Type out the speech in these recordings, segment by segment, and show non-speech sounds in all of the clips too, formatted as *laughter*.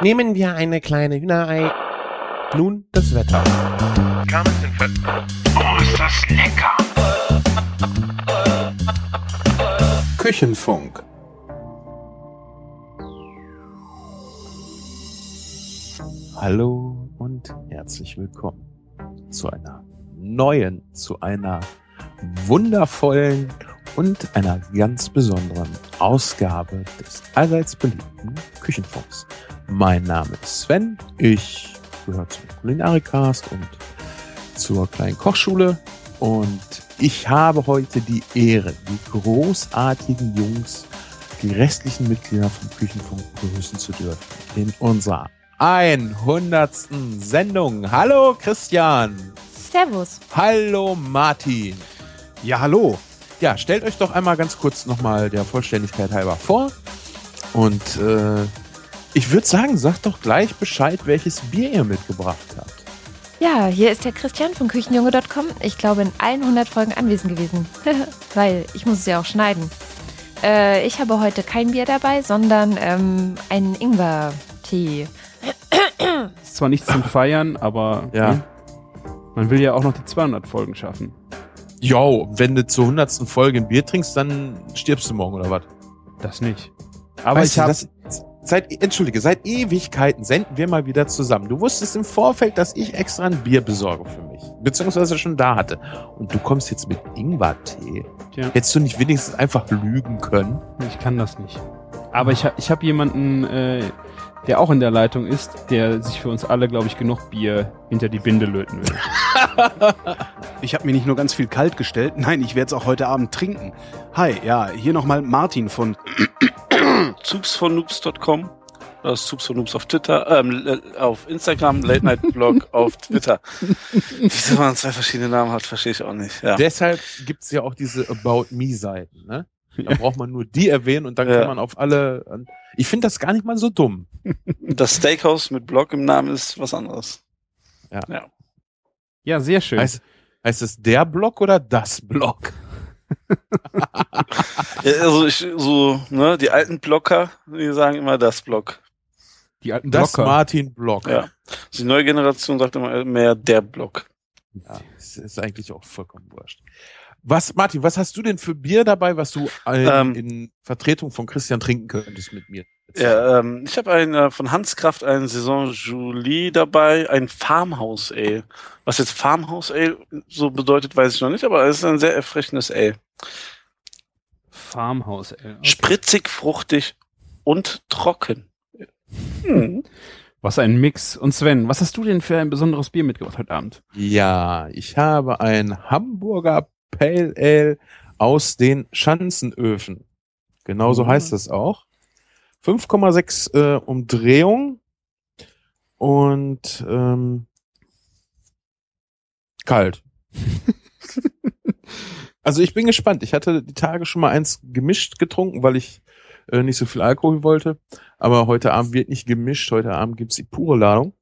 Nehmen wir eine kleine Hühnerei. Nun das Wetter. Oh, ist das lecker! Küchenfunk. Hallo und herzlich willkommen zu einer neuen, zu einer wundervollen und einer ganz besonderen Ausgabe des allseits beliebten Küchenfunks. Mein Name ist Sven, ich gehöre zum Kulinarikast und zur kleinen Kochschule und ich habe heute die Ehre, die großartigen Jungs, die restlichen Mitglieder vom Küchenfunk begrüßen zu dürfen in unserer 100. Sendung. Hallo Christian. Servus. Hallo Martin. Ja, hallo. Ja, stellt euch doch einmal ganz kurz nochmal der Vollständigkeit halber vor. Und äh, ich würde sagen, sagt doch gleich Bescheid, welches Bier ihr mitgebracht habt. Ja, hier ist der Christian von Küchenjunge.com. Ich glaube, in allen 100 Folgen anwesend gewesen. *laughs* Weil ich muss es ja auch schneiden. Äh, ich habe heute kein Bier dabei, sondern ähm, einen Ingwer-Tee. *clears throat* Ist zwar nichts zum Feiern, aber Ja. ne? man will ja auch noch die 200 Folgen schaffen. Jo, wenn du zur 100. Folge ein Bier trinkst, dann stirbst du morgen oder was? Das nicht. Aber Weißt ich habe das, seit, entschuldige, seit Ewigkeiten senden wir mal wieder zusammen. Du wusstest im Vorfeld, dass ich extra ein Bier besorge für mich. Beziehungsweise schon da hatte. Und du kommst jetzt mit Ingwertee. Tja. Hättest du nicht wenigstens einfach lügen können? ich kann das nicht. Aber ich, ich habe jemanden, äh, der auch in der Leitung ist, der sich für uns alle, glaube ich, genug Bier hinter die Binde löten will. *laughs* Ich habe mir nicht nur ganz viel kalt gestellt, nein, ich werde es auch heute Abend trinken. Hi, ja, hier nochmal Martin von *clears throat* Zupsvonnoobs.com. Das ist Zups von Noobs auf Twitter, ähm, äh, auf Instagram, Late Night Blog *laughs* auf Twitter. Wieso man zwei verschiedene Namen hat, verstehe ich auch nicht. Ja. Deshalb gibt's ja auch diese About Me-Seiten. Ne? Da braucht man nur die erwähnen und dann Ja. kann man auf alle. Ich finde das gar nicht mal so dumm. Das Steakhouse mit Blog im Namen ist was anderes. Ja, sehr schön. Heißt, heißt es der Block oder das Block? Ja, also ich, so, ne, die alten Blocker, die sagen immer das Block. die alten Das Blocker. Martin Block. Ja. Die neue Generation sagt immer mehr der Block. Ja, das ist eigentlich auch vollkommen wurscht. Was, Martin, was hast du denn für Bier dabei, was du äh, Ähm. in Vertretung von Christian trinken könntest mit mir? Ja, ähm, ich habe ein äh, von Hanskraft ein Saison Julie dabei, ein Farmhouse Ale. Was jetzt Farmhouse Ale so bedeutet, weiß ich noch nicht, aber es ist ein sehr erfrischendes Ale. Farmhouse. Ey. Okay. Spritzig, fruchtig und trocken. Hm. *laughs* Was ein Mix. Und Sven, was hast du denn für ein besonderes Bier mitgebracht heute Abend? Ja, ich habe ein Hamburger Pale Ale aus den Schanzenöfen. Genauso Oh. heißt es auch. 5,6 äh, Umdrehung und ähm, kalt. *laughs* also ich bin gespannt. Ich hatte die Tage schon mal eins gemischt getrunken, weil ich äh, nicht so viel Alkohol wollte. Aber heute Abend wird nicht gemischt. Heute Abend gibt's die pure Ladung.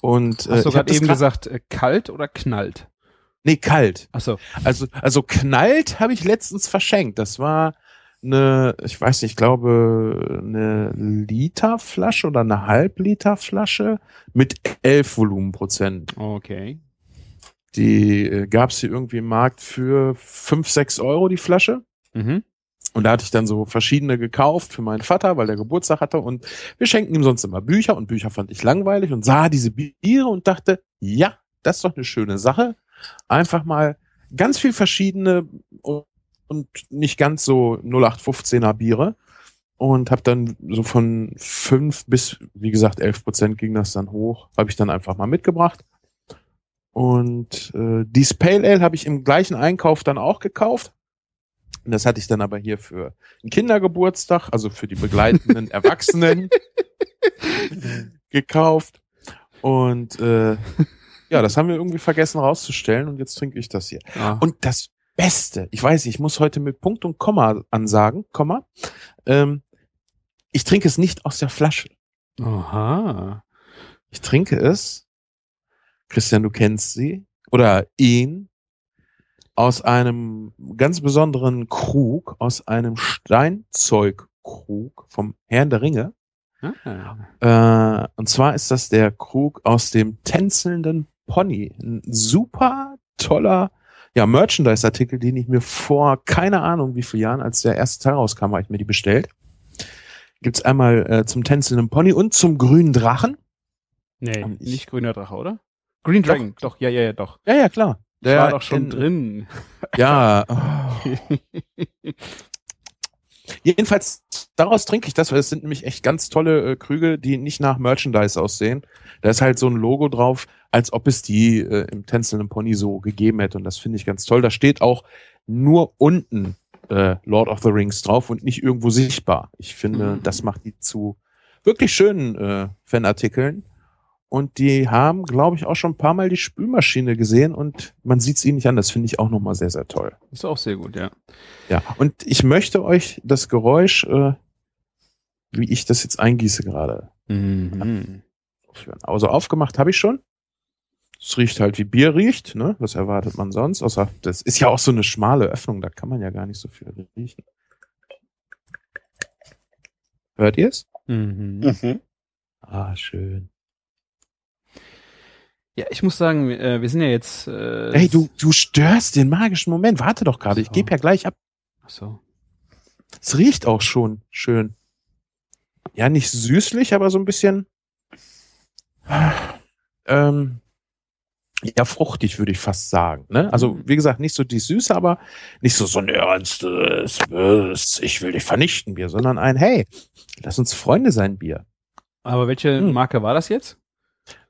Und äh, Hast du gerade eben gesagt, äh, kalt oder knallt? Nee, kalt. Achso. Also, also knallt habe ich letztens verschenkt. Das war eine, ich weiß nicht, ich glaube, eine Literflasche oder eine Halbliterflasche mit 11 Volumenprozent. Okay. Die äh, gab es hier irgendwie im Markt für 5, 6 Euro die Flasche. Mhm. Und da hatte ich dann so verschiedene gekauft für meinen Vater, weil der Geburtstag hatte. Und wir schenken ihm sonst immer Bücher. Und Bücher fand ich langweilig und sah diese Biere und dachte, ja, das ist doch eine schöne Sache. Einfach mal ganz viel verschiedene und und nicht ganz so 0815er Biere. Und habe dann so von fünf bis, wie gesagt, 11 Prozent ging das dann hoch. Habe ich dann einfach mal mitgebracht. Und äh, die Pale Ale habe ich im gleichen Einkauf dann auch gekauft. Das hatte ich dann aber hier für einen Kindergeburtstag, also für die begleitenden *laughs* Erwachsenen *laughs* gekauft. Und äh, ja, das haben wir irgendwie vergessen rauszustellen und jetzt trinke ich das hier. Ah. Und das Beste, ich weiß, ich muss heute mit Punkt und Komma ansagen, Komma. Ähm, ich trinke es nicht aus der Flasche. Aha. Ich trinke es, Christian, du kennst sie, oder ihn, aus einem ganz besonderen Krug, aus einem Steinzeugkrug vom Herrn der Ringe. Ah. Äh, und zwar ist das der Krug aus dem tänzelnden Pony. Ein super toller ja, Merchandise-Artikel, den ich mir vor keine Ahnung wie vielen Jahren, als der erste Teil rauskam, habe ich mir die bestellt. Gibt's einmal äh, zum tänzelnden Pony und zum grünen Drachen. Nee, ich- nicht grüner Drache, oder? Green Dragon, doch, ja, ja, ja, doch. Ja, ja, klar. Der war doch schon in- drin. Ja. *laughs* oh. *laughs* Jedenfalls, daraus trinke ich das, weil es sind nämlich echt ganz tolle äh, Krüge, die nicht nach Merchandise aussehen. Da ist halt so ein Logo drauf, als ob es die äh, im tänzelnden Pony so gegeben hätte. Und das finde ich ganz toll. Da steht auch nur unten äh, Lord of the Rings drauf und nicht irgendwo sichtbar. Ich finde, Mhm. das macht die zu wirklich schönen äh, Fanartikeln. Und die haben, glaube ich, auch schon ein paar Mal die Spülmaschine gesehen und man sieht es ihnen nicht an. Das finde ich auch nochmal sehr, sehr toll. Ist auch sehr gut, ja. Ja, und ich möchte euch das Geräusch, äh, wie ich das jetzt eingieße gerade, Mhm. Also aufgemacht habe ich schon. Es riecht halt wie Bier riecht, ne? Was erwartet man sonst? Außer, das ist ja auch so eine schmale Öffnung, da kann man ja gar nicht so viel riechen. Hört ihr es? Mhm. Mhm. Ah, schön. Ja, ich muss sagen, äh, wir sind ja jetzt. Äh, Ey, du, du störst den magischen Moment. Warte doch gerade, ich So. gebe ja gleich ab. Ach so. Es riecht auch schon schön. Ja, nicht süßlich, aber so ein bisschen. Ähm, ja, fruchtig, würde ich fast sagen. Ne? Also, Mhm. wie gesagt, nicht so die Süße, aber nicht so so ein ernstes, ich will dich vernichten Bier, sondern ein, hey, lass uns Freunde sein Bier. Aber welche Hm. Marke war das jetzt?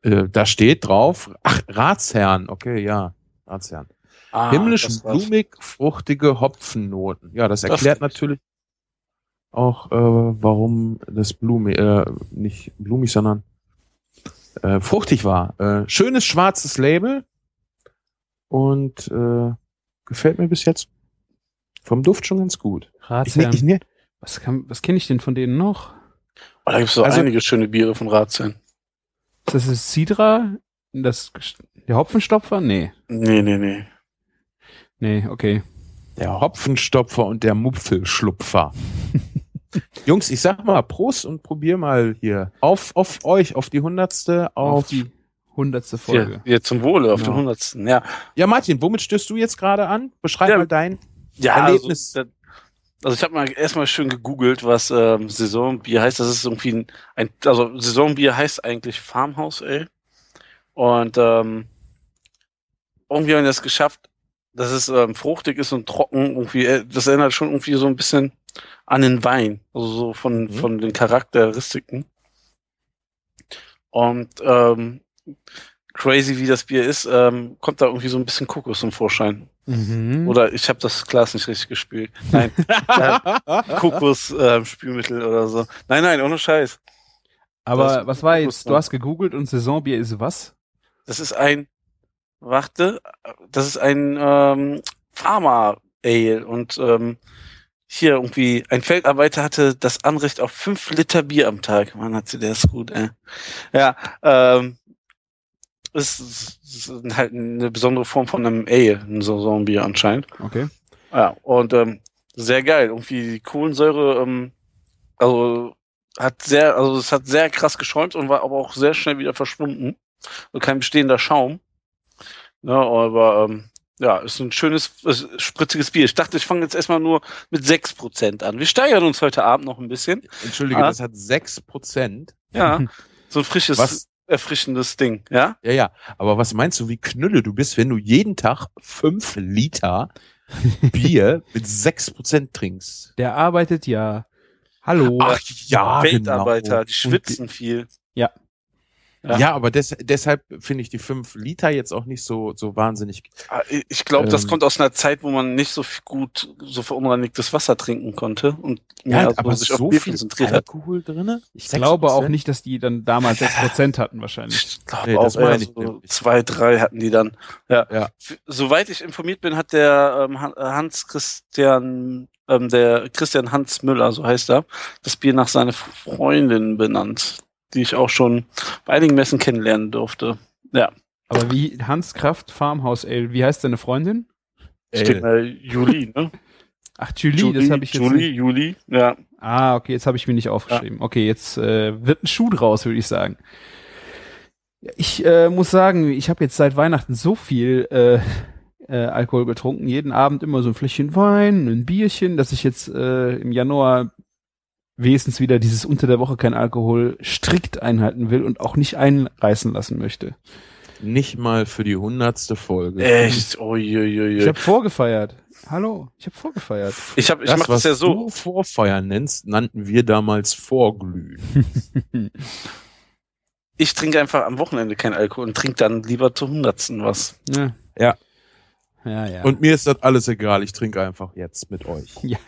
Äh, da steht drauf, ach, Ratsherrn, okay, ja, Ratsherrn. Ah, Himmlisch das blumig, fruchtige Hopfennoten. Ja, das erklärt ich. natürlich auch, äh, warum das blumig, äh, nicht blumig, sondern äh, fruchtig war. Äh, schönes schwarzes Label und äh, gefällt mir bis jetzt vom Duft schon ganz gut. Ich, ne, Ratsherrn. ich, ne, was kann, was kenne ich denn von denen noch? Oh, da gibt es so Also- einige schöne Biere von Ratsherrn. Ist das das Sidra? Das, der Hopfenstopfer? Nee. Nee, nee, nee. Nee, okay. der Hopfenstopfer und der Mupfelschlupfer. *laughs* Jungs, ich sag mal Prost und probier mal hier auf, auf euch, auf die hundertste, Auf, auf, die hundertste Folge. Hier, hier zum Wohle, auf Genau. den hundertsten. Ja, Ja, Martin, womit stößt du jetzt gerade an? Beschreib Ja. mal dein. ja Erlebnis. Also, also ich habe mal erstmal schön gegoogelt, was ähm, Saisonbier heißt. Das ist irgendwie ein, ein also Saisonbier heißt eigentlich Farmhouse Ale. Und ähm, irgendwie haben wir das geschafft, dass es ähm, fruchtig ist und trocken. Irgendwie, äh, das erinnert schon irgendwie so ein bisschen an den Wein, also so von Mhm. von den Charakteristiken. Und ähm, crazy wie das Bier ist, ähm, kommt da irgendwie so ein bisschen Kokos zum Vorschein. Mhm. Oder ich habe das Glas nicht richtig gespielt. Nein, *laughs* Kokos ähm, Spülmittel oder so. Nein, nein, ohne Scheiß. Aber das- was war jetzt? Du hast gegoogelt und Saisonbier ist was? Das ist ein, warte, das ist ein ähm, Pharma Ale und ähm, hier irgendwie ein Feldarbeiter hatte das Anrecht auf fünf Liter Bier am Tag. Mann, hat sie das gut, ey. Ja, ähm, ist, ist halt eine besondere Form von einem Ale, ein Saisonbier anscheinend. Okay. Ja, und ähm, sehr geil. Irgendwie die Kohlensäure, ähm, also hat sehr, also es hat sehr krass geschäumt und war aber auch sehr schnell wieder verschwunden. Also kein bestehender Schaum. Ja, aber ähm, ja, ist ein schönes, ist spritziges Bier. Ich dachte, ich fange jetzt erstmal nur mit 6% an. Wir steigern uns heute Abend noch ein bisschen. Entschuldige, Ah. das hat sechs Prozent. Ja, so ein frisches, Was? Erfrischendes Ding, ja? Ja, ja. Aber was meinst du, wie knülle du bist, wenn du jeden Tag fünf Liter *laughs* Bier mit sechs Prozent trinkst? Der arbeitet ja. Hallo. Ach ja, Weltarbeiter, genau. die schwitzen viel. Ja. Ja. Ja, aber des, deshalb finde ich die fünf Liter jetzt auch nicht so, so wahnsinnig. Ah, Ich glaube, das Ähm. kommt aus einer Zeit, wo man nicht so viel gut so verunreinigtes Wasser trinken konnte und Ja, mehr aber sich auf so viel konzentriert hat. Alkohol drinne? ich glaube auch nicht, dass die dann damals 6% hatten wahrscheinlich. Ich glaube Nee, auch ich so zwei, drei hatten die dann. Ja. Ja. Soweit ich informiert bin, hat der ähm, äh, Hans Christian, ähm, der Christian Hans Müller, so heißt er, das Bier nach seiner Freundin benannt, die ich auch schon bei einigen Messen kennenlernen durfte. Ja, Aber wie Hans Kraft Farmhouse Ale, wie heißt deine Freundin? steht mal Juli, ne? *laughs* Ach, Julie, das habe ich jetzt Juli, nicht. Juli, ja. Ah, okay, jetzt habe ich mir nicht aufgeschrieben. Okay, jetzt äh, wird ein Schuh draus, würde ich sagen. Ja, Ich äh, muss sagen, ich habe jetzt seit Weihnachten so viel äh, äh, Alkohol getrunken, jeden Abend immer so ein Fläschchen Wein, ein Bierchen, dass ich jetzt äh, im Januar wenigstens wieder dieses unter der Woche kein Alkohol strikt einhalten will und auch nicht einreißen lassen möchte. Nicht mal für die hundertste Folge. Echt, uiuiui. Ich habe vorgefeiert. Hallo, ich habe vorgefeiert. Ich, hab, ich das, mach das was ja so. du Vorfeuer nennst, nannten wir damals Vorglühen. *laughs* Ich trinke einfach am Wochenende kein Alkohol und trinke dann lieber zur Hundertsten was. Ja. Ja. Ja, ja. Und mir ist das alles egal. Ich trinke einfach jetzt mit euch. *laughs* ja.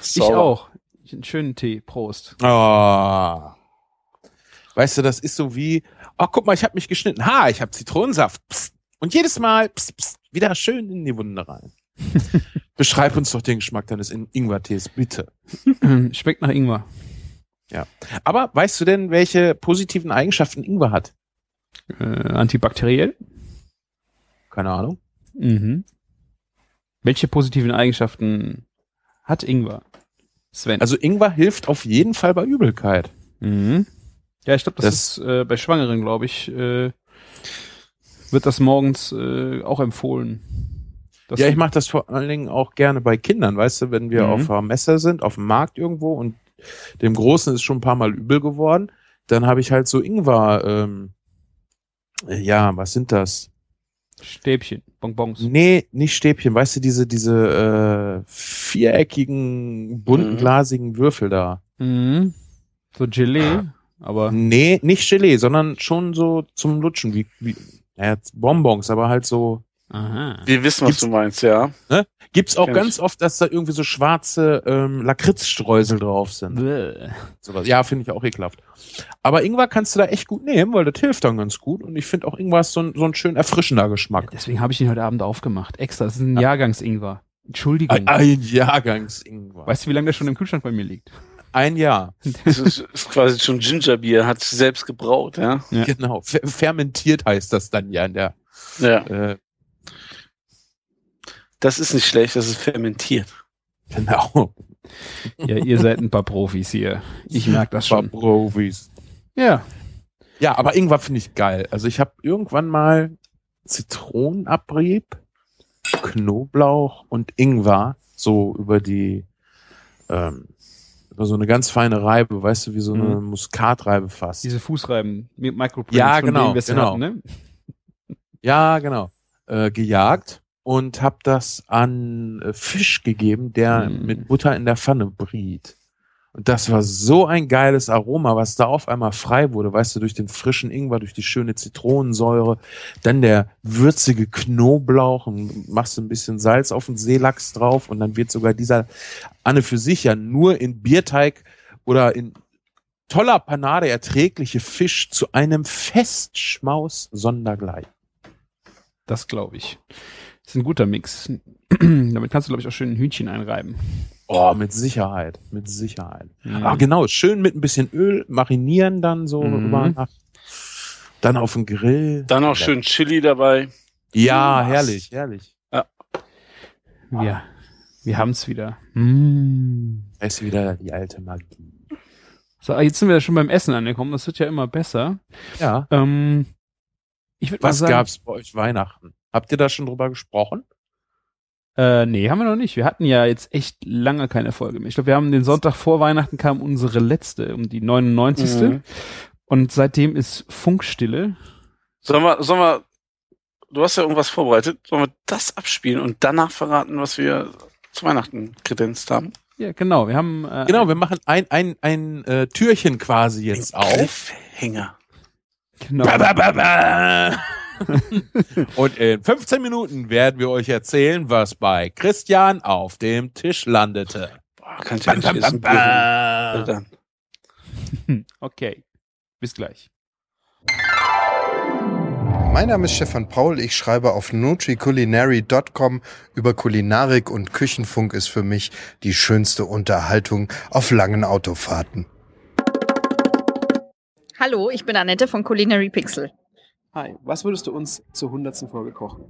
Ich Sauber. auch. Einen schönen Tee. Prost. Ah. Weißt du, das ist so wie, oh, guck mal, ich habe mich geschnitten. Ha, ich habe Zitronensaft. Psst. Und jedes Mal psst, psst, wieder schön in die Wunde rein. *laughs* Beschreib uns doch den Geschmack deines In- Ingwertees, bitte. *clears throat* Schmeckt nach Ingwer. Aber weißt du denn, welche positiven Eigenschaften Ingwer hat? Äh, antibakteriell. Keine Ahnung. Mhm. Welche positiven Eigenschaften hat Ingwer? Sven. Also Ingwer hilft auf jeden Fall bei Übelkeit. mhm. Ja, ich glaube, das, Das- ist äh, bei Schwangeren, glaube ich, äh, wird das morgens äh, auch empfohlen. Das ja, ich mache das vor allen Dingen auch gerne bei Kindern, weißt du, wenn wir Mhm. auf einer Messe sind, auf dem Markt irgendwo und dem Großen ist schon ein paar Mal übel geworden, dann habe ich halt so Ingwer, ähm, äh, ja, was sind das? Stäbchen, Bonbons. Nee, nicht Stäbchen, weißt du, diese, diese äh, viereckigen, bunten, Mhm. glasigen Würfel da. Mhm. So Gelee, aber Nee, nicht Gelee, sondern schon so zum Lutschen, wie, wie ja, Bonbons, aber halt so. aha. Wir wissen, was Gibt's- du meinst, ja. Gibt's auch Kenn ganz ich. oft, dass da irgendwie so schwarze ähm, Lakritzstreusel drauf sind. Bäh. Sowas. Ja, finde ich auch ekelhaft. Aber Ingwer kannst du da echt gut nehmen, weil das hilft dann ganz gut. Und ich finde auch Ingwer ist so ein, so ein schön erfrischender Geschmack. Deswegen habe ich ihn heute Abend aufgemacht. Extra. Das ist ein Jahrgangs-Ingwer. Entschuldigung. Ein, ein Jahrgangs-Ingwer. Weißt du, wie lange der schon im Kühlschrank bei mir liegt? Ein Jahr. Das ist, ist quasi schon Gingerbier, hat selbst gebraut, ja. Ja. Genau. Fer fermentiert heißt das dann ja in der. Ja, Äh, das ist nicht schlecht, das ist fermentiert. genau. Ja, ihr seid ein paar Profis hier. Ich merke das schon. Profis. Ja. Ja, aber Ingwer finde ich geil. Also ich habe irgendwann mal Zitronenabrieb, Knoblauch und Ingwer so über die ähm, über so eine ganz feine Reibe, weißt du, wie so eine Mhm. Muskatreibe fast. Diese Fußreiben, mit Microprints, Ja, von genau, denen genau. hatten, ne? Ja, genau. Äh, gejagt und habe das an äh, Fisch gegeben, der Mm. mit Butter in der Pfanne briet. Und das war so ein geiles Aroma, was da auf einmal frei wurde, weißt du, durch den frischen Ingwer, durch die schöne Zitronensäure, dann der würzige Knoblauch und machst du ein bisschen Salz auf den Seelachs drauf und dann wird sogar dieser Anne für sich ja nur in Bierteig oder in toller Panade erträgliche Fisch zu einem Festschmaus sondergleich. Das glaube ich. Das ist ein guter Mix. *clears throat* Damit kannst du, glaube ich, auch schön ein Hühnchen einreiben. Oh, mit Sicherheit, mit Sicherheit. Mhm. Ah, genau, schön mit ein bisschen Öl marinieren dann so Mhm. über Nacht. Dann auf den Grill. Dann auch schön Chili dabei. Ja, Was? herrlich, herrlich. Wir, wir haben es wieder. Mm. Da ist wieder die alte Magie. So, jetzt sind wir schon beim Essen angekommen. Das wird ja immer besser. Ja. Ähm, ich würde mal Was sagen, gab's bei euch Weihnachten? Habt ihr da schon drüber gesprochen? Äh, nee, haben wir noch nicht. Wir hatten ja jetzt echt lange keine Folge mehr. Ich glaube, wir haben den Sonntag vor Weihnachten kam unsere letzte, um die 99. Mhm. Und seitdem ist Funkstille. Sollen wir, sollen wir, du hast ja irgendwas vorbereitet, sollen wir das abspielen und danach verraten, was wir zu Weihnachten kredenzt haben? Ja, genau. Wir haben äh, Genau, wir machen ein, ein, ein äh, Türchen quasi jetzt auf. Cliffhanger. genau. Ba, ba, ba, ba. Und in 15 Minuten werden wir euch erzählen, was bei Christian auf dem Tisch landete. Boah, kann ich Bam, bam, bam, bam. *laughs* Okay. Bis gleich. Mein Name ist Stefan Paul, ich schreibe auf nutriculinary.com über Kulinarik und Küchenfunk ist für mich die schönste Unterhaltung auf langen Autofahrten. Hallo, ich bin Annette von Culinary Pixel. Hi, was würdest du uns zur hundertsten Folge kochen?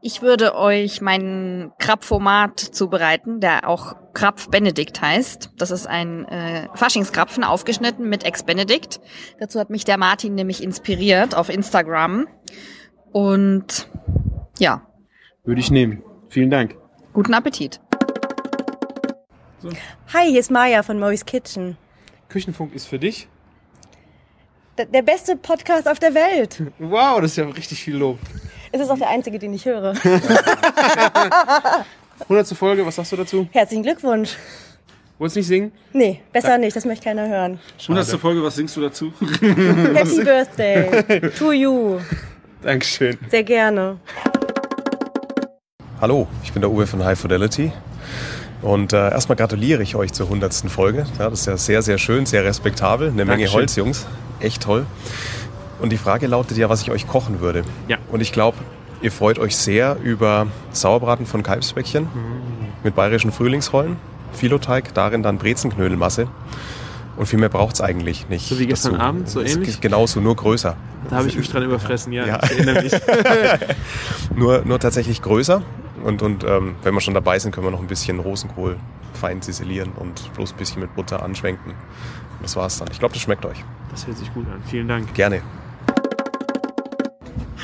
Ich würde euch meinen Krapfomat zubereiten, der auch Krapf Benedikt heißt. Das ist ein äh, Faschingskrapfen aufgeschnitten mit Ex-Benedikt. Dazu hat mich der Martin nämlich inspiriert auf Instagram. Und ja, Würde ich nehmen. Vielen Dank. guten Appetit. Hi, hier ist Maya von Moe's Kitchen. Küchenfunk ist für dich. Der beste Podcast auf der Welt. Wow, das ist ja richtig viel Lob. Es ist auch der einzige, den ich höre. *laughs* *laughs* 100. Folge, was sagst du dazu? Herzlichen Glückwunsch. Wolltest du nicht singen? Nee, besser nicht, das möchte keiner hören. 100. Folge, was singst du dazu? *laughs* Happy Birthday to you. Dankeschön. Sehr gerne. Hallo, ich bin der Uwe von High Fidelity. Und äh, erstmal gratuliere ich euch zur 100. Folge. Ja, das ist ja sehr, sehr schön, sehr respektabel. Eine Menge Dankeschön. Holz, Jungs. Echt toll. Und die Frage lautet ja, was ich euch kochen würde. Ja. Und ich glaube, ihr freut euch sehr über Sauerbraten von Kalbsbäckchen Mhm. mit bayerischen Frühlingsrollen, Filoteig, darin dann Brezenknödelmasse. Und viel mehr braucht es eigentlich nicht. So wie gestern dazu. Abend, so ähnlich? Genauso, nur größer. Da habe ich mich dran überfressen, ja. Ja. Ich erinnere mich. *laughs* Nur, nur tatsächlich größer. Und, und ähm, wenn wir schon dabei sind, können wir noch ein bisschen Rosenkohl fein ziselieren und bloß ein bisschen mit Butter anschwenken. Und das war's dann. Ich glaube, das schmeckt euch. Das hört sich gut an. Vielen Dank. Gerne.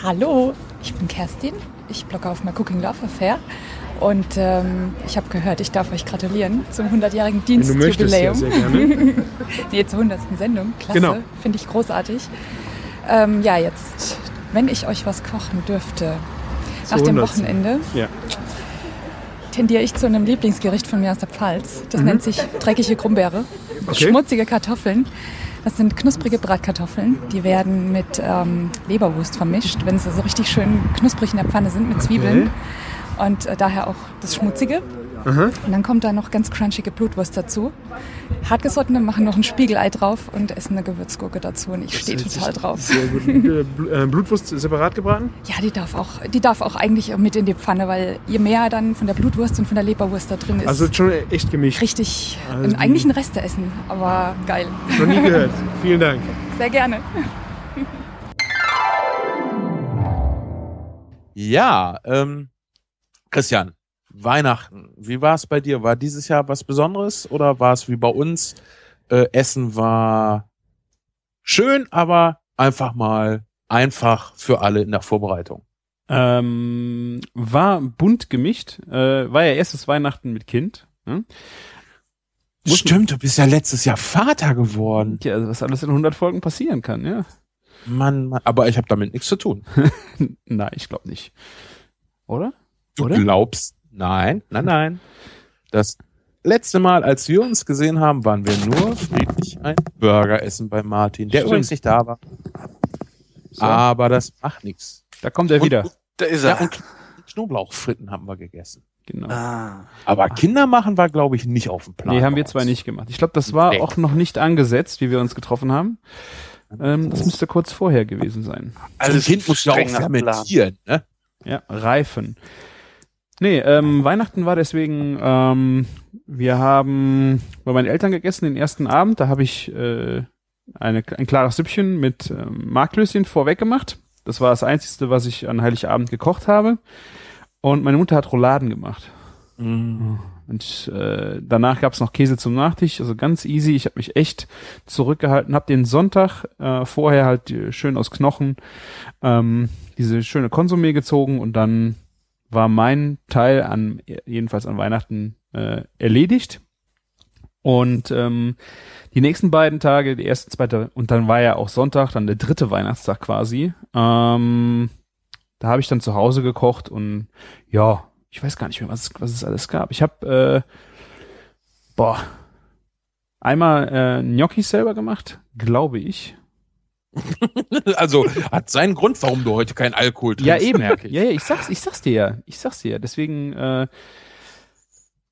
Hallo, ich bin Kerstin. Ich blogge auf My Cooking Love Affair. Und ähm, ich habe gehört, ich darf euch gratulieren zum 100-jährigen Wenn du möchtest, ja, Dienstjubiläum. sehr gerne. *laughs* nee, zur 100. Sendung. Klasse, Genau. finde ich großartig. Ähm, ja, jetzt, wenn ich euch was kochen dürfte, Zur nach dem 100.. Wochenende, Ja. tendiere ich zu einem Lieblingsgericht von mir aus der Pfalz. Das nennt sich dreckige Grumbeere. Mhm. Okay. Schmutzige Kartoffeln. Das sind knusprige Bratkartoffeln. Die werden mit ähm, Leberwurst vermischt, wenn sie so richtig schön knusprig in der Pfanne sind mit Zwiebeln. Und äh, daher auch das Schmutzige. Und dann kommt da noch ganz crunchige Blutwurst dazu. Hartgesottene machen noch ein Spiegelei drauf und essen eine Gewürzgurke dazu. Und ich stehe total drauf. Sehr gut. Äh, äh, Blutwurst separat gebraten? Ja, die darf auch, die darf auch eigentlich mit in die Pfanne, weil je mehr dann von der Blutwurst und von der Leberwurst da drin ist, Also schon echt gemischt. richtig, Also ein, die- eigentlich ein Resteessen, aber geil. Noch nie gehört. *laughs* Vielen Dank. Sehr gerne. Ja, ähm, Christian, Weihnachten, wie war es bei dir? War dieses Jahr was Besonderes oder war es wie bei uns? Äh, Essen war schön, aber einfach mal einfach für alle in der Vorbereitung. Ähm, war bunt gemischt. Äh, war ja erstes Weihnachten mit Kind. Muss- Stimmt, du bist ja letztes Jahr Vater geworden. Ja, also was alles in 100 Folgen passieren kann, ja. Mann, Mann, aber ich habe damit nichts zu tun. *laughs* Nein, ich glaube nicht. Oder? Du Oder? glaubst? Nein, nein, nein. Das letzte Mal, als wir uns gesehen haben, waren wir nur friedlich ein Burger essen bei Martin, der Stimmt. übrigens nicht da war. So. Aber das macht nichts. Da kommt er Und- wieder. Da ist Ja, er. und Knoblauchfritten haben wir gegessen. Genau. ah. Aber Kinder machen war, glaube ich, nicht auf dem Plan. Nee, haben wir zwei nicht gemacht. Ich glaube, das war Nee. auch noch nicht angesetzt, wie wir uns getroffen haben. Ähm, das müsste kurz vorher gewesen sein. So ein Alles Kind muss ja auch fermentieren, ne? Ja, Reifen. Nee, ähm, Weihnachten war deswegen, ähm, wir haben bei meinen Eltern gegessen den ersten Abend. Da habe ich äh, eine, ein klares Süppchen mit ähm, Marklöschen vorweg gemacht. Das war das Einzige, was ich an Heiligabend gekocht habe. Und meine Mutter hat Rouladen gemacht. Und äh, danach gab's noch Käse zum Nachtisch, also ganz easy. Ich habe mich echt zurückgehalten, habe den Sonntag äh, vorher halt äh, schön aus Knochen ähm, diese schöne Konsumé gezogen und dann war mein Teil an jedenfalls an Weihnachten äh, erledigt. Und ähm, die nächsten beiden Tage, die erste, zweite und dann war ja auch Sonntag, dann der dritte Weihnachtstag quasi. Ähm, da habe ich dann zu Hause gekocht und ja, ich weiß gar nicht mehr, was, was es alles gab. Ich habe, äh, boah, einmal äh, Gnocchis selber gemacht, glaube ich. *laughs* Also hat seinen Grund, warum du heute keinen Alkohol trinkst. Ja, eben. merke *laughs* ich. Ja, ja, ich sag's, ich sag's dir ja. Ich sag's dir ja. Deswegen, äh,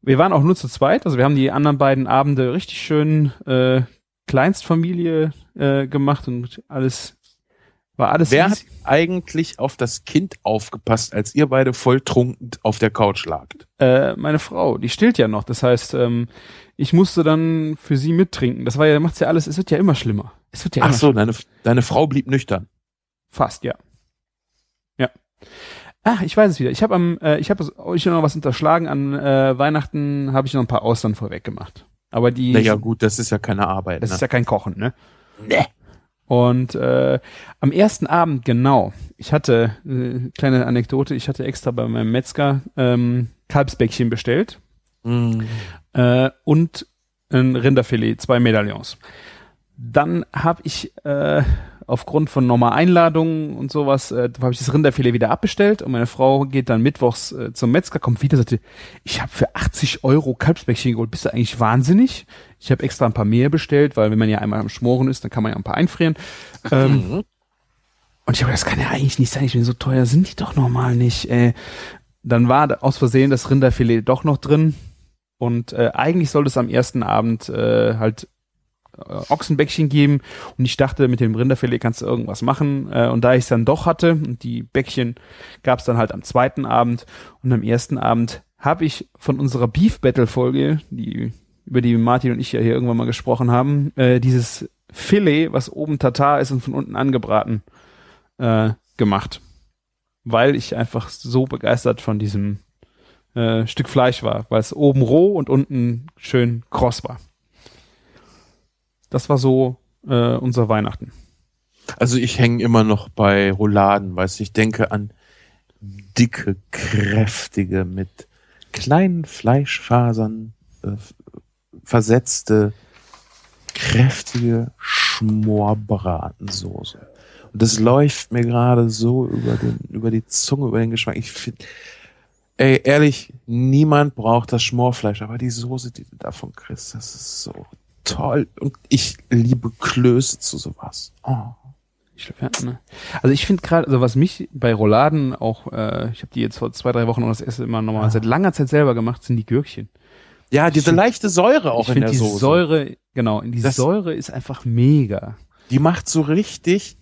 wir waren auch nur zu zweit. Also wir haben die anderen beiden Abende richtig schön äh, Kleinstfamilie äh, gemacht und alles war alles Wer hat easy. eigentlich auf das Kind aufgepasst, als ihr beide volltrunken auf der Couch lagt? äh, meine Frau, die stillt ja noch. Das heißt, ähm, ich musste dann für sie mittrinken. Das war ja, macht's ja alles, es wird ja immer schlimmer. Es wird ja Ach so, deine, deine Frau blieb nüchtern. Fast, ja. Ja. Ach, ich weiß es wieder. Ich habe am, äh, ich habe euch noch was unterschlagen. An äh, Weihnachten habe ich noch ein paar Austern vorweg gemacht. Aber die. Naja, gut, das ist ja keine Arbeit. Das ne? ist ja kein Kochen, ne? Nee. Und äh, am ersten Abend, genau, ich hatte, äh, kleine Anekdote, ich hatte extra bei meinem Metzger ähm, Kalbsbäckchen bestellt Mm. äh, und ein Rinderfilet, zwei Medaillons. Dann habe ich äh, aufgrund von nochmal Einladungen und sowas, äh, habe ich das Rinderfilet wieder abbestellt und meine Frau geht dann mittwochs äh, zum Metzger, kommt wieder und sagte, ich habe für 80 Euro Kalbsbäckchen geholt, bist du eigentlich wahnsinnig? Ich habe extra ein paar mehr bestellt, weil wenn man ja einmal am Schmoren ist, dann kann man ja ein paar einfrieren. Ähm, und ich habe das kann ja eigentlich nicht sein, ich bin so teuer, sind die doch normal nicht. Äh, dann war aus Versehen das Rinderfilet doch noch drin. Und äh, eigentlich sollte es am ersten Abend äh, halt Ochsenbäckchen geben. Und ich dachte, mit dem Rinderfilet kannst du irgendwas machen. Äh, und da ich es dann doch hatte, und die Bäckchen gab es dann halt am zweiten Abend. Und am ersten Abend habe ich von unserer Beef Battle Folge, die, über die Martin und ich ja hier irgendwann mal gesprochen haben, äh, dieses Filet, was oben Tatar ist und von unten angebraten, äh, gemacht. Weil ich einfach so begeistert von diesem äh, Stück Fleisch war, weil es oben roh und unten schön kross war. Das war so äh, unser Weihnachten. Also ich hänge immer noch bei Rouladen, weißt du, ich denke an dicke, kräftige, mit kleinen Fleischfasern äh, versetzte, kräftige Schmorbratensoße. Und das läuft mir gerade so über den, über die Zunge, über den Geschmack. Ich finde, ey, ehrlich, niemand braucht das Schmorfleisch, aber die Soße, die du davon kriegst, das ist so toll. Und ich liebe Klöße zu sowas. Oh. Ja? Also ich finde gerade, also was mich bei Rouladen auch, äh, ich habe die jetzt vor zwei, drei Wochen noch das erste immer nochmal seit langer Zeit selber gemacht, sind die Gürkchen. Ja, diese Ich- leichte Säure auch in der die Soße. Säure, genau, die Das- Säure ist einfach mega. die macht so richtig,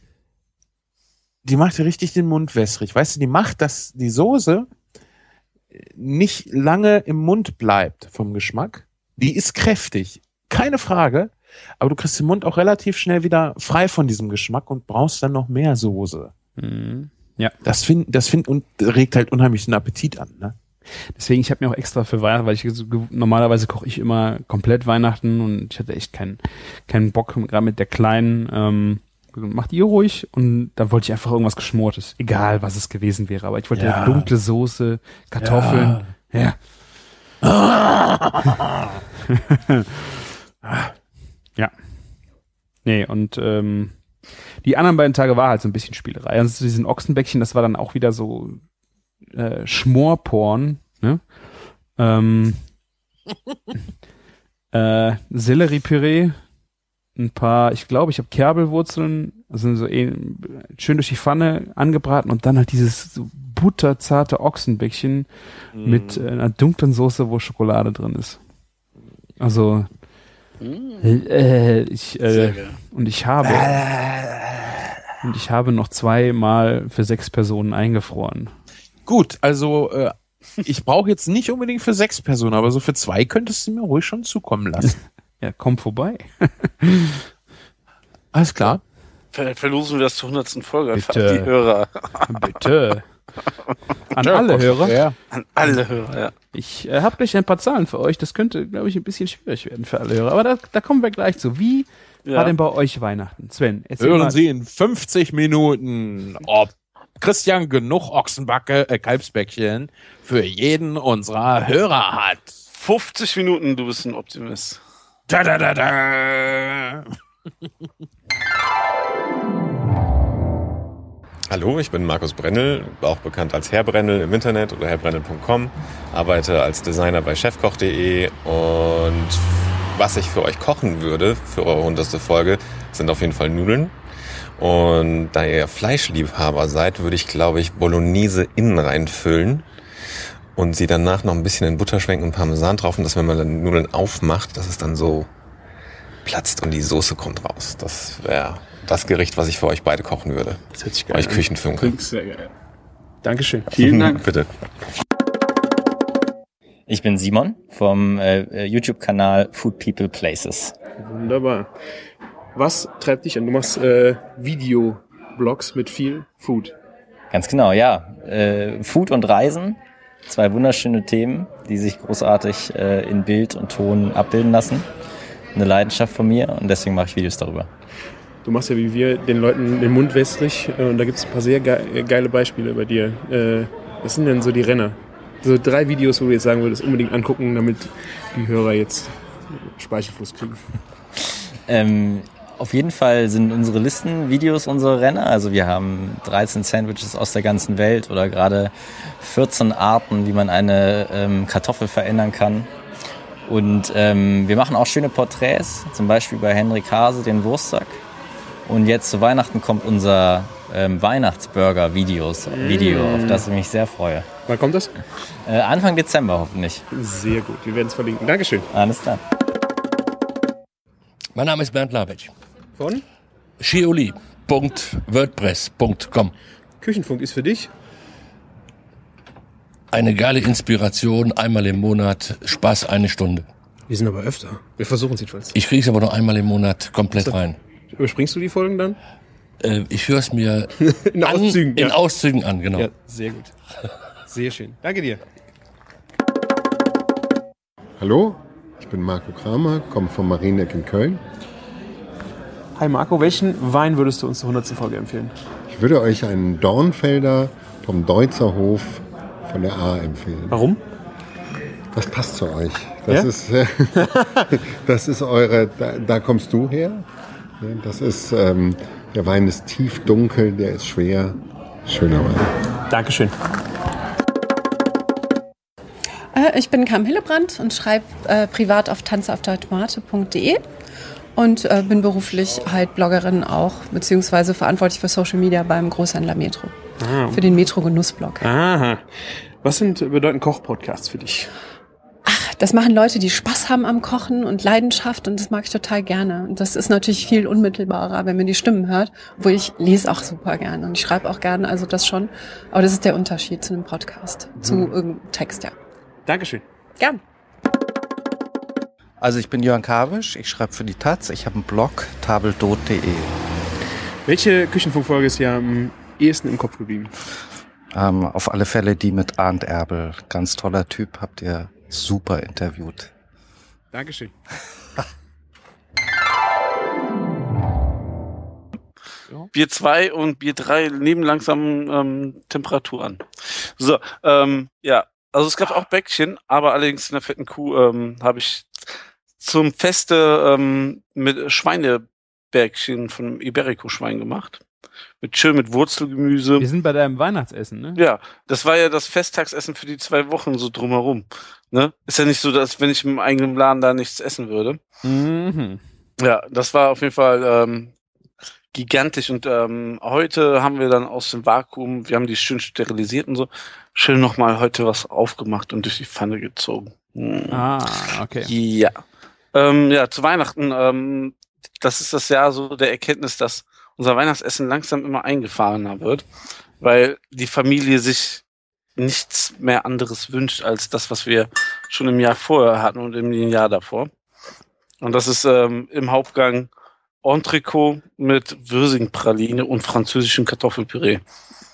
die macht richtig den Mund wässrig. Weißt du, die macht, dass die Soße nicht lange im Mund bleibt vom Geschmack. Die ist kräftig, keine Frage. Aber du kriegst den Mund auch relativ schnell wieder frei von diesem Geschmack und brauchst dann noch mehr Soße. Mhm. Ja. Das find, das find, und regt halt unheimlich den Appetit an, ne? Deswegen, ich habe mir auch extra für Weihnachten, weil ich normalerweise koche ich immer komplett Weihnachten und ich hatte echt keinen keinen Bock, gerade mit der kleinen, ähm, macht ihr ruhig und dann wollte ich einfach irgendwas Geschmortes, egal was es gewesen wäre, aber ich wollte Ja. dunkle Soße, Kartoffeln, ja. Ja. *laughs* *laughs* *laughs* Nee, und ähm, die anderen beiden Tage war halt so ein bisschen Spielerei. Also diesen Ochsenbäckchen, das war dann auch wieder so äh, Schmorporn, ne? Ähm, *laughs* äh, Selleriepüree, ein paar, ich glaube, ich habe Kerbelwurzeln, also so eh, schön durch die Pfanne angebraten und dann halt dieses so butterzarte Ochsenbäckchen mit äh, einer dunklen Soße, wo Schokolade drin ist. Also äh, ich äh, und ich habe und ich habe noch zweimal für sechs Personen eingefroren. Gut, also äh, ich brauche jetzt nicht unbedingt für sechs Personen, aber so für zwei könntest du mir ruhig schon zukommen lassen. *laughs* Ja, komm vorbei. *laughs* Alles klar. Vielleicht verlosen wir das zur 100. Folge Bitte. die Hörer. Bitte. *laughs* An alle Hörer. ja. An alle Hörer, ja. Ich äh, habe gleich ein paar Zahlen für euch. Das könnte, glaube ich, ein bisschen schwierig werden für alle Hörer. Aber da, da kommen wir gleich zu. Wie Ja. war denn bei euch Weihnachten? Sven, erzähl Hören mal. Sie in 50 Minuten, ob Christian genug Ochsenbacke, äh, Kalbsbäckchen für jeden unserer Hörer hat. 50 Minuten, du bist ein Optimist. Da, da, da, da. Hallo, ich bin Markus Brennel, auch bekannt als Herr Brennel im Internet oder herrbrennel.com, arbeite als Designer bei chefkoch.de und was ich für euch kochen würde für eure hundertste Folge, sind auf jeden Fall Nudeln. Und da ihr Fleischliebhaber seid, würde ich, glaube ich, Bolognese innen reinfüllen und sie danach noch ein bisschen in Butter schwenken und Parmesan drauf und dass wenn man dann Nudeln aufmacht, dass es dann so platzt und die Soße kommt raus. Das wäre das Gericht, was ich für euch beide kochen würde. Das hört sich Euch an. Küchenfunke. Klingt sehr geil. Dankeschön. Vielen *laughs* Dank. Bitte. Ich bin Simon vom äh, YouTube-Kanal Food People Places. Wunderbar. Was treibt dich an? Du machst äh, Videoblogs mit viel Food. Ganz genau, ja. Äh, Food und Reisen, zwei wunderschöne Themen, die sich großartig äh, in Bild und Ton abbilden lassen. Eine Leidenschaft von mir und deswegen mache ich Videos darüber. Du machst ja wie wir den Leuten den Mund wässrig äh, und da gibt es ein paar sehr ge geile Beispiele bei dir. Äh, was sind denn so die Renner? So drei Videos, wo du jetzt sagen würdest, unbedingt angucken, damit die Hörer jetzt Speichelfluss kriegen. *laughs* Ähm, auf jeden Fall sind unsere Listen Videos unsere Renner. Also wir haben 13 Sandwiches aus der ganzen Welt oder gerade 14 Arten, wie man eine ähm, Kartoffel verändern kann. Und ähm, wir machen auch schöne Porträts, zum Beispiel bei Henrik Hase, den Wurstsack. Und jetzt zu Weihnachten kommt unser ähm, Weihnachtsburger-Videos, Video, auf das ich mich sehr freue. Wann kommt das? Äh, Anfang Dezember hoffentlich. Sehr gut, wir werden es verlinken. Dankeschön. Alles klar. Mein Name ist Bernd Labitsch. Von? Shioli.wordpress.com. Küchenfunk ist für dich? Eine geile Inspiration, einmal im Monat, Spaß eine Stunde. Wir sind aber öfter. Wir versuchen es jedenfalls. Ich kriege es aber nur einmal im Monat komplett rein. Überspringst du die Folgen dann? Äh, ich höre es mir *laughs* In an, Auszügen, in ja. Auszügen an, genau. Ja, sehr gut. Sehr schön. Danke dir. Hallo, ich bin Marco Kramer, komme vom Marieneck in Köln. Hi Marco, welchen Wein würdest du uns zur 100. Folge empfehlen? Ich würde euch einen Dornfelder vom Deutzer Hof von der A empfehlen. Warum? Das passt zu euch. Das, Ja? ist, *laughs* das ist eure, da, da kommst du her. Das ist, ähm, der Wein ist tief dunkel, der ist schwer. Schöner Wein. Dankeschön. Äh, Ich bin Kam Hillebrand und schreibe äh, privat auf tanzaufdertomate.de und äh, bin beruflich halt Bloggerin auch, beziehungsweise verantwortlich für Social Media beim Großhändler Metro. Ah. Für den Metro Genussblog. Aha. Was sind bedeuten Koch-Podcasts für dich? Das machen Leute, die Spaß haben am Kochen und Leidenschaft und das mag ich total gerne. Und das ist natürlich viel unmittelbarer, wenn man die Stimmen hört, wo ich lese auch super gerne und ich schreibe auch gerne, also das schon. Aber das ist der Unterschied zu einem Podcast, zu Mhm. irgendeinem Text, ja. Dankeschön. Gern. Also ich bin Jörn Kawisch, ich schreibe für die Taz, ich habe einen Blog, tabeldot.de. Welche Küchenfunkfolge ist dir am ehesten im Kopf geblieben? Ähm, auf alle Fälle die mit Arndt Erbel. Ganz toller Typ, habt ihr super interviewt. Dankeschön. *laughs* Bier 2 und Bier 3 nehmen langsam ähm, Temperatur an. So, ähm, ja, also es gab auch Bäckchen, aber allerdings in der fetten Kuh ähm, habe ich zum Feste ähm, mit Schweinebäckchen von Iberico-Schwein gemacht. Mit schön mit Wurzelgemüse. Wir sind bei deinem Weihnachtsessen, ne? Ja, das war ja das Festtagsessen für die zwei Wochen so drumherum. Ne? Ist ja nicht so, dass wenn ich im eigenen Laden da nichts essen würde. Mhm. Ja, das war auf jeden Fall ähm, gigantisch. Und ähm, heute haben wir dann aus dem Vakuum, wir haben die schön sterilisiert und so, schön nochmal heute was aufgemacht und durch die Pfanne gezogen. Mm. Ah, okay. Ja. Ähm, ja, zu Weihnachten, ähm, das ist das Jahr so der Erkenntnis, dass unser Weihnachtsessen langsam immer eingefahrener wird, weil die Familie sich nichts mehr anderes wünscht als das, was wir schon im Jahr vorher hatten und im Jahr davor. Und das ist ähm, im Hauptgang Entrecot mit Würsingpraline und französischem Kartoffelpüree.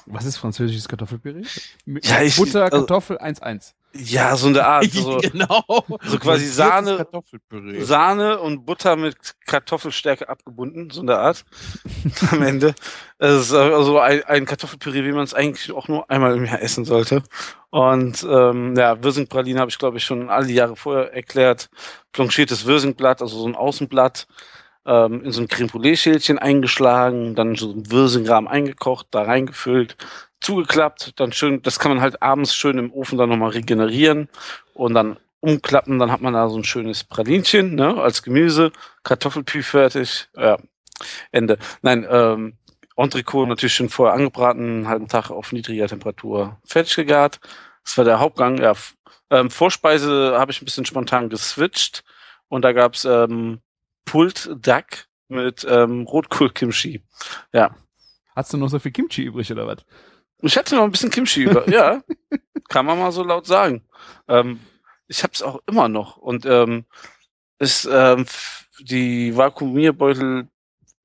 Was ist französisches Kartoffelpüree? Ja, ich- Butter, also- Kartoffel 1-1. Ja, so in der Art. *laughs* So, Genau. So quasi Sahne. Sahne und Butter mit Kartoffelstärke abgebunden, so in der Art. *laughs* Am Ende. Es ist also ein, ein Kartoffelpüree, wie man es eigentlich auch nur einmal im Jahr essen sollte. Und ähm, ja, Würsingpraline habe ich, glaube ich, schon alle Jahre vorher erklärt. Blanchiertes Würsingblatt, also so ein Außenblatt, ähm, in so ein Creme Brûlée-Schälchen eingeschlagen, dann so ein Würsingrahmen eingekocht, da reingefüllt, zugeklappt, dann schön, das kann man halt abends schön im Ofen dann nochmal regenerieren und dann umklappen, dann hat man da so ein schönes Pralinchen, ne, als Gemüse, Kartoffelpü fertig, ja, Ende. Nein, ähm, Entrecot natürlich schon vorher angebraten, einen halben Tag auf niedriger Temperatur fertig gegart. Das war der Hauptgang, ja. Ähm, Vorspeise habe ich ein bisschen spontan geswitcht und da gab's ähm, Pult Duck mit ähm, Rotkohl-Kimchi. Ja. Hast du noch so viel Kimchi übrig oder was? Ich hatte noch ein bisschen Kimchi über. Ja, *laughs* kann man mal so laut sagen. Ähm, ich habe es auch immer noch und ähm, ist ähm, die Vakuumierbeutel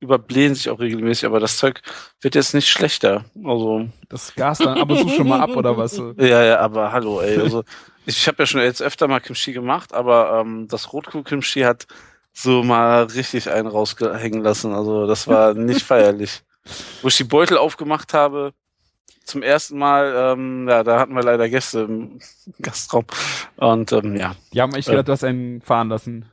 überblähen sich auch regelmäßig, aber das Zeug wird jetzt nicht schlechter. Also Das Gas dann ab und zu schon mal ab oder was? *laughs* ja, ja, aber hallo, ey. Also ich, habe ja schon jetzt öfter mal Kimchi gemacht, aber ähm, das Rotkohl-Kimchi hat so mal richtig einen rausgehängen lassen. Also das war nicht *laughs* feierlich. Wo ich die Beutel aufgemacht habe, zum ersten Mal, ähm, ja, da hatten wir leider Gäste im *laughs* Gastraum. Und ähm, ja. Die haben echt gedacht, du hast einen fahren lassen.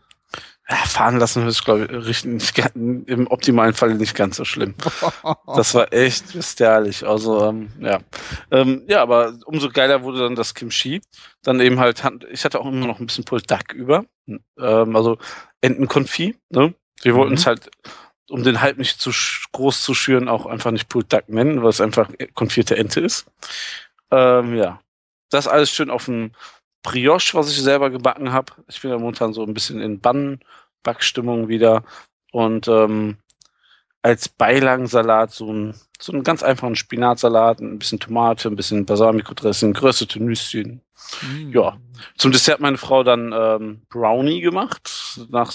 ja, fahren lassen ist, glaube ich, nicht, im optimalen Fall nicht ganz so schlimm. *laughs* Das war echt bestialisch. Also, ähm, ja. Ähm, ja, aber umso geiler wurde dann das Kimchi. Dann eben halt, ich hatte auch immer noch ein bisschen Pulled Duck über. Ähm, also Entenkonfit, ne? Wir wollten es halt, um den Hype nicht zu groß zu schüren, auch einfach nicht Pulled Duck nennen, weil es einfach konfierte Ente ist. Ähm, ja. Das alles schön auf dem Brioche, was ich selber gebacken habe. Ich bin ja momentan so ein bisschen in Bannbackstimmung wieder. Und ähm, als Beilagensalat so ein so einen ganz einfachen Spinatsalat, ein bisschen Tomate, ein bisschen Balsamico-Dressing, geröstete Nüsschen. Ja. Zum Dessert meine Frau dann ähm, Brownie gemacht, nach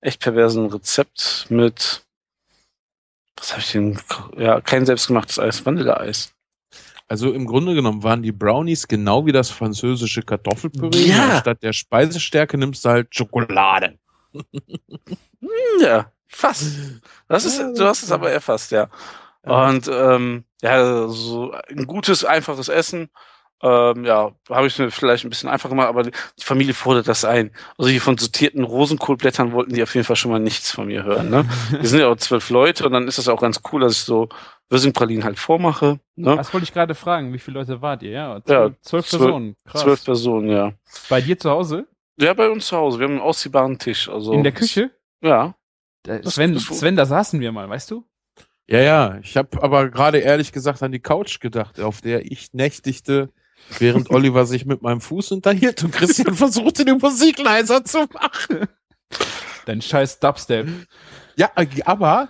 echt perversen Rezept mit, was habe ich denn, ja, kein selbstgemachtes Eis, Vanilleeis. Also im Grunde genommen waren die Brownies genau wie das französische Kartoffelpüree. Ja. Statt der Speisestärke nimmst du halt Schokolade. Ja, fast. Das ist, du hast es aber erfasst, ja. Und ähm, ja, so ein gutes, einfaches Essen. Ähm, ja, habe ich mir vielleicht ein bisschen einfacher gemacht, aber die Familie fordert das ein. Also hier von sortierten Rosenkohlblättern wollten die auf jeden Fall schon mal nichts von mir hören. Ne? Wir sind ja auch zwölf Leute und dann ist das auch ganz cool, dass ich so Würsingpralinen halt vormache. Ne? Das wollte ich gerade fragen. Wie viele Leute wart ihr? Ja, Ja, zwölf, zwölf zwölf- Personen. Krass. Zwölf Personen, ja. Bei dir zu Hause? Ja, bei uns zu Hause. Wir haben einen ausziehbaren Tisch. Also In der Küche? Ja. Da, Sven, das- Sven, da saßen wir mal, weißt du? Ja, ja. Ich habe aber gerade ehrlich gesagt an die Couch gedacht, auf der ich nächtigte, während Oliver sich mit meinem Fuß unterhielt und Christian *laughs* versuchte, die Musik leiser zu machen. Dein scheiß Dubstep. Ja, aber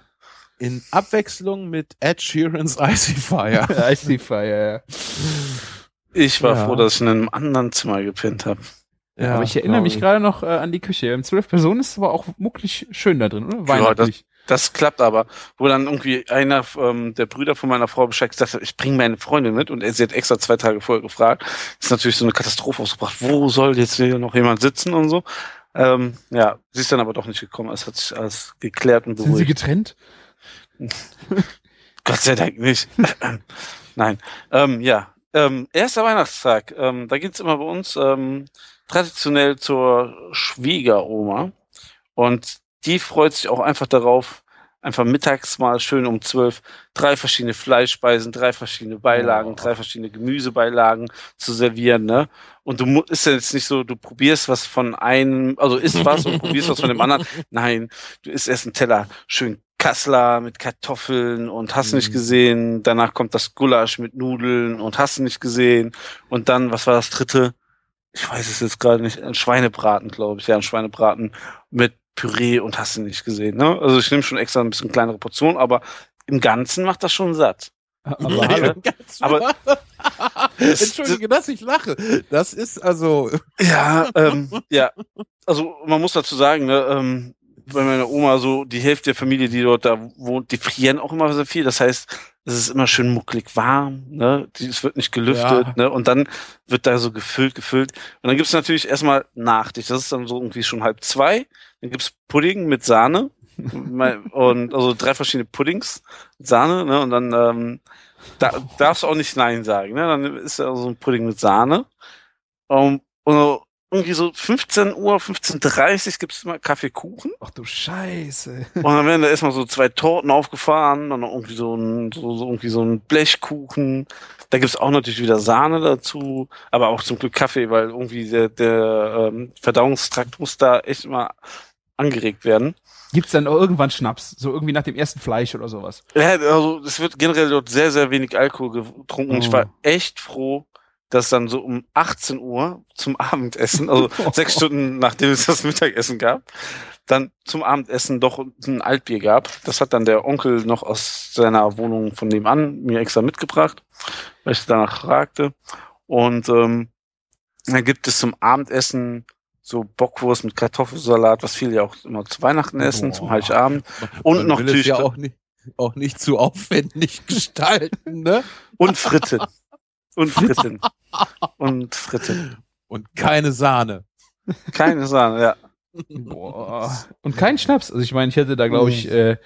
in Abwechslung mit Ed Sheeran's Icy Fire. *laughs* Icy Fire, ja. Ich war Ja. froh, dass ich in einem anderen Zimmer gepennt habe. Ja, aber ich erinnere mich gerade noch äh, an die Küche. Im zwölf Personen ist es aber auch mucklig schön da drin, oder? Ja, das, Weihnachtlich. Das klappt aber. Wo dann irgendwie einer ähm, der Brüder von meiner Frau Bescheid gesagt hat, ich bringe meine Freundin mit und er, sie hat extra zwei Tage vorher gefragt. ist natürlich so eine Katastrophe ausgebracht. Wo soll jetzt hier noch jemand sitzen und so? Ähm, ja, sie ist dann aber doch nicht gekommen. Es hat sich alles geklärt und Sind sie beruhigt. getrennt? *laughs* Gott sei Dank nicht. *laughs* Nein. Ähm, ja. Ähm, erster Weihnachtstag. Ähm, da geht's immer bei uns ähm, traditionell zur Schwiegeroma. Und die freut sich auch einfach darauf, einfach mittags mal schön um zwölf drei verschiedene Fleischspeisen, drei verschiedene Beilagen, drei verschiedene Gemüsebeilagen zu servieren, ne? Und du ist ja jetzt nicht so, du probierst was von einem, also isst was und probierst was von dem anderen. *laughs* Nein, du isst erst einen Teller schön Kassler mit Kartoffeln und hast nicht gesehen. Danach kommt das Gulasch mit Nudeln und hast nicht gesehen. Und dann, was war das dritte? Ich weiß es jetzt gerade nicht. Ein Schweinebraten, glaube ich. Ja, ein Schweinebraten mit Püree und hast du nicht gesehen. Ne? Also ich nehme schon extra ein bisschen kleinere Portionen, aber im Ganzen macht das schon satt. Aber *laughs* hallo. Aber *laughs* Entschuldige, dass ich lache. Das ist also. *laughs* Ja, ähm, ja. Also man muss dazu sagen, ne, ähm, bei meiner Oma so die Hälfte der Familie, die dort da wohnt, die frieren auch immer sehr viel. Das heißt, es ist immer schön mucklig warm, ne? Es wird nicht gelüftet, Ja. ne? Und dann wird da so gefüllt, gefüllt. Und dann gibt's natürlich erstmal Nachtisch. Das ist dann so irgendwie schon halb zwei. Dann gibt's Pudding mit Sahne. *laughs* Und also drei verschiedene Puddings Sahne, ne? Und dann ähm, da darfst du auch nicht Nein sagen, ne? Dann ist ja so ein Pudding mit Sahne. Um, und irgendwie so 15 Uhr, 15.30 Uhr gibt's immer Kaffeekuchen. Ach du Scheiße. Und dann werden da erstmal so zwei Torten aufgefahren, dann noch irgendwie so ein, so, so irgendwie so ein Blechkuchen. Da gibt's auch natürlich wieder Sahne dazu, aber auch zum Glück Kaffee, weil irgendwie der, der ähm, Verdauungstrakt muss da echt immer angeregt werden. Gibt's dann auch irgendwann Schnaps? So irgendwie nach dem ersten Fleisch oder sowas? Ja, also es wird generell dort sehr, sehr wenig Alkohol getrunken. Ich Oh. war echt froh, dass dann so um 18 Uhr zum Abendessen, also *laughs* sechs Stunden nachdem es das Mittagessen gab, dann zum Abendessen doch ein Altbier gab. Das hat dann der Onkel noch aus seiner Wohnung von nebenan mir extra mitgebracht, weil ich danach fragte. Und ähm, dann gibt es zum Abendessen so Bockwurst mit Kartoffelsalat, was viele ja auch immer zu Weihnachten essen, zum Heiligabend. Und Man noch will es ja auch nicht, auch nicht zu aufwendig *laughs* gestalten, ne? Und Fritten. Und Fritten. Und Fritten. Und keine Sahne. Keine Sahne, ja. Boah. Und kein Schnaps. Also ich meine, ich hätte da, glaube ich, äh,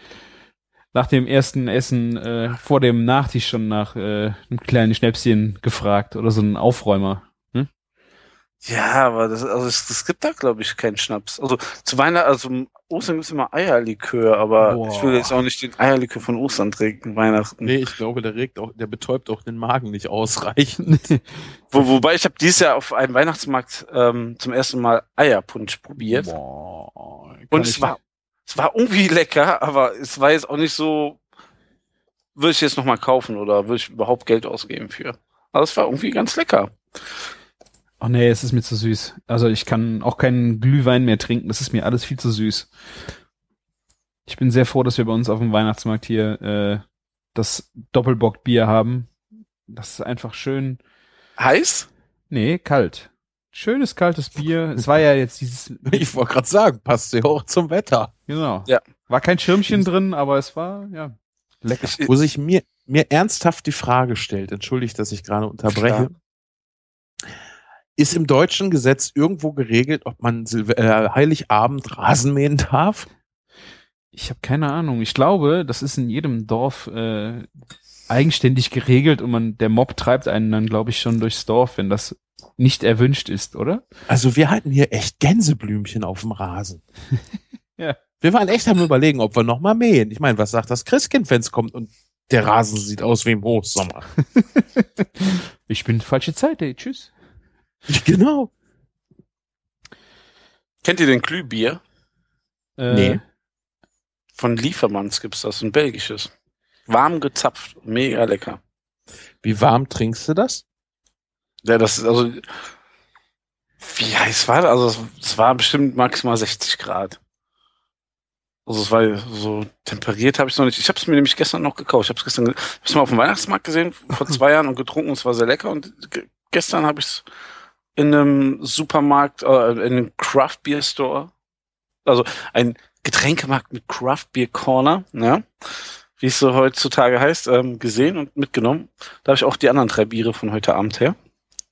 nach dem ersten Essen äh, vor dem Nachtisch schon nach äh, einem kleinen Schnäpschen gefragt oder so einen Aufräumer. Ja, aber das, also es, es gibt da, glaube ich, keinen Schnaps. Also zu Weihnachten, also Ostern gibt's immer Eierlikör, aber Boah. ich will jetzt auch nicht den Eierlikör von Ostern trinken, Weihnachten. Nee, ich glaube, der regt auch, der betäubt auch den Magen nicht ausreichend. *laughs* Wo, wobei ich habe dieses Jahr auf einem Weihnachtsmarkt ähm, zum ersten Mal Eierpunsch probiert. Und es war, es war irgendwie lecker, aber es war jetzt auch nicht so, würde ich jetzt nochmal kaufen oder würde ich überhaupt Geld ausgeben für. Aber es war irgendwie ganz lecker. Ach nee, es ist mir zu süß. Also ich kann auch keinen Glühwein mehr trinken. Das ist mir alles viel zu süß. Ich bin sehr froh, dass wir bei uns auf dem Weihnachtsmarkt hier äh, das Doppelbock-Bier haben. Das ist einfach schön. Heiß? Nee, kalt. Schönes kaltes Bier. Es war ja jetzt dieses. *laughs* Ich wollte gerade sagen, passt ja auch zum Wetter. Genau. Ja. War kein Schirmchen drin, aber es war ja lecker. Wo sich mir, mir ernsthaft die Frage stellt, entschuldigt, dass ich gerade unterbreche, ist im deutschen Gesetz irgendwo geregelt, ob man Silve äh, Heiligabend Rasen mähen darf? Ich habe keine Ahnung. Ich glaube, das ist in jedem Dorf äh, eigenständig geregelt und man der Mob treibt einen dann, glaube ich, schon durchs Dorf, wenn das nicht erwünscht ist, oder? Also wir hatten hier echt Gänseblümchen auf dem Rasen. *laughs* Ja. Wir waren echt am überlegen, ob wir noch mal mähen. Ich meine, was sagt das Christkind, wenn es kommt und der Rasen sieht aus wie im Hochsommer? *laughs* Ich bin falsche Zeit, ey. Tschüss. *laughs* Genau. Kennt ihr den Glühbier? Äh, Nee. Von Liefermanns gibt's das, ein belgisches. Warm gezapft, mega lecker. Wie warm trinkst du das? Ja, das ist also, wie heiß war das? Also, es- war bestimmt maximal 60 Grad. Also, es war so temperiert habe ich noch nicht. Ich habe es mir nämlich gestern noch gekauft. Ich habe es gestern, hab's mal auf dem Weihnachtsmarkt gesehen, vor zwei *laughs* Jahren und getrunken. Es war sehr lecker. Und ge gestern habe ich es in einem Supermarkt, äh, in einem Craft Beer Store, also ein Getränkemarkt mit Craft Beer Corner, ja, wie es so heutzutage heißt, ähm, gesehen und mitgenommen. Da habe ich auch die anderen drei Biere von heute Abend her.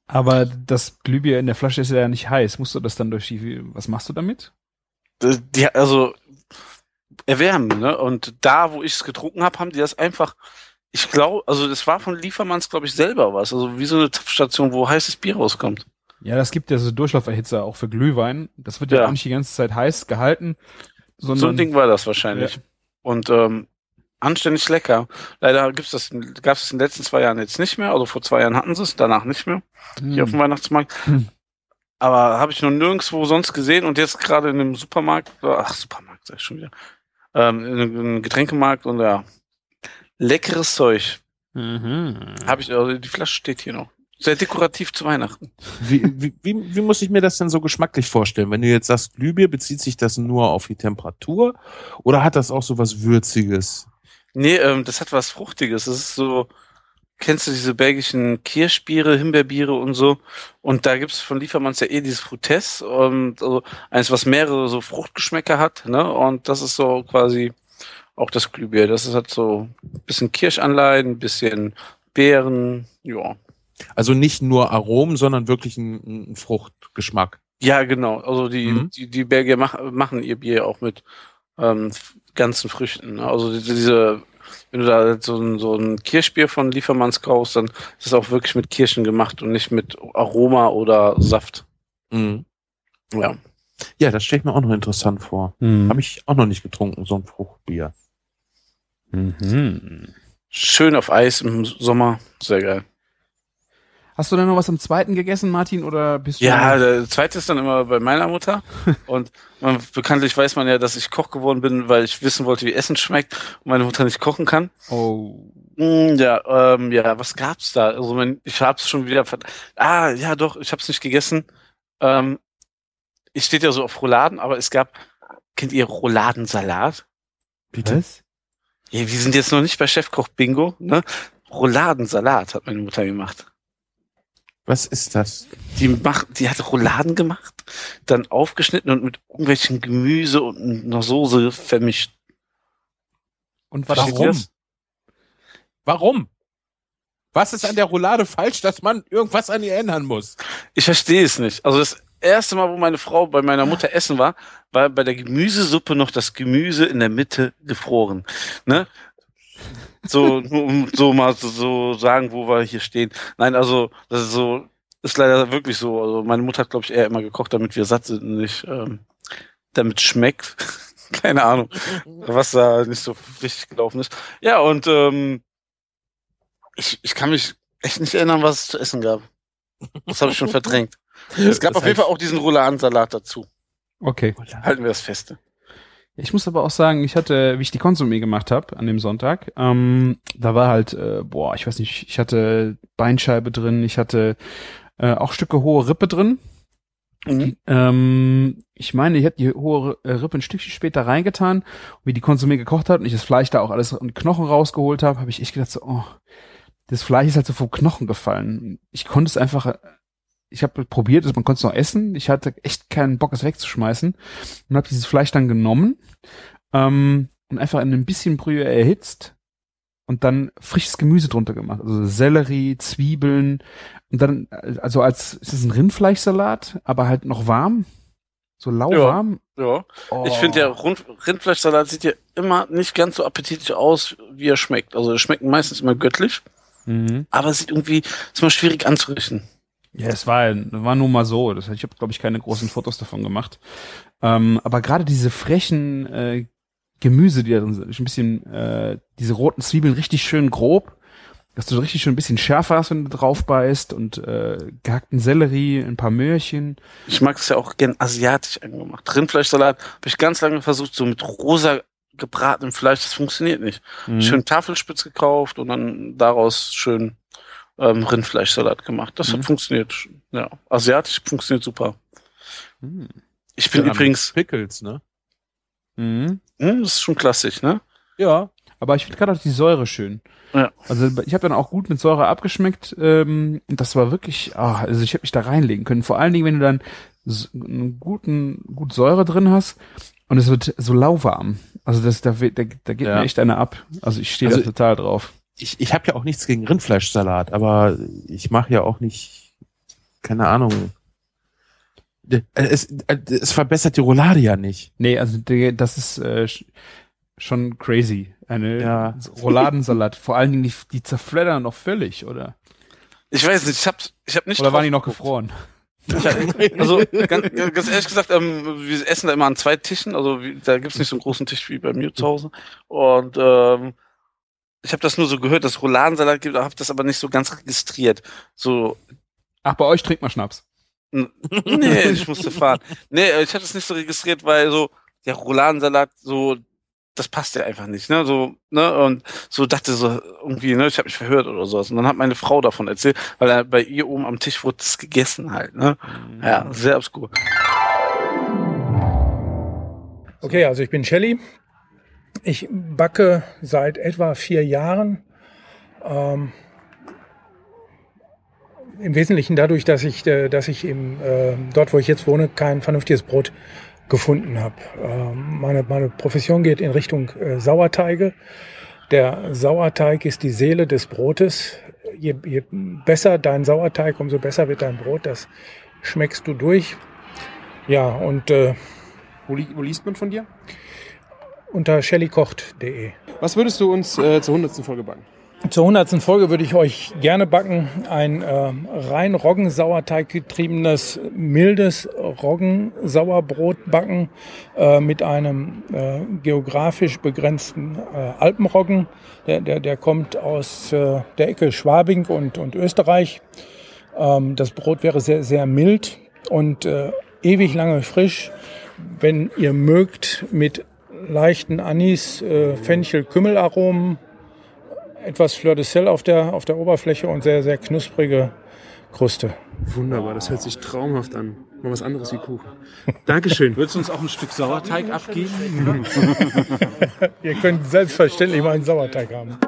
Aber das Glühbier in der Flasche ist ja nicht heiß. Musst du das dann durch die. Was machst du damit? Die, also erwärmen, ne? Und da, wo ich es getrunken habe, haben die das einfach, ich glaube, also das war von Liefermanns, glaube ich, selber was. Also wie so eine Zapfstation, wo heißes Bier rauskommt. Ja, das gibt ja so Durchlauferhitzer auch für Glühwein. Das wird ja, Ja. auch nicht die ganze Zeit heiß gehalten, sondern. so ein Ding war das wahrscheinlich. Ja. Und ähm, anständig lecker. Leider gibt's das, gab es in den letzten zwei Jahren jetzt nicht mehr. Also vor zwei Jahren hatten sie es, danach nicht mehr. Hm. Hier auf dem Weihnachtsmarkt. Hm. Aber habe ich noch nirgendwo sonst gesehen und jetzt gerade in einem Supermarkt, ach Supermarkt, sag ich schon wieder, ähm, in einem Getränkemarkt und ja, leckeres Zeug. Mhm. Habe ich, also die Flasche steht hier noch. Sehr dekorativ zu Weihnachten. Wie, wie, wie, wie muss ich mir das denn so geschmacklich vorstellen? Wenn du jetzt sagst, Glühbier, bezieht sich das nur auf die Temperatur oder hat das auch so was Würziges? Nee, ähm, das hat was Fruchtiges. Das ist so, kennst du diese belgischen Kirschbiere, Himbeerbiere und so? Und da gibt's von Liefermanns ja eh dieses Fruites und also eins, was mehrere so Fruchtgeschmäcker hat, ne? Und das ist so quasi auch das Glühbier. Das ist halt so ein bisschen Kirschanleihen, ein bisschen Beeren, ja. Also nicht nur Aromen, sondern wirklich ein, ein Fruchtgeschmack. Ja, genau. Also die, Mhm. die, die Belgier mach, machen ihr Bier auch mit ähm, ganzen Früchten. Also diese, diese, wenn du da so ein, so ein Kirschbier von Liefermanns kaufst, dann ist es auch wirklich mit Kirschen gemacht und nicht mit Aroma oder Saft. Mhm. Ja. Ja, das stelle ich mir auch noch interessant vor. Mhm. Habe ich auch noch nicht getrunken, so ein Fruchtbier. Mhm. Schön auf Eis im Sommer. Sehr geil. Hast du denn noch was am zweiten gegessen, Martin, oder bist du? Ja, der zweite ist dann immer bei meiner Mutter. *laughs* Und man, bekanntlich weiß man ja, dass ich Koch geworden bin, weil ich wissen wollte, wie Essen schmeckt und meine Mutter nicht kochen kann. Oh. Mm, Ja, ähm, ja, was gab's da? Also mein, ich hab's schon wieder verd Ah, ja doch, ich hab's nicht gegessen. Ähm, ich steht ja so auf Rouladen, aber es gab, kennt ihr Rouladensalat? Bitte? Was? Ja, wir sind jetzt noch nicht bei Chefkoch Bingo, ne? Rouladensalat hat meine Mutter gemacht. Was ist das? Die macht, die hat Rouladen gemacht, dann aufgeschnitten und mit irgendwelchen Gemüse und einer Soße vermischt. Und ihr warum? das? Warum? Was ist an der Roulade falsch, dass man irgendwas an ihr ändern muss? Ich verstehe es nicht. Also das erste Mal, wo meine Frau bei meiner Mutter essen war, war bei der Gemüsesuppe noch das Gemüse in der Mitte gefroren. Ne? So, um so mal so, sagen, wo wir hier stehen. Nein, also das ist so, ist leider wirklich so. Also meine Mutter hat, glaube ich, eher immer gekocht, damit wir satt sind, und nicht ähm, damit schmeckt. *laughs* Keine Ahnung, was da nicht so richtig gelaufen ist. Ja, und ähm, ich, ich kann mich echt nicht erinnern, was es zu essen gab. Das habe ich schon verdrängt. Es gab Das auf jeden Fall auch diesen Rouladensalat dazu. Okay. Halten wir das feste. Ich muss aber auch sagen, ich hatte, wie ich die Konsumé gemacht habe an dem Sonntag, ähm, da war halt, äh, boah, ich weiß nicht, ich hatte Beinscheibe drin, ich hatte äh, auch Stücke hohe Rippe drin. Die, ähm, ich meine, ich hätte die hohe äh, Rippe ein Stückchen später reingetan, und wie die Konsumé gekocht hat und ich das Fleisch da auch alles und Knochen rausgeholt habe, habe ich echt gedacht so, oh, das Fleisch ist halt so vom Knochen gefallen. Ich konnte es einfach, ich habe probiert, man konnte es noch essen. Ich hatte echt keinen Bock, es wegzuschmeißen und habe dieses Fleisch dann genommen ähm, und einfach in ein bisschen Brühe erhitzt und dann frisches Gemüse drunter gemacht. Also Sellerie, Zwiebeln und dann, also als, ist es ein Rindfleischsalat, aber halt noch warm? So lauwarm? Ja. Oh. Ich finde, der Rund Rindfleischsalat sieht ja immer nicht ganz so appetitlich aus, wie er schmeckt. Also er schmeckt meistens immer göttlich, Mhm. aber es sieht irgendwie, ist mal schwierig anzurichten. Ja, es war, war nur mal so. Das, ich habe, glaube ich, keine großen Fotos davon gemacht. Ähm, aber gerade diese frechen äh, Gemüse, die da drin sind, ist ein bisschen, äh, diese roten Zwiebeln richtig schön grob, dass du richtig schön ein bisschen schärfer hast, wenn du drauf beißt und äh, gehackten Sellerie, ein paar Möhrchen. Ich mag es ja auch gern asiatisch angemacht. Rindfleischsalat habe ich ganz lange versucht, so mit rosa gebratenem Fleisch, das funktioniert nicht. Mhm. Schön Tafelspitz gekauft und dann daraus schön ähm, Rindfleischsalat gemacht. Das Mhm. hat funktioniert. Ja, asiatisch funktioniert super. Ich bin Ja, übrigens. Pickles, ne? Mhm. Hm, das ist schon klassisch, ne? Ja. Aber ich finde gerade auch die Säure schön. Ja. Also ich habe dann auch gut mit Säure abgeschmeckt. Ähm, das war wirklich, ah, also ich hätte mich da reinlegen können. Vor allen Dingen, wenn du dann einen guten, gut Säure drin hast und es wird so lauwarm. Also das, da, da, da geht Ja. mir echt einer ab. Also ich stehe Also- da total drauf. Ich, ich habe ja auch nichts gegen Rindfleischsalat, aber ich mache ja auch nicht, keine Ahnung. Äh, Es, äh, es verbessert die Roulade ja nicht. Nee, also das ist äh, sch- schon crazy. Eine Ja. Rouladensalat. Vor allen Dingen, die, die zerfleddern noch völlig, oder? Ich weiß nicht, ich hab, ich hab nicht. Oder waren die noch gefroren? Also ganz, ganz ehrlich gesagt, ähm, wir essen da immer an zwei Tischen. Also wie, da gibt's nicht so einen großen Tisch wie bei mir zu Hause. Und ähm, ich habe das nur so gehört, dass es Rouladensalat gibt, habe das aber nicht so ganz registriert. So, Ach, bei euch trinkt man Schnaps. nee, ich musste *laughs* fahren. Nee, ich habe das nicht so registriert, weil so der Rouladensalat so das passt ja einfach nicht, ne? So, ne? Und so dachte so irgendwie, ne, ich habe mich verhört oder sowas. Und dann hat meine Frau davon erzählt, weil er bei ihr oben am Tisch wurde es gegessen halt, ne? Ja, sehr obskur. Okay, also ich bin Shelly. Ich backe seit etwa vier Jahren. Ähm, Im Wesentlichen dadurch, dass ich, äh, dass ich im, äh, dort, wo ich jetzt wohne, kein vernünftiges Brot gefunden habe. Ähm, meine, meine Profession geht in Richtung äh, Sauerteige. Der Sauerteig ist die Seele des Brotes. Je, je besser dein Sauerteig, umso besser wird dein Brot. Das schmeckst du durch. Ja, und äh, Wo, li wo liest man von dir? Unter shellykocht.de. Was würdest du uns äh, zur 100. Folge backen? Zur 100. Folge würde ich euch gerne backen ein ähm, rein Roggensauerteig getriebenes, mildes Roggensauerbrot backen äh, mit einem äh, geografisch begrenzten äh, Alpenroggen. Der, der, der kommt aus äh, der Ecke Schwabing und, und Österreich. Ähm, das Brot wäre sehr, sehr mild und äh, ewig lange frisch. Wenn ihr mögt, mit leichten Anis, äh, Fenchel, Kümmelaromen, etwas Fleur de Sel auf der, auf der Oberfläche und sehr, sehr knusprige Kruste. Wunderbar, das hört sich traumhaft an. Mal was anderes wie Kuchen. Dankeschön. *laughs* Würdest du uns auch ein Stück Sauerteig abgeben? *laughs* Ihr könnt selbstverständlich mal einen Sauerteig haben.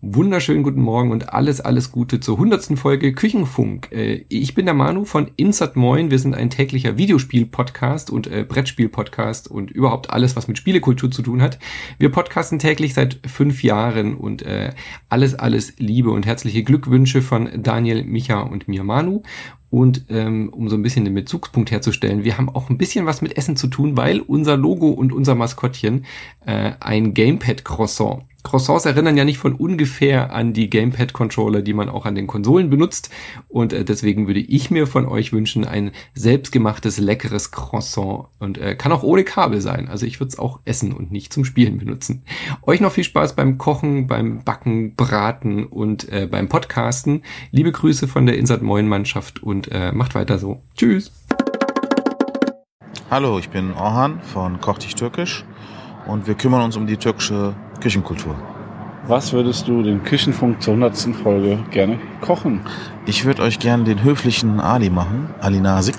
Wunderschönen guten Morgen und alles, alles Gute zur hundertsten Folge Küchenfunk. Äh, ich bin der Manu von Insert Moin. Wir sind ein täglicher Videospiel-Podcast und äh, Brettspiel-Podcast und überhaupt alles, was mit Spielekultur zu tun hat. Wir podcasten täglich seit fünf Jahren und äh, alles, alles Liebe und herzliche Glückwünsche von Daniel, Micha und mir Manu. Und ähm, um so ein bisschen den Bezugspunkt herzustellen, wir haben auch ein bisschen was mit Essen zu tun, weil unser Logo und unser Maskottchen äh, ein Gamepad-Croissant. Croissants erinnern ja nicht von ungefähr an die Gamepad-Controller, die man auch an den Konsolen benutzt. Und äh, deswegen würde ich mir von euch wünschen, ein selbstgemachtes, leckeres Croissant. Und äh, kann auch ohne Kabel sein. Also ich würde es auch essen und nicht zum Spielen benutzen. Euch noch viel Spaß beim Kochen, beim Backen, Braten und äh, beim Podcasten. Liebe Grüße von der Insert Moin Mannschaft und äh, macht weiter so. Tschüss. Hallo, ich bin Orhan von Koch dich Türkisch und wir kümmern uns um die türkische Küchenkultur. Was würdest du den Küchenfunk zur 100. Folge gerne kochen? Ich würde euch gerne den höflichen Ali machen, Ali Nasik.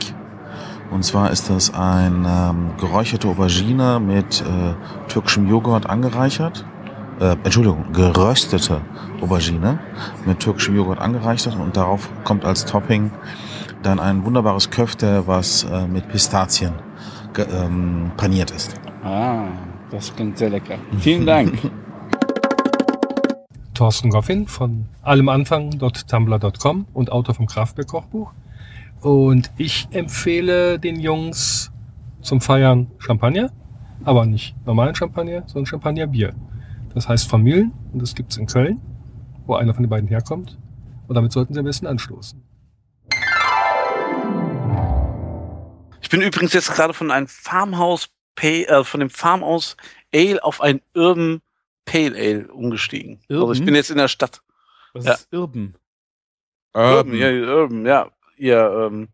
Und zwar ist das ein ähm, geräucherte Aubergine mit äh, türkischem Joghurt angereichert. Äh, Entschuldigung, geröstete Aubergine mit türkischem Joghurt angereichert und darauf kommt als Topping dann ein wunderbares Köfte, was äh, mit Pistazien ähm, paniert ist. Ah, das klingt sehr lecker. Vielen Dank. *laughs* Thorsten Goffin von allemanfang.tumblr.com und Autor vom Kraftwerk-Kochbuch. Und ich empfehle den Jungs zum Feiern Champagner, aber nicht normalen Champagner, sondern Champagnerbier. Das heißt Familien und das gibt's in Köln, wo einer von den beiden herkommt. Und damit sollten sie am besten anstoßen. Ich bin übrigens jetzt gerade von einem Farmhouse Pay, äh, von dem Farmhouse Ale auf ein Urban Pale Ale umgestiegen. Also ich bin jetzt in der Stadt. Was Ja. ist Urban? Urban, ja, Urban, ja. Ja, ähm,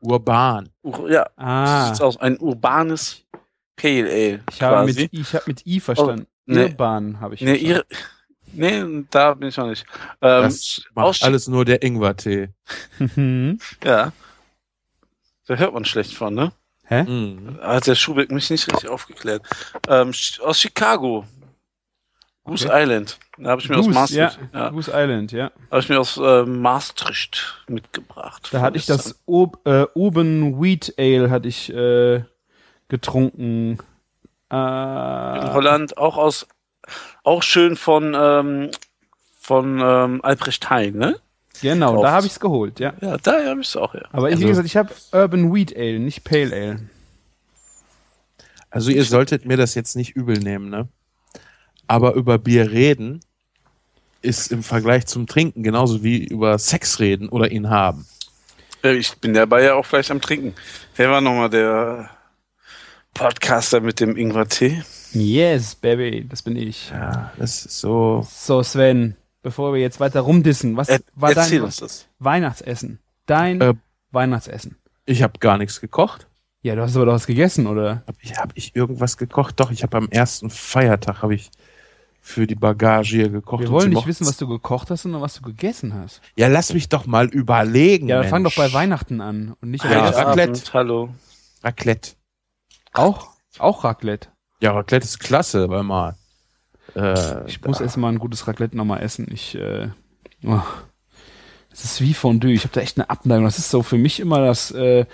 Urban. Ur ja. Ah. So sieht's aus. Ein urbanes Pale Ale. Ich habe mit, ich habe mit I verstanden. Oh, nee. Urban habe ich Nee, verstanden. ihr, nee, da bin ich noch nicht. Ähm, Das macht alles nur der Ingwer-Tee. *laughs* Ja. Da hört man schlecht von, ne? Hä? Mhm. Hat der Schubeck mich nicht richtig aufgeklärt. Ähm, aus Chicago. Goose Island. Da habe ich mir aus Goose, Maastricht, ja, Goose Island, ja. Habe ich mir aus äh, Maastricht mitgebracht. Da hatte ich das Ob, äh, Urban Wheat Ale hatte ich äh, getrunken. Äh, in Holland, auch aus, auch schön von, ähm, von ähm, Albrecht Hein, ne? Genau, Gekauft. da habe ich es geholt, ja. Ja, da habe ich es auch, ja. Aber ich, wie Also- gesagt, ich habe Urban Wheat Ale, nicht Pale Ale. Also ihr solltet mir das jetzt nicht übel nehmen, ne? Aber über Bier reden ist im Vergleich zum Trinken genauso wie über Sex reden oder ihn haben. Ich bin dabei ja auch vielleicht am Trinken. Wer war nochmal der Podcaster mit dem Ingwer-Tee? Yes, Baby, das bin ich. Ja, das ist so. So, Sven, bevor wir jetzt weiter rumdissen, was Er- war dein uns das. Weihnachtsessen? Dein Äh, Weihnachtsessen. Ich habe gar nichts gekocht. Ja, du hast aber doch was gegessen, oder? Hab ich, hab ich irgendwas gekocht? Doch, ich habe am ersten Feiertag habe ich für die Bagage hier gekocht. Wir wollen nicht mochten- wissen, was du gekocht hast, sondern was du gegessen hast. Ja, lass mich doch mal überlegen. Ja, dann fang doch bei Weihnachten an und nicht Ja, am ersten. Raclette. Hallo. Raclette. Auch? Auch Raclette. Ja, Raclette ist klasse, weil mal. Äh, Ich muss erst mal ein gutes Raclette nochmal essen. Ich, äh, oh. Das ist wie Fondue. Ich habe da echt eine Abneigung. Das ist so für mich immer das, äh,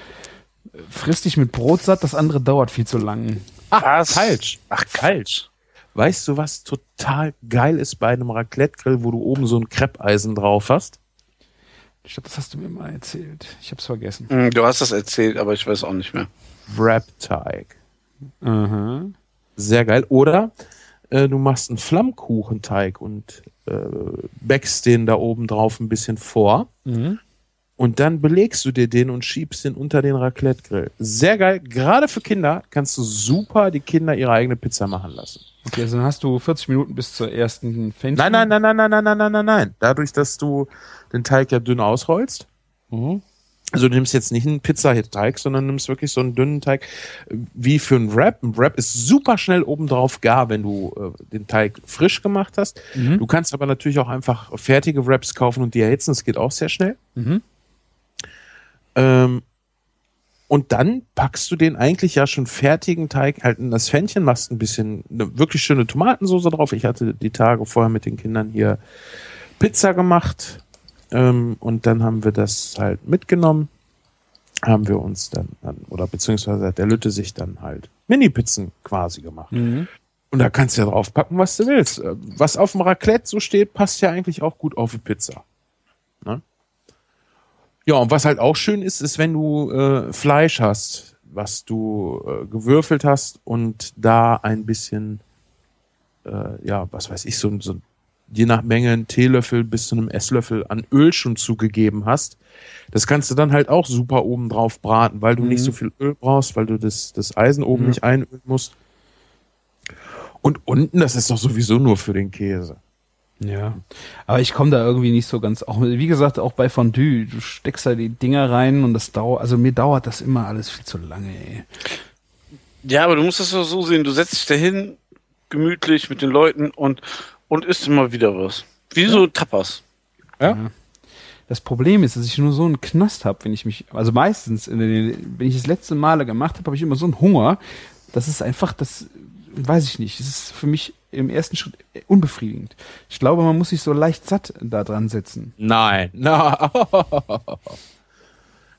frisst dich mit Brot satt, das andere dauert viel zu lang. Ach, falsch. Ach, falsch. Weißt du, was total geil ist bei einem Raclette-Grill, wo du oben so ein Kreppeisen drauf hast? Ich glaube, das hast du mir mal erzählt. Ich hab's vergessen. Hm, Du hast das erzählt, aber ich weiß auch nicht mehr. Wrap-Teig. Aha. Sehr geil. Oder äh, du machst einen Flammkuchenteig und äh, backst den da oben drauf ein bisschen vor. Mhm. Und dann belegst du dir den und schiebst den unter den Raclette-Grill. Sehr geil. Gerade für Kinder kannst du super die Kinder ihre eigene Pizza machen lassen. Okay, also dann hast du 40 Minuten bis zur ersten Fännchen. Nein, nein, nein, nein, nein, nein, nein, nein, nein, nein. Dadurch, dass du den Teig ja dünn ausrollst. Also du nimmst jetzt nicht einen Pizzateig, sondern nimmst wirklich so einen dünnen Teig äh, wie für einen Wrap. Ein Wrap ist super schnell obendrauf gar, wenn du äh, den Teig frisch gemacht hast. Mhm. Du kannst aber natürlich auch einfach fertige Wraps kaufen und die erhitzen. Das geht auch sehr schnell. Mhm. Ähm, Und dann packst du den eigentlich ja schon fertigen Teig halt in das Pfännchen, machst ein bisschen eine wirklich schöne Tomatensauce drauf. Ich hatte die Tage vorher mit den Kindern hier Pizza gemacht. Ähm, und dann haben wir das halt mitgenommen. Haben wir uns dann, dann oder beziehungsweise hat der Lütte sich dann halt Mini-Pizzen quasi gemacht. Mhm. Und da kannst du ja drauf packen, was du willst. Äh, Was auf dem Raclette so steht, passt ja eigentlich auch gut auf die Pizza. Ne? Ja, und was halt auch schön ist, ist, wenn du äh, Fleisch hast, was du äh, gewürfelt hast und da ein bisschen, äh, ja, was weiß ich, so, so je nach Menge einen Teelöffel bis zu einem Esslöffel an Öl schon zugegeben hast. Das kannst du dann halt auch super oben drauf braten, weil du Mhm. nicht so viel Öl brauchst, weil du das, das Eisen oben Mhm. nicht einölen musst. Und unten, das ist doch sowieso nur für den Käse. Ja. Aber ich komme da irgendwie nicht so ganz, auch wie gesagt, auch bei Fondue, du steckst da die Dinger rein und das dauert, also mir dauert das immer alles viel zu lange, ey. Ja, aber du musst das doch so sehen. Du setzt dich dahin, gemütlich mit den Leuten und, und isst immer wieder was. Wie so Tapas. Ja. Das Problem ist, dass ich nur so einen Knast habe, wenn ich mich, also meistens, in den, wenn ich das letzte Male gemacht habe, habe ich immer so einen Hunger. Das ist einfach, das weiß ich nicht. Das ist für mich im ersten Schritt unbefriedigend. Ich glaube, man muss sich so leicht satt da dran setzen. Nein. Na. *laughs*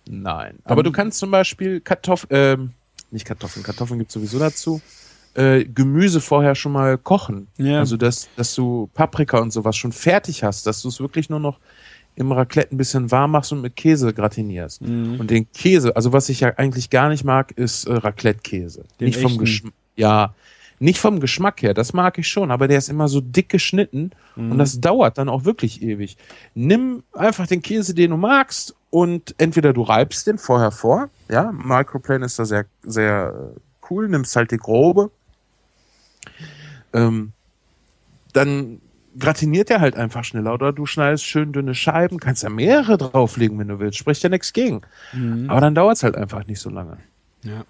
Nein. Aber du kannst zum Beispiel Kartoffeln, ähm, nicht Kartoffeln, Kartoffeln gibt's sowieso dazu, äh, Gemüse vorher schon mal kochen. Ja. Also, dass, dass du Paprika und sowas schon fertig hast, dass du es wirklich nur noch im Raclette ein bisschen warm machst und mit Käse gratinierst. Mhm. Und den Käse, also was ich ja eigentlich gar nicht mag, ist äh, Raclette-Käse. Nicht vom. Geschmack. Ja, nicht vom Geschmack her, das mag ich schon, aber der ist immer so dick geschnitten Mhm. und das dauert dann auch wirklich ewig. Nimm einfach den Käse, den du magst und entweder du reibst den vorher vor, ja, Microplane ist da sehr, sehr äh, cool, nimmst halt die grobe, ähm, dann gratiniert er halt einfach schneller oder du schneidest schön dünne Scheiben, kannst ja mehrere drauflegen, wenn du willst, spricht ja nichts gegen. Mhm. Aber dann dauert es halt einfach nicht so lange. Ja.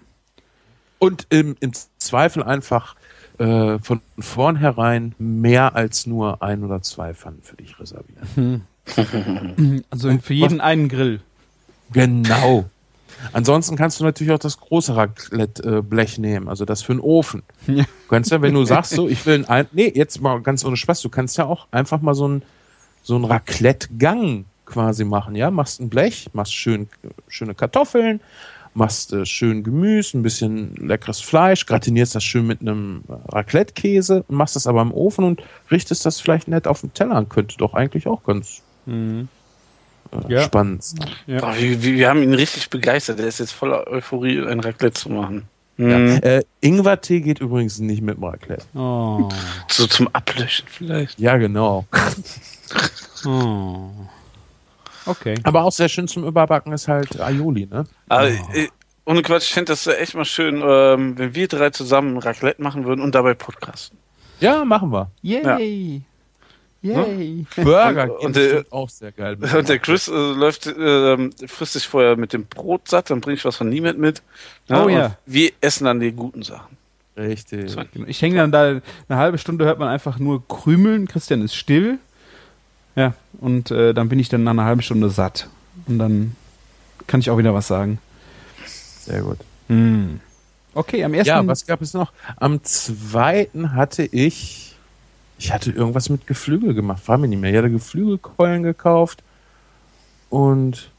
Und im, im Zweifel einfach äh, von vornherein mehr als nur ein oder zwei Pfannen für dich reservieren. *laughs* Also für jeden einen Grill. Genau. Ansonsten kannst du natürlich auch das große Raclette-Blech nehmen, also das für den Ofen. Ja. Du kannst ja, wenn du sagst, so, *laughs* ich will ein, nee, jetzt mal ganz ohne Spaß, du kannst ja auch einfach mal so ein, so ein Raclette-Gang quasi machen, ja, machst ein Blech, machst schön, schöne Kartoffeln, machst äh, schön Gemüse, ein bisschen leckeres Fleisch, gratinierst das schön mit einem Raclette-Käse und machst das aber im Ofen und richtest das vielleicht nett auf den Teller an. Könnte doch eigentlich auch ganz Mhm. Äh, spannend sein. Boah, wir, wir, haben ihn richtig begeistert. Er ist jetzt voller Euphorie, ein Raclette zu machen. Ja. Mhm. Äh, Ingwertee geht übrigens nicht mit dem Raclette. Oh. So zum Ablöschen vielleicht. Ja, genau. *laughs* Oh. Okay. Aber auch sehr schön zum Überbacken ist halt Aioli, ne? Aber, äh, ohne Quatsch, ich fände das echt mal schön, ähm, wenn wir drei zusammen Raclette machen würden und dabei podcasten. Ja, machen wir. Yay. Yay. Burger Und, geht und, der, auch sehr geil. *laughs* und der Chris äh, läuft, äh, frisst sich vorher mit dem Brot satt, dann bringe ich was von Niemet mit. Oh und ja. Wir essen dann die guten Sachen. Richtig. Ich hänge dann da, eine halbe Stunde hört man einfach nur Krümeln, Christian ist still. Ja, und äh, dann bin ich dann nach einer halben Stunde satt. Und dann kann ich auch wieder was sagen. Sehr gut. Hm. Okay, am ersten. Ja, was gab es noch? Am zweiten hatte ich, ich hatte irgendwas mit Geflügel gemacht, war mir nicht mehr. Ich hatte Geflügelkeulen gekauft und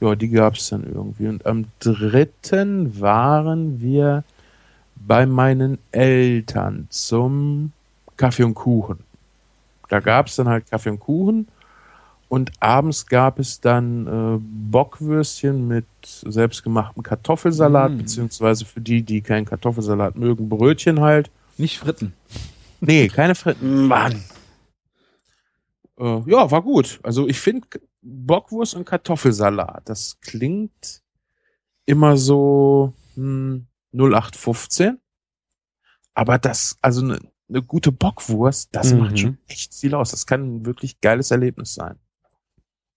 ja, die gab es dann irgendwie. Und am dritten waren wir bei meinen Eltern zum Kaffee und Kuchen. Da gab es dann halt Kaffee und Kuchen und abends gab es dann äh, Bockwürstchen mit selbstgemachtem Kartoffelsalat, Mm. beziehungsweise für die, die keinen Kartoffelsalat mögen, Brötchen halt. Nicht Fritten. Nee, keine Fritten. Mann. Äh, ja, war gut. Also ich finde Bockwurst und Kartoffelsalat, das klingt immer so hm, 0815. Aber das, also eine ne gute Bockwurst, das Mhm. macht schon echt viel aus. Das kann ein wirklich geiles Erlebnis sein.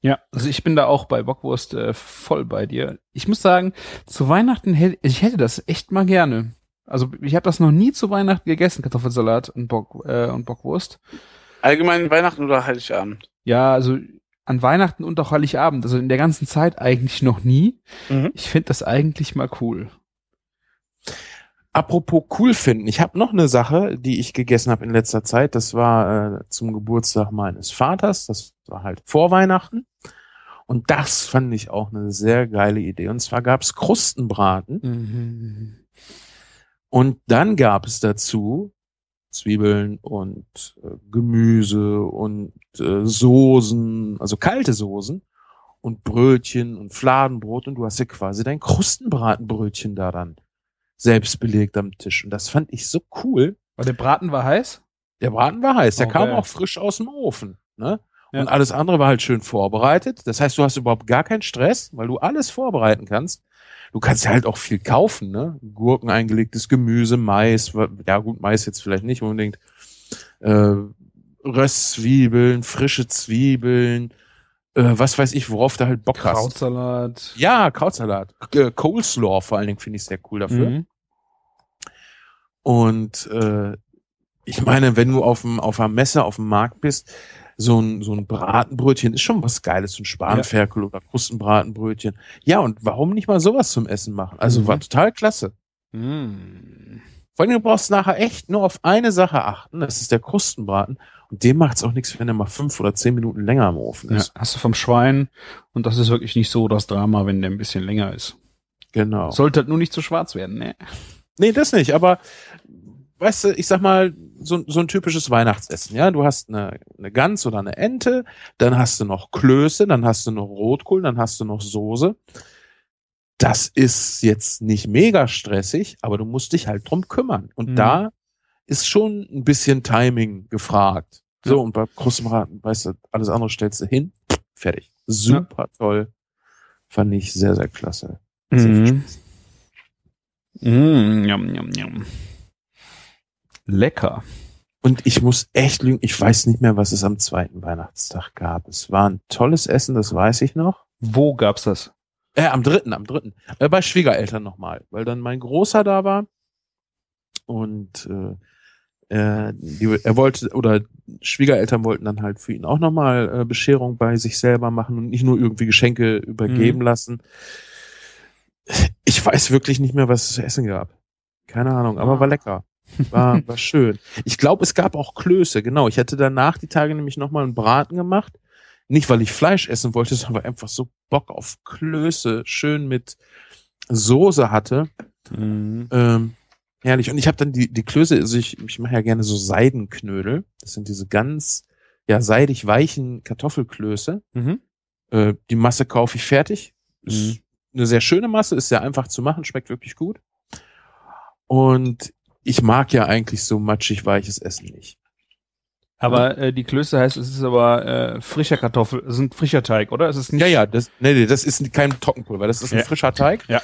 Ja, also ich bin da auch bei Bockwurst äh, voll bei dir. Ich muss sagen, zu Weihnachten hätte ich hätte das echt mal gerne. Also ich habe das noch nie zu Weihnachten gegessen, Kartoffelsalat und, Bock, äh, und Bockwurst. Allgemein Weihnachten oder Heiligabend? Ja, also an Weihnachten und auch Heiligabend, also in der ganzen Zeit eigentlich noch nie. Mhm. Ich finde das eigentlich mal cool. Apropos cool finden, ich habe noch eine Sache, die ich gegessen habe in letzter Zeit. Das war äh, zum Geburtstag meines Vaters. Das war halt vor Weihnachten. Und das fand ich auch eine sehr geile Idee. Und zwar gab's Krustenbraten. Mhm. Und dann gab es dazu Zwiebeln und äh, Gemüse und äh, Soßen, also kalte Soßen und Brötchen und Fladenbrot und du hast ja quasi dein Krustenbratenbrötchen da dann selbst belegt am Tisch. Und das fand ich so cool. Weil der Braten war heiß? Der Braten war heiß, der Oh, kam auch frisch aus dem Ofen. Ne? Ja. Und alles andere war halt schön vorbereitet. Das heißt, du hast überhaupt gar keinen Stress, weil du alles vorbereiten kannst. Du kannst ja halt auch viel kaufen, ne? Gurken eingelegtes Gemüse, Mais, ja gut, Mais jetzt vielleicht nicht unbedingt. Äh, Röstzwiebeln, frische Zwiebeln, äh, was weiß ich, worauf du halt Bock hast. Krautsalat. Ja, Krautsalat. Äh, Coleslaw vor allen Dingen finde ich sehr cool dafür. Mhm. Und äh, ich meine, wenn du auf dem auf einer Messe auf dem Markt bist, so ein so ein Bratenbrötchen ist schon was Geiles, so ein Spanferkel oder Krustenbratenbrötchen. Ja, und warum nicht mal sowas zum Essen machen? Also Mhm. war total klasse. Mhm. Vor allem, du brauchst nachher echt nur auf eine Sache achten, das ist der Krustenbraten. Und dem macht's auch nichts, wenn er mal fünf oder zehn Minuten länger im Ofen Ja, ist. hast du vom Schwein und das ist wirklich nicht so das Drama, wenn der ein bisschen länger ist. Genau. Sollte halt nur nicht zu schwarz werden, ne? Nee, das nicht, aber weißt du, ich sag mal, so, so ein typisches Weihnachtsessen, ja. Du hast eine, eine Gans oder eine Ente, dann hast du noch Klöße, dann hast du noch Rotkohl, dann hast du noch Soße. Das ist jetzt nicht mega stressig, aber du musst dich halt drum kümmern. Und Mhm. da ist schon ein bisschen Timing gefragt. So, Ja. und bei Krustenbraten, weißt du, alles andere stellst du hin, fertig. Super toll. Fand ich sehr, sehr klasse. Sehr Mhm. Mm, yum, yum, yum. Lecker. Und ich muss echt lügen, ich weiß nicht mehr, was es am zweiten Weihnachtstag gab. Es war ein tolles Essen, das weiß ich noch. Wo gab's das? Äh, am dritten, am dritten. Äh, bei Schwiegereltern nochmal, weil dann mein Großer da war und äh, äh, die, er wollte, oder Schwiegereltern wollten dann halt für ihn auch nochmal äh, Bescherung bei sich selber machen und nicht nur irgendwie Geschenke übergeben Mhm. lassen. Ich weiß wirklich nicht mehr, was es zu essen gab. Keine Ahnung, aber war lecker. War, war schön. Ich glaube, es gab auch Klöße, genau. Ich hatte danach die Tage nämlich nochmal einen Braten gemacht. Nicht, weil ich Fleisch essen wollte, *laughs* sondern weil einfach so Bock auf Klöße schön mit Soße hatte. Ähm, herrlich. Und ich habe dann die, die Klöße, also ich, ich mache ja gerne so Seidenknödel. Das sind diese ganz, ja, seidig weichen Kartoffelklöße. Mhm. Äh, die Masse kaufe ich fertig. Ist eine sehr schöne Masse, ist sehr einfach zu machen, schmeckt wirklich gut. Und ich mag ja eigentlich so matschig weiches Essen nicht. Aber äh, die Klöße heißt, es ist aber äh, frischer Kartoffel, es ist ein frischer Teig, oder? Es ist nicht. Ja, ja, das, nee, nee, das ist kein Trockenpulver, das ist ein Ja. frischer Teig. Ja.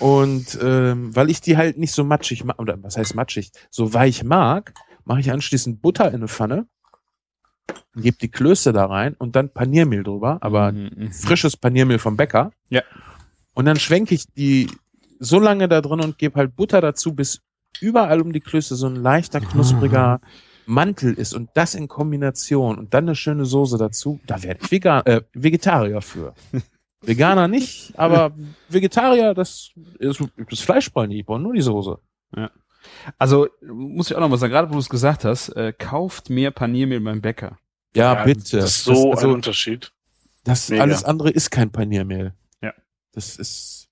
Und ähm, weil ich die halt nicht so matschig mag, oder was heißt matschig, so weich mag, mache ich anschließend Butter in eine Pfanne, gebe die Klöße da rein und dann Paniermehl drüber, aber frisches Paniermehl vom Bäcker. Ja. Und dann schwenke ich die so lange da drin und gebe halt Butter dazu, bis überall um die Klöße so ein leichter, knuspriger Mantel ist und das in Kombination und dann eine schöne Soße dazu, da werde ich Vegan, äh, Vegetarier für. *laughs* Veganer nicht, aber Vegetarier, das ist das Fleisch brauche ich nicht, ich brauche nur die Soße. Ja. Also muss ich auch noch mal sagen, gerade wo du es gesagt hast, äh, kauft mehr Paniermehl beim Bäcker. Ja, Ja, bitte. das ist so also, ein Unterschied. Das Mega. alles andere ist kein Paniermehl. Ja. Das ist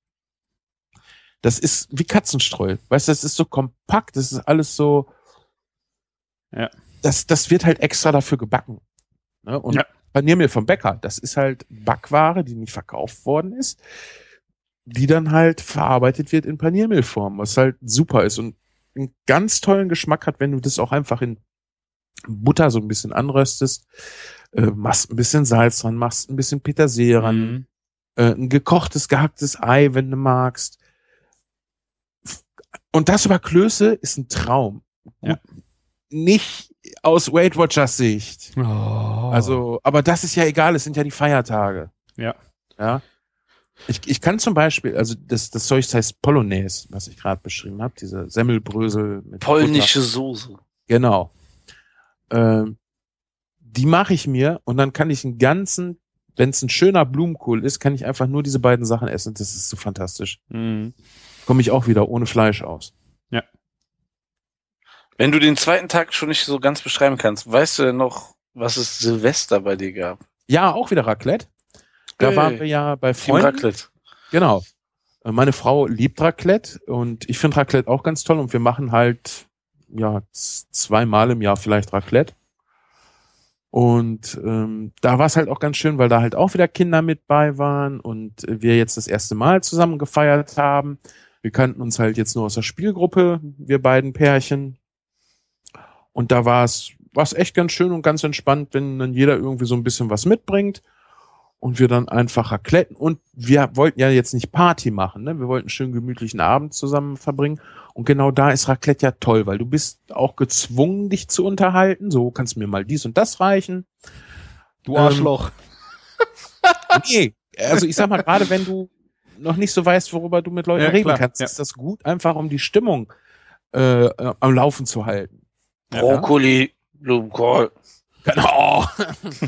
das ist wie Katzenstreu. Weißt du, das ist so kompakt, das ist alles so Ja. das das wird halt extra dafür gebacken. Ne? Und Ja. Paniermehl vom Bäcker, das ist halt Backware, die nicht verkauft worden ist, die dann halt verarbeitet wird in Paniermehlform, was halt super ist und einen ganz tollen Geschmack hat, wenn du das auch einfach in Butter so ein bisschen anröstest, äh, machst ein bisschen Salz dran, machst ein bisschen Petersilie ran, Mhm. äh, ein gekochtes, gehacktes Ei, wenn du magst. Und das über Klöße ist ein Traum. Ja. Nicht aus Weight Watchers Sicht. Oh. Also, aber das ist ja egal, es sind ja die Feiertage. Ja. Ja. Ich, ich kann zum Beispiel, also das, das Zeug heißt Polonaise, was ich gerade beschrieben habe, diese Semmelbrösel mit Polnische Butter. Soße. Genau. Ähm, die mache ich mir und dann kann ich einen ganzen, wenn es ein schöner Blumenkohl ist, kann ich einfach nur diese beiden Sachen essen. Das ist so fantastisch. Mhm. Komme ich auch wieder ohne Fleisch aus. Ja. Wenn du den zweiten Tag schon nicht so ganz beschreiben kannst, weißt du denn noch, was es Silvester bei dir gab? Ja, auch wieder Raclette. Da Hey. waren wir ja bei Team Freunden. Raclette. Genau. Äh, Meine Frau liebt Raclette und ich finde Raclette auch ganz toll und wir machen halt ja zweimal im Jahr vielleicht Raclette. Und ähm, da war es halt auch ganz schön, weil da halt auch wieder Kinder mit bei waren und wir jetzt das erste Mal zusammen gefeiert haben. Wir kannten uns halt jetzt nur aus der Spielgruppe, wir beiden Pärchen. Und da war es war's echt ganz schön und ganz entspannt, wenn dann jeder irgendwie so ein bisschen was mitbringt und wir dann einfach racletten und wir wollten ja jetzt nicht Party machen, ne? Wir wollten einen schönen gemütlichen Abend zusammen verbringen und genau da ist Raclette ja toll, weil du bist auch gezwungen, dich zu unterhalten. So kannst du mir mal dies und das reichen. Du Arschloch. Ähm, *laughs* nee, also ich sag mal, gerade wenn du noch nicht so weißt, worüber du mit Leuten Ja, reden klar, kannst, ja. ist das gut, einfach um die Stimmung äh, äh, am Laufen zu halten. Brokkoli, Blumenkohl. Genau.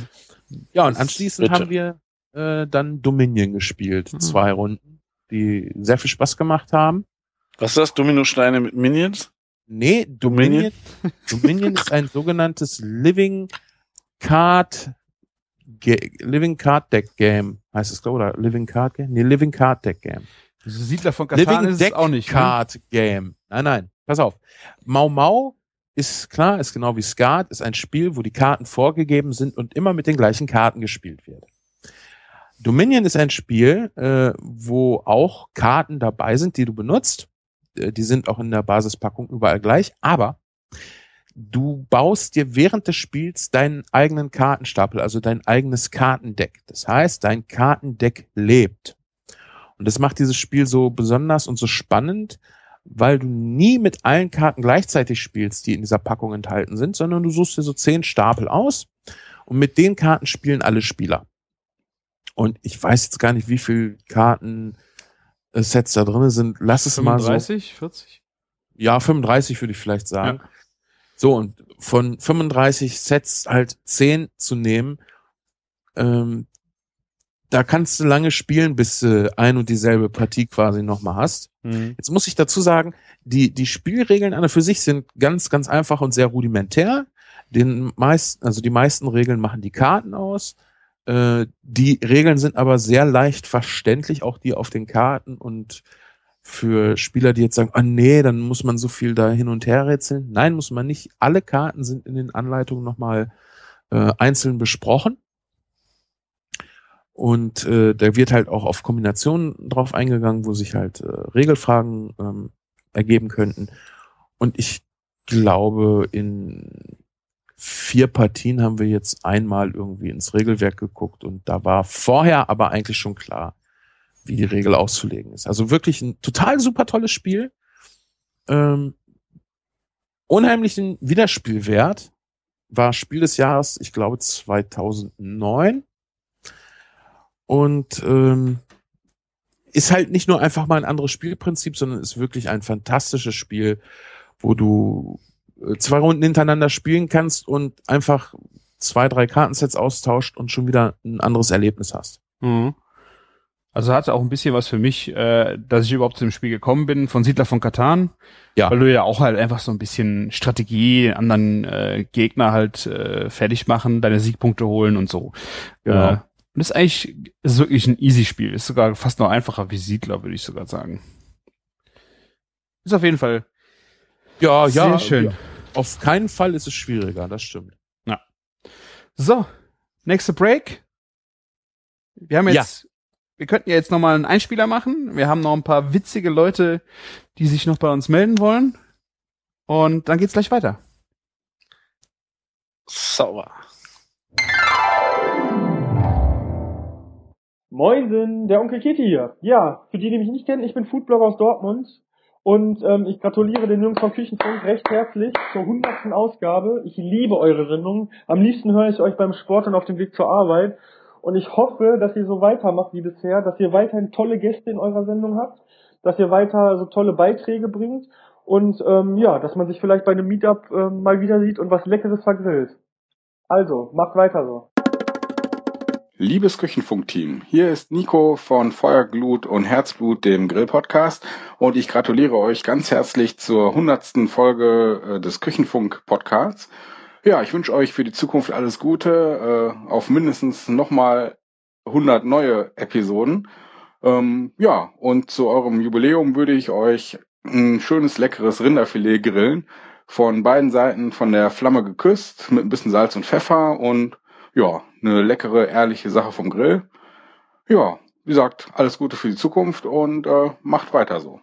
*laughs* ja, und anschließend Bitte. haben wir äh, dann Dominion gespielt. Mhm. Zwei Runden, die sehr viel Spaß gemacht haben. Was ist das? Dominosteine mit Minions? Nee, Dominion, Dominion ist ein sogenanntes Living Card Ge Living Card Deck Game. Heißt es, glaube ich, oder Living Card Game? Nee, Living Card Deck Game. Siedler von Katan Living ist es Deck auch nicht. Ne? Card Game. Nein, nein. Pass auf. Mau Mau ist klar, ist genau wie Skat, ist ein Spiel, wo die Karten vorgegeben sind und immer mit den gleichen Karten gespielt wird. Dominion ist ein Spiel, äh, wo auch Karten dabei sind, die du benutzt. Äh, Die sind auch in der Basispackung überall gleich, aber du baust dir während des Spiels deinen eigenen Kartenstapel, also dein eigenes Kartendeck. Das heißt, dein Kartendeck lebt. Und das macht dieses Spiel so besonders und so spannend, weil du nie mit allen Karten gleichzeitig spielst, die in dieser Packung enthalten sind, sondern du suchst dir so zehn Stapel aus und mit den Karten spielen alle Spieler. Und ich weiß jetzt gar nicht, wie viel Karten äh, Sets da drin sind. Lass es mal so. 35, 40? Ja, 35 würde ich vielleicht sagen. So, und von 35 Sets halt 10 zu nehmen, ähm, da kannst du lange spielen, bis du ein und dieselbe Partie quasi nochmal hast. Mhm. Jetzt muss ich dazu sagen, die, die Spielregeln an und für sich sind ganz, ganz einfach und sehr rudimentär. Den meisten, also die meisten Regeln machen die Karten aus. Äh, die Regeln sind aber sehr leicht verständlich, auch die auf den Karten und für Spieler, die jetzt sagen, ah nee, dann muss man so viel da hin und her rätseln. Nein, muss man nicht. Alle Karten sind in den Anleitungen nochmal äh, einzeln besprochen. Und äh, da wird halt auch auf Kombinationen drauf eingegangen, wo sich halt äh, Regelfragen ähm, ergeben könnten. Und ich glaube, in vier Partien haben wir jetzt einmal irgendwie ins Regelwerk geguckt und da war vorher aber eigentlich schon klar, wie die Regel auszulegen ist. Also wirklich ein total super tolles Spiel. Ähm, unheimlichen Wiederspielwert. War Spiel des Jahres, ich glaube 2009. Und ähm, ist halt nicht nur einfach mal ein anderes Spielprinzip, sondern ist wirklich ein fantastisches Spiel, wo du äh, zwei Runden hintereinander spielen kannst und einfach zwei, drei Kartensets austauscht und schon wieder ein anderes Erlebnis hast. Mhm. Also hatte auch ein bisschen was für mich, äh, dass ich überhaupt zu dem Spiel gekommen bin, von Siedler von Katan. Ja. Weil du ja auch halt einfach so ein bisschen Strategie, anderen äh, Gegner halt äh, fertig machen, deine Siegpunkte holen und so. Genau. Äh, und das ist eigentlich ist wirklich ein Easy-Spiel. Ist sogar fast noch einfacher wie Siedler, würde ich sogar sagen. Ist auf jeden Fall Ja, sehr ja. schön. ja. Auf keinen Fall ist es schwieriger, das stimmt. Ja. So, nächste Break. Wir haben jetzt, wir könnten ja jetzt nochmal einen Einspieler machen. Wir haben noch ein paar witzige Leute, die sich noch bei uns melden wollen. Und dann geht's gleich weiter. Sauber. Moinsen, der Onkel Kitty hier. Ja, für die, die mich nicht kennen, ich bin Foodblogger aus Dortmund und ähm, ich gratuliere den Jungs vom Küchenfunk recht herzlich zur hundertsten Ausgabe. Ich liebe eure Sendung. Am liebsten höre ich euch beim Sport und auf dem Weg zur Arbeit. Und ich hoffe, dass ihr so weitermacht wie bisher, dass ihr weiterhin tolle Gäste in eurer Sendung habt, dass ihr weiter so tolle Beiträge bringt und ähm, ja, dass man sich vielleicht bei einem Meetup ähm, mal wieder sieht und was Leckeres vergrillt. Also, macht weiter so. Liebes Küchenfunk-Team, hier ist Nico von Feuerglut und Herzblut, dem Grill-Podcast. Und ich gratuliere euch ganz herzlich zur hundertsten Folge äh, des Küchenfunk-Podcasts. Ja, ich wünsche euch für die Zukunft alles Gute, äh, auf mindestens nochmal 100 neue Episoden. Ähm, ja, und zu eurem Jubiläum würde ich euch ein schönes, leckeres Rinderfilet grillen. Von beiden Seiten von der Flamme geküsst, mit ein bisschen Salz und Pfeffer und ja, eine leckere, ehrliche Sache vom Grill. Ja, wie gesagt, alles Gute für die Zukunft und äh, macht weiter so.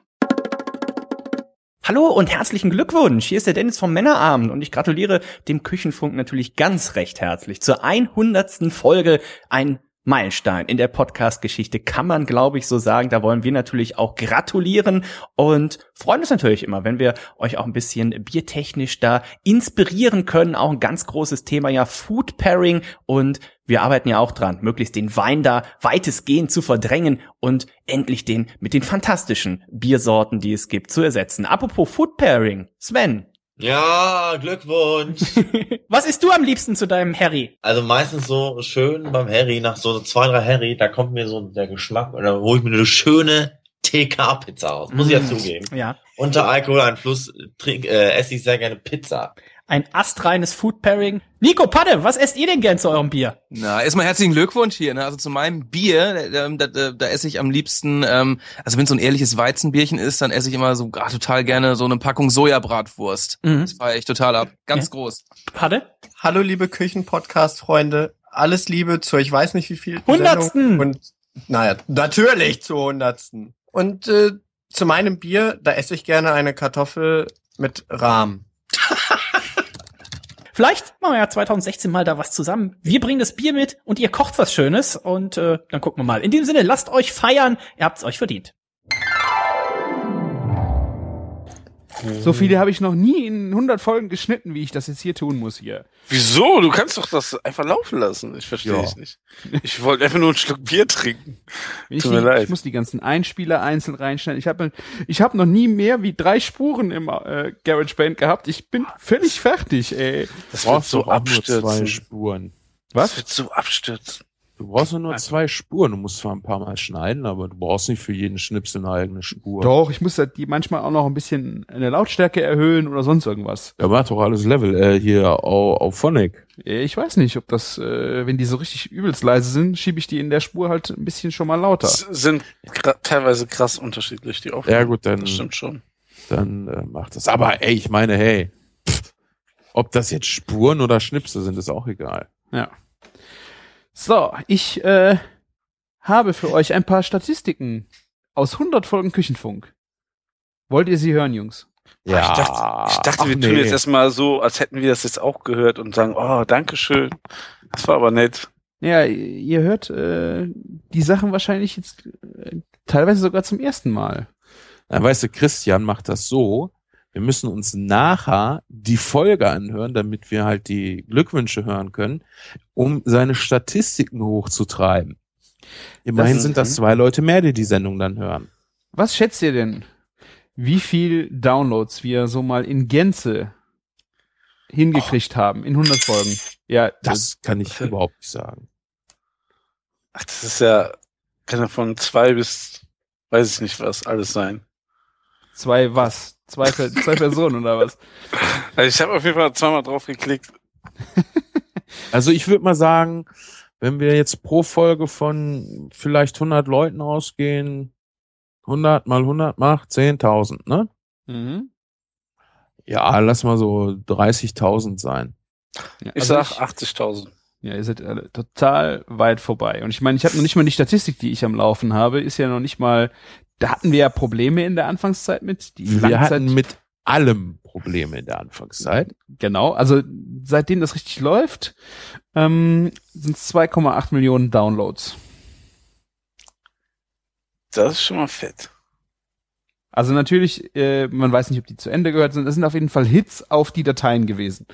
Hallo und herzlichen Glückwunsch. Hier ist der Dennis vom Männerabend und ich gratuliere dem Küchenfunk natürlich ganz recht herzlich zur 100. Folge. Ein Meilenstein in der Podcast-Geschichte, kann man, glaube ich, so sagen. Da wollen wir natürlich auch gratulieren und freuen uns natürlich immer, wenn wir euch auch ein bisschen biertechnisch da inspirieren können. Auch ein ganz großes Thema, ja, Food Pairing und wir arbeiten ja auch dran, möglichst den Wein da weitestgehend zu verdrängen und endlich den mit den fantastischen Biersorten, die es gibt, zu ersetzen. Apropos Food Pairing, Sven, Ja, Glückwunsch. *laughs* was isst du am liebsten zu deinem Harry? Also meistens so schön beim Harry, nach so zwei, drei Harry, da kommt mir so der Geschmack, oder hole ich mir eine schöne TK-Pizza aus, muss ich ja Mm, zugeben. Ja. Unter Alkoholeinfluss trink, äh, esse ich sehr gerne Pizza. Ein astreines Food Pairing. Nico Padde, was esst ihr denn gern zu eurem Bier? Na, erstmal herzlichen Glückwunsch hier. Ne? Also zu meinem Bier, da, da, da, da esse ich am liebsten, ähm, also wenn es so ein ehrliches Weizenbierchen ist, dann esse ich immer so ah, total gerne so eine Packung Sojabratwurst. Mhm. Das feiere ich total ab. Ganz groß. Padde? Hallo, liebe Küchen-Podcast-Freunde. Alles Liebe zu, ich weiß nicht wie viel. Hundertsten! Und, naja, natürlich zur Hundertsten. Und äh, zu meinem Bier, da esse ich gerne eine Kartoffel mit Rahm. *laughs* Vielleicht machen wir ja 2016 mal da was zusammen. Wir bringen das Bier mit und ihr kocht was Schönes und äh, dann gucken wir mal. In dem Sinne, lasst euch feiern. Ihr habt's euch verdient. So viele habe ich noch nie in 100 Folgen geschnitten, wie ich das jetzt hier tun muss hier. Wieso? Du kannst doch das einfach laufen lassen. Ich verstehe Ja. es nicht. Ich wollte einfach nur einen Schluck Bier trinken. Ich, Tut mir ich leid. muss die ganzen Einspieler einzeln reinschneiden. Ich habe ich hab noch nie mehr wie drei Spuren im äh, GarageBand gehabt. Ich bin völlig fertig, ey. Das wird so abstürzen. Spuren. Was? Das wird so abstürzen. Du brauchst nur zwei Spuren. Du musst zwar ein paar Mal schneiden, aber du brauchst nicht für jeden Schnips eine eigene Spur. Doch, ich muss die manchmal auch noch ein bisschen eine Lautstärke erhöhen oder sonst irgendwas. Ja, macht doch alles Level. Äh, hier auf, auf Phonic. Ich weiß nicht, ob das, äh, wenn die so richtig übelst leise sind, schiebe ich die in der Spur halt ein bisschen schon mal lauter. Das sind gra- teilweise krass unterschiedlich, die Aufnahmen. Ja gut, dann, Das stimmt schon. dann äh, macht das. Aber ey, ich meine, hey, pff, ob das jetzt Spuren oder Schnipse sind, ist auch egal. Ja. So, ich äh, habe für euch ein paar Statistiken aus 100 Folgen Küchenfunk. Wollt ihr sie hören, Jungs? Ja. Ich dachte, ich dachte ach wir tun nee. jetzt erstmal so, als hätten wir das jetzt auch gehört und sagen, oh, danke schön. Das war aber nett. Ja, ihr hört äh, die Sachen wahrscheinlich jetzt äh, teilweise sogar zum ersten Mal. Na, weißt du, Christian macht das so. Wir müssen uns nachher die Folge anhören, damit wir halt die Glückwünsche hören können, um seine Statistiken hochzutreiben. Immerhin Das- sind das zwei Leute mehr, die die Sendung dann hören. Was schätzt ihr denn, wie viel Downloads wir so mal in Gänze hingekriegt haben in 100 Folgen? Ja, Das kann ich überhaupt nicht sagen. Ach, das ist ja, kann ja von zwei bis, weiß ich nicht was, alles sein. zwei was? Zwei, zwei Personen oder was? Also ich habe auf jeden Fall zweimal drauf geklickt. *laughs* Also ich würde mal sagen, wenn wir jetzt pro Folge von vielleicht 100 Leuten ausgehen, 100 mal 100 macht 10.000, ne? Mhm. Ja, lass mal so 30.000 sein. Ja, Ich also sag 80.000. Ja, ihr seid alle total weit vorbei. Und ich meine, ich habe noch nicht mal die Statistik, die ich am Laufen habe, ist ja noch nicht mal. Da hatten wir ja Probleme in der Anfangszeit mit. Die Wir Langzeit- hatten mit allem Probleme in der Anfangszeit. Genau, also seitdem das richtig läuft, ähm, sind es 2,8 Millionen Downloads. Das ist schon mal fett. Also natürlich, äh, man weiß nicht, ob die zu Ende gehört sind. Das sind auf jeden Fall Hits auf die Dateien gewesen.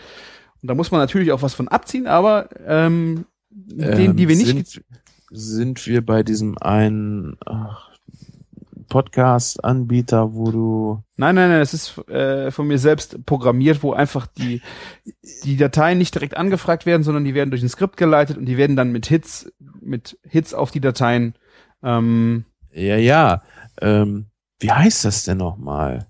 Und da muss man natürlich auch was von abziehen, aber ähm, den, die wir nicht sind, sind wir bei diesem einen ach, Podcast-Anbieter, wo du. Nein, nein, nein, es ist äh, von mir selbst programmiert, wo einfach die, die Dateien nicht direkt angefragt werden, sondern die werden durch ein Skript geleitet und die werden dann mit Hits, mit Hits auf die Dateien. Ähm, Ja, ja. Ähm, wie heißt das denn nochmal?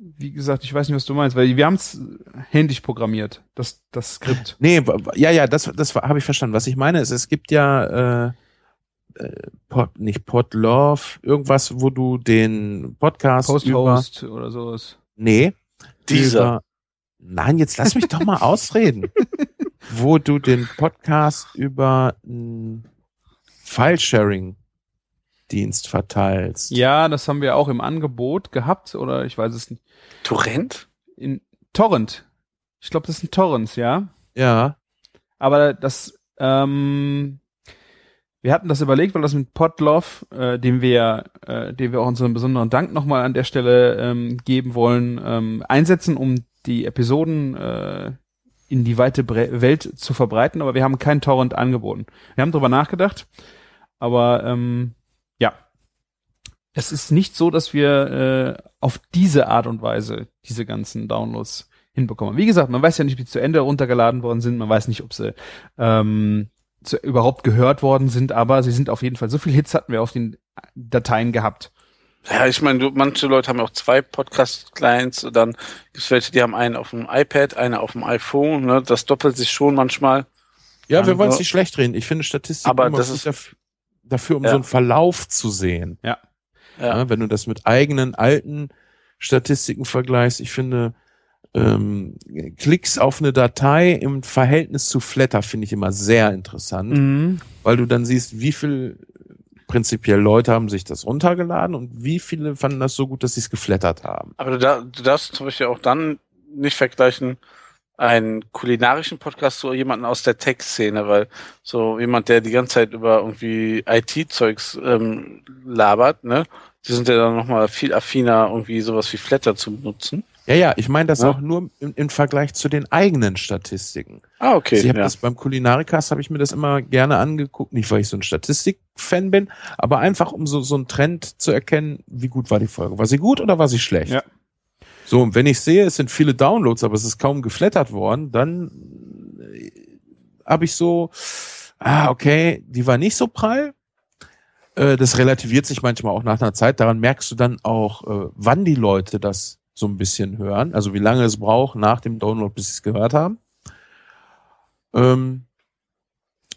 wie gesagt, ich weiß nicht, was du meinst, weil wir haben es händisch programmiert, das, das Skript. Nee, ja, ja, das, das habe ich verstanden. Was ich meine ist, es gibt ja äh, Pod, nicht Podlove, irgendwas, wo du den Podcast über, Post-Host oder sowas. nee, Dieser. über, nein, jetzt lass mich doch mal *laughs* ausreden, wo du den Podcast über einen File-Sharing-Dienst verteilst. Ja, das haben wir auch im Angebot gehabt, oder ich weiß es nicht. Torrent? In Torrent. Ich glaube, das sind Torrents, ja. Ja. Aber das, ähm, wir hatten das überlegt, weil das mit Podlove, äh, dem wir, äh, dem wir auch unseren besonderen Dank nochmal an der Stelle ähm, geben wollen, ähm, einsetzen, um die Episoden äh, in die weite Bre Welt zu verbreiten. Aber wir haben kein Torrent angeboten. Wir haben drüber nachgedacht, aber ähm, ja, es ist nicht so, dass wir äh, auf diese Art und Weise diese ganzen Downloads hinbekommen. Wie gesagt, man weiß ja nicht, wie die zu Ende runtergeladen worden sind. Man weiß nicht, ob sie ähm, zu, überhaupt gehört worden sind, aber sie sind auf jeden Fall. So viel Hits hatten wir auf den Dateien gehabt. Ja, ich meine, du- manche Leute haben ja auch zwei Podcast-Clients und dann gibt's welche, die haben einen auf dem iPad, einen auf dem iPhone, ne? Das doppelt sich schon manchmal. Ja, wir wollen es Also- nicht schlecht reden. Ich finde Statistik Aber immer das ist- dafür, dafür, um Ja. so einen Verlauf zu sehen. Ja. Ja. wenn du das mit eigenen alten Statistiken vergleichst, ich finde ähm, Klicks auf eine Datei im Verhältnis zu Flatter finde ich immer sehr interessant, Mhm. weil du dann siehst, wie viel prinzipiell Leute haben sich das runtergeladen und wie viele fanden das so gut, dass sie es geflattert haben. Aber du, dar- du darfst zum Beispiel auch dann nicht vergleichen einen kulinarischen Podcast zu jemanden aus der Tech-Szene, weil so jemand, der die ganze Zeit über irgendwie IT-Zeugs ähm, labert, ne, die sind ja dann nochmal viel affiner, irgendwie sowas wie Flatter zu benutzen. Ja, ja, ich meine das Ja. auch nur im, im Vergleich zu den eigenen Statistiken. Ah, okay, Also ich habe ja. das beim Kulinarikast habe ich mir das immer gerne angeguckt, nicht weil ich so ein Statistik-Fan bin, aber einfach um so so einen Trend zu erkennen, wie gut war die Folge, war sie gut oder war sie schlecht? Ja. So und wenn ich sehe, es sind viele Downloads, aber es ist kaum geflattert worden, dann äh, habe ich so, ah okay, die war nicht so prall. Äh, das relativiert sich manchmal auch nach einer Zeit. Daran merkst du dann auch, äh, wann die Leute das so ein bisschen hören, also wie lange es braucht nach dem Download, bis sie es gehört haben. Ähm,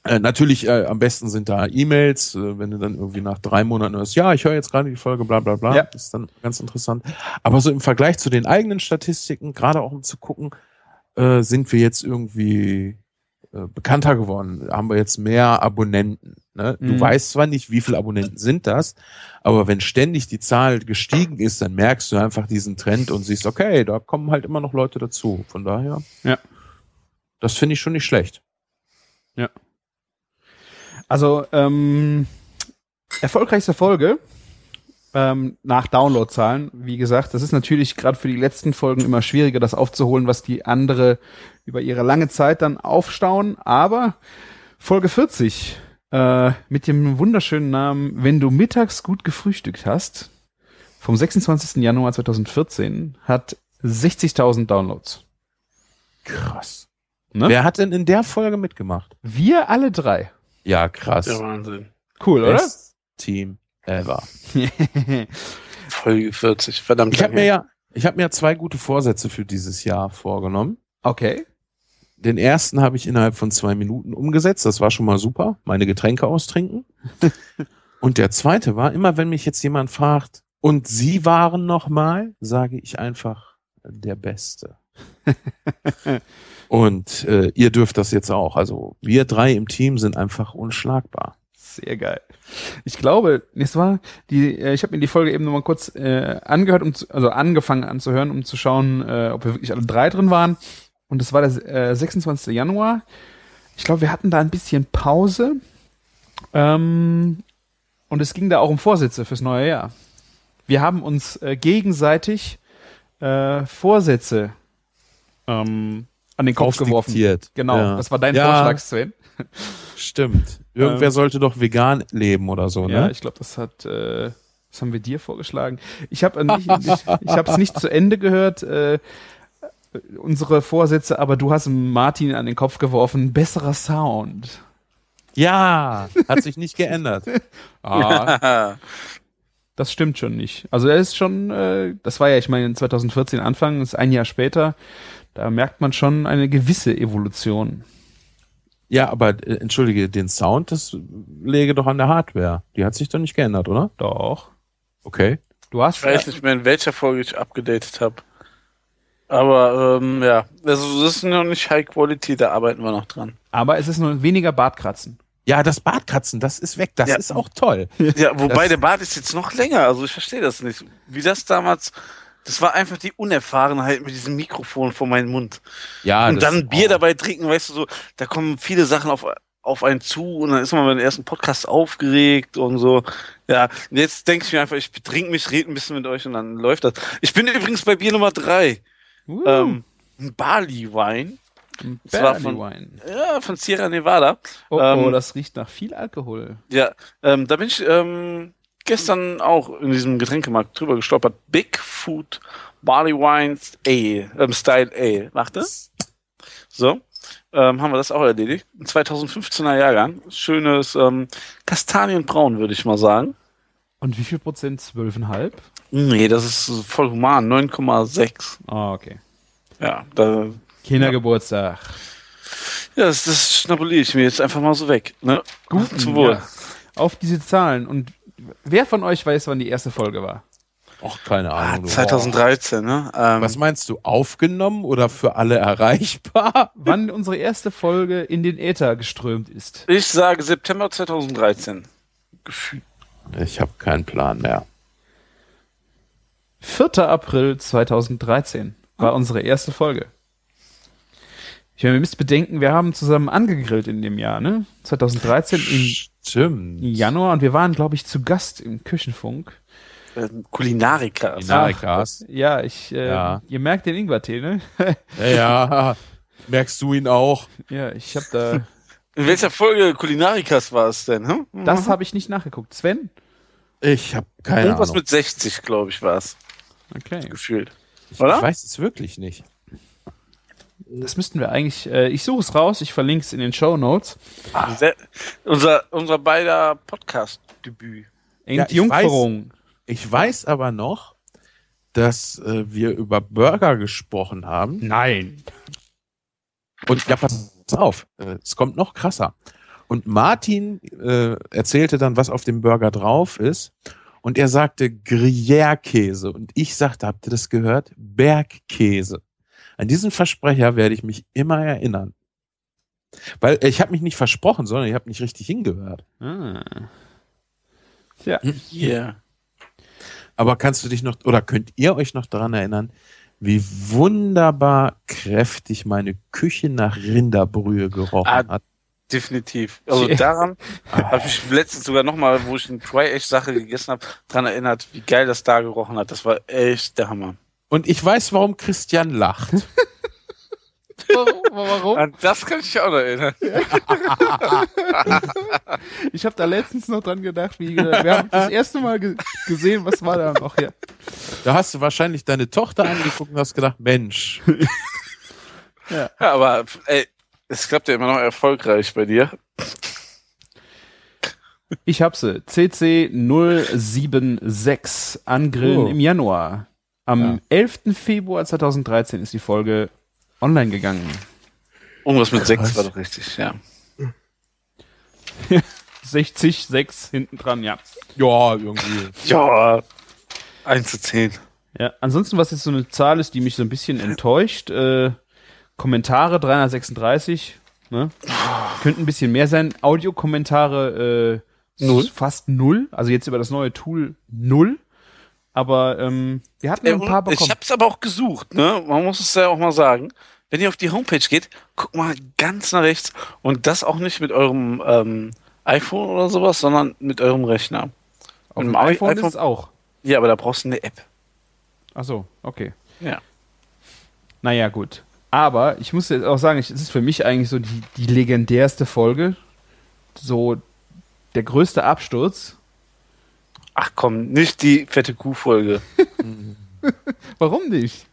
äh, natürlich, äh, am besten sind da E-Mails, äh, wenn du dann irgendwie nach drei Monaten hörst, ja, ich höre jetzt gerade die Folge, bla bla bla, Ja. ist dann ganz interessant. Aber so im Vergleich zu den eigenen Statistiken, gerade auch um zu gucken, äh, sind wir jetzt irgendwie äh, bekannter geworden, haben wir jetzt mehr Abonnenten. Ne? Du Mhm. weißt zwar nicht, wie viele Abonnenten sind das, aber wenn ständig die Zahl gestiegen ist, dann merkst du einfach diesen Trend und siehst, okay, da kommen halt immer noch Leute dazu. Von daher, Ja. das finde ich schon nicht schlecht. Ja. Also, ähm, erfolgreichste Folge ähm, nach Downloadzahlen, wie gesagt, das ist natürlich gerade für die letzten Folgen immer schwieriger, das aufzuholen, was die andere über ihre lange Zeit dann aufstauen. Aber Folge 40 äh, mit dem wunderschönen Namen Wenn du mittags gut gefrühstückt hast, vom 26. Januar 2014, hat 60.000 Downloads. Krass. Ne? Wer hat denn in der Folge mitgemacht? Wir alle drei. Ja, krass. Der Wahnsinn. Cool, oder? Best Team ever. *laughs* Folge 40, verdammt. Ich habe mir ja, ich habe mir zwei gute Vorsätze für dieses Jahr vorgenommen. Okay. Den ersten habe ich innerhalb von zwei Minuten umgesetzt. Das war schon mal super. Meine Getränke austrinken. *laughs* und der zweite war, immer wenn mich jetzt jemand fragt, und Sie waren noch mal, sage ich einfach der Beste. *laughs* und äh, ihr dürft das jetzt auch. Also wir drei im Team sind einfach unschlagbar. Sehr geil. Ich glaube, es war die, äh, ich habe mir die Folge eben noch mal kurz äh, angehört, um zu, also angefangen anzuhören, um zu schauen, äh, ob wir wirklich alle drei drin waren. Und es war der äh, 26. Januar. Ich glaube, wir hatten da ein bisschen Pause. Ähm, und es ging da auch um Vorsätze fürs neue Jahr. Wir haben uns äh, gegenseitig äh, Vorsätze ähm, an den Kopf geworfen. Genau, Ja. das war dein Ja. Vorschlag, Sven. Stimmt. Irgendwer Ähm, sollte doch vegan leben oder so, ne? Ja, ich glaube, das hat äh, Was haben wir dir vorgeschlagen? Ich habe nicht, ich, ich habe es nicht zu Ende gehört. Äh, unsere Vorsätze, aber du hast Martin an den Kopf geworfen. Besserer Sound. Ja, hat sich nicht geändert. *laughs* Ah, das stimmt schon nicht. Also er ist schon, äh, das war ja, ich meine, 2014 Anfang, ist ein Jahr später. Da merkt man schon eine gewisse Evolution. Ja, aber äh, entschuldige, den Sound, das lege doch an der Hardware. Die hat sich doch nicht geändert, oder? Doch. Okay. Du hast Ich weiß nicht mehr, in welcher Folge ich abgedatet habe. Aber ähm, ja, also das ist noch nicht High Quality, da arbeiten wir noch dran. Aber es ist nur weniger Bartkratzen. Ja, das Bartkratzen, das ist weg. Das Ja. ist auch toll. Ja, wobei Das- der Bart ist jetzt noch länger, also ich verstehe das nicht. Wie das damals, das war einfach die Unerfahrenheit mit diesem Mikrofon vor meinem Mund. Ja, und dann Bier dabei trinken, weißt du so, da kommen viele Sachen auf, auf einen zu und dann ist man beim ersten Podcast aufgeregt und so. Ja, und jetzt denke ich mir einfach, ich betrink mich, rede ein bisschen mit euch und dann läuft das. Ich bin übrigens bei Bier Nummer drei. Ähm, ein Barley-Wein. Zwar von, Barley-Wine. ja, von Sierra Nevada. Oh, oh, Ähm, das riecht nach viel Alkohol. ja, ähm, da bin ich ähm, gestern auch in diesem Getränkemarkt drüber gestolpert. Bigfoot Barley Wines Ale, ähm, Style Ale. Machte? So, ähm, haben wir das auch erledigt. Ein 2015er Jahrgang. Schönes ähm, Kastanienbraun, würde ich mal sagen. Und wie viel Prozent? 12,5? Nee, das ist voll human. 9,6. Ah, okay. Ja, da, Kindergeburtstag. ja das, das schnabuliere ich mir jetzt einfach mal so weg. Ne? Gut, zum Wohl. Ja. Auf diese Zahlen. Und wer von euch weiß, wann die erste Folge war? Ach, keine Ahnung. du. 2013, ne? Ähm, Was meinst du, aufgenommen oder für alle erreichbar? *laughs* Wann unsere erste Folge in den Äther geströmt ist. Ich sage September 2013. Gefühlt. Ich habe keinen Plan mehr. 4. April 2013 war unsere erste Folge. Ich meine, ihr müsst bedenken, wir haben zusammen angegrillt in dem Jahr, ne? 2013 im Stimmt. Januar und wir waren, glaube ich, zu Gast im Küchenfunk. Ähm, Kulinariker. Kulinarikas. Ja, ich, äh, Ja. ihr merkt den Ingwertee, ne? *laughs* Ja, ja. Merkst du ihn auch? ja, ich habe da, *laughs* In welcher Folge Kulinarikas war es denn? Hm? das habe ich nicht nachgeguckt. Sven? Ich habe keine Irgendwas Ahnung. mit 60, glaube ich, war es. Okay. Gefühlt. ich, oder? ich weiß es wirklich nicht. Das müssten wir eigentlich, äh, ich suche es raus, ich verlinke es in den Show Notes. Sehr, unser, unser beider Podcast-Debüt. Ja, ich weiß, ich weiß aber noch, dass äh, wir über Burger gesprochen haben. Nein. Und ja, pass auf, äh, es kommt noch krasser. Und Martin äh, erzählte dann, was auf dem Burger drauf ist. Und er sagte Gruyère-Käse. Und ich sagte, habt ihr das gehört? Bergkäse. An diesen Versprecher werde ich mich immer erinnern. Weil äh, ich habe mich nicht versprochen, sondern ich habe nicht richtig hingehört. Ah. Tja. Yeah. Aber kannst du dich noch, oder könnt ihr euch noch daran erinnern, wie wunderbar kräftig meine Küche nach Rinderbrühe gerochen Ah, hat? Definitiv. Also daran habe ich mich letztens sogar nochmal, wo ich eine Try-Echt-Sache gegessen habe, dran erinnert, wie geil das da gerochen hat. Das war echt der Hammer. Und ich weiß, warum Christian lacht. *laughs* Warum? An das kann ich mich auch noch erinnern. *laughs* Ich habe da letztens noch dran gedacht, wie gesagt, wir haben das erste Mal ge gesehen, was war da noch hier. Da hast du wahrscheinlich deine Tochter angeguckt und hast gedacht, Mensch. Ja. Ja, aber ey, es klappt ja immer noch erfolgreich bei dir. Ich hab sie. CC 076 Angrillen Oh. im Januar. Am 11. Februar 2013 ist die Folge online gegangen. Irgendwas mit 6 war doch richtig, ja. *laughs* 60, 6 hinten dran, ja. Ja, irgendwie. Ja, 1 zu 10. Ja, ansonsten, was jetzt so eine Zahl ist, die mich so ein bisschen enttäuscht, äh, Kommentare 336, ne? Könnten ein bisschen mehr sein. Audiokommentare äh, Null. fast null. Also jetzt über das neue Tool null. Aber ähm, wir hatten ja ein paar ich bekommen. hab's aber auch gesucht, ne? Man muss es ja auch mal sagen. Wenn ihr auf die Homepage geht, guckt mal ganz nach rechts und das auch nicht mit eurem ähm, iPhone oder sowas, sondern mit eurem Rechner. Auf Mit dem i- iPhone ist es auch. Ja, aber da brauchst du eine App. Ach so, okay. Ja. Naja, gut. Aber ich muss jetzt auch sagen, es ist für mich eigentlich so die, die legendärste Folge. So der größte Absturz. Ach komm, nicht die fette Kuh-Folge. *laughs* Warum nicht?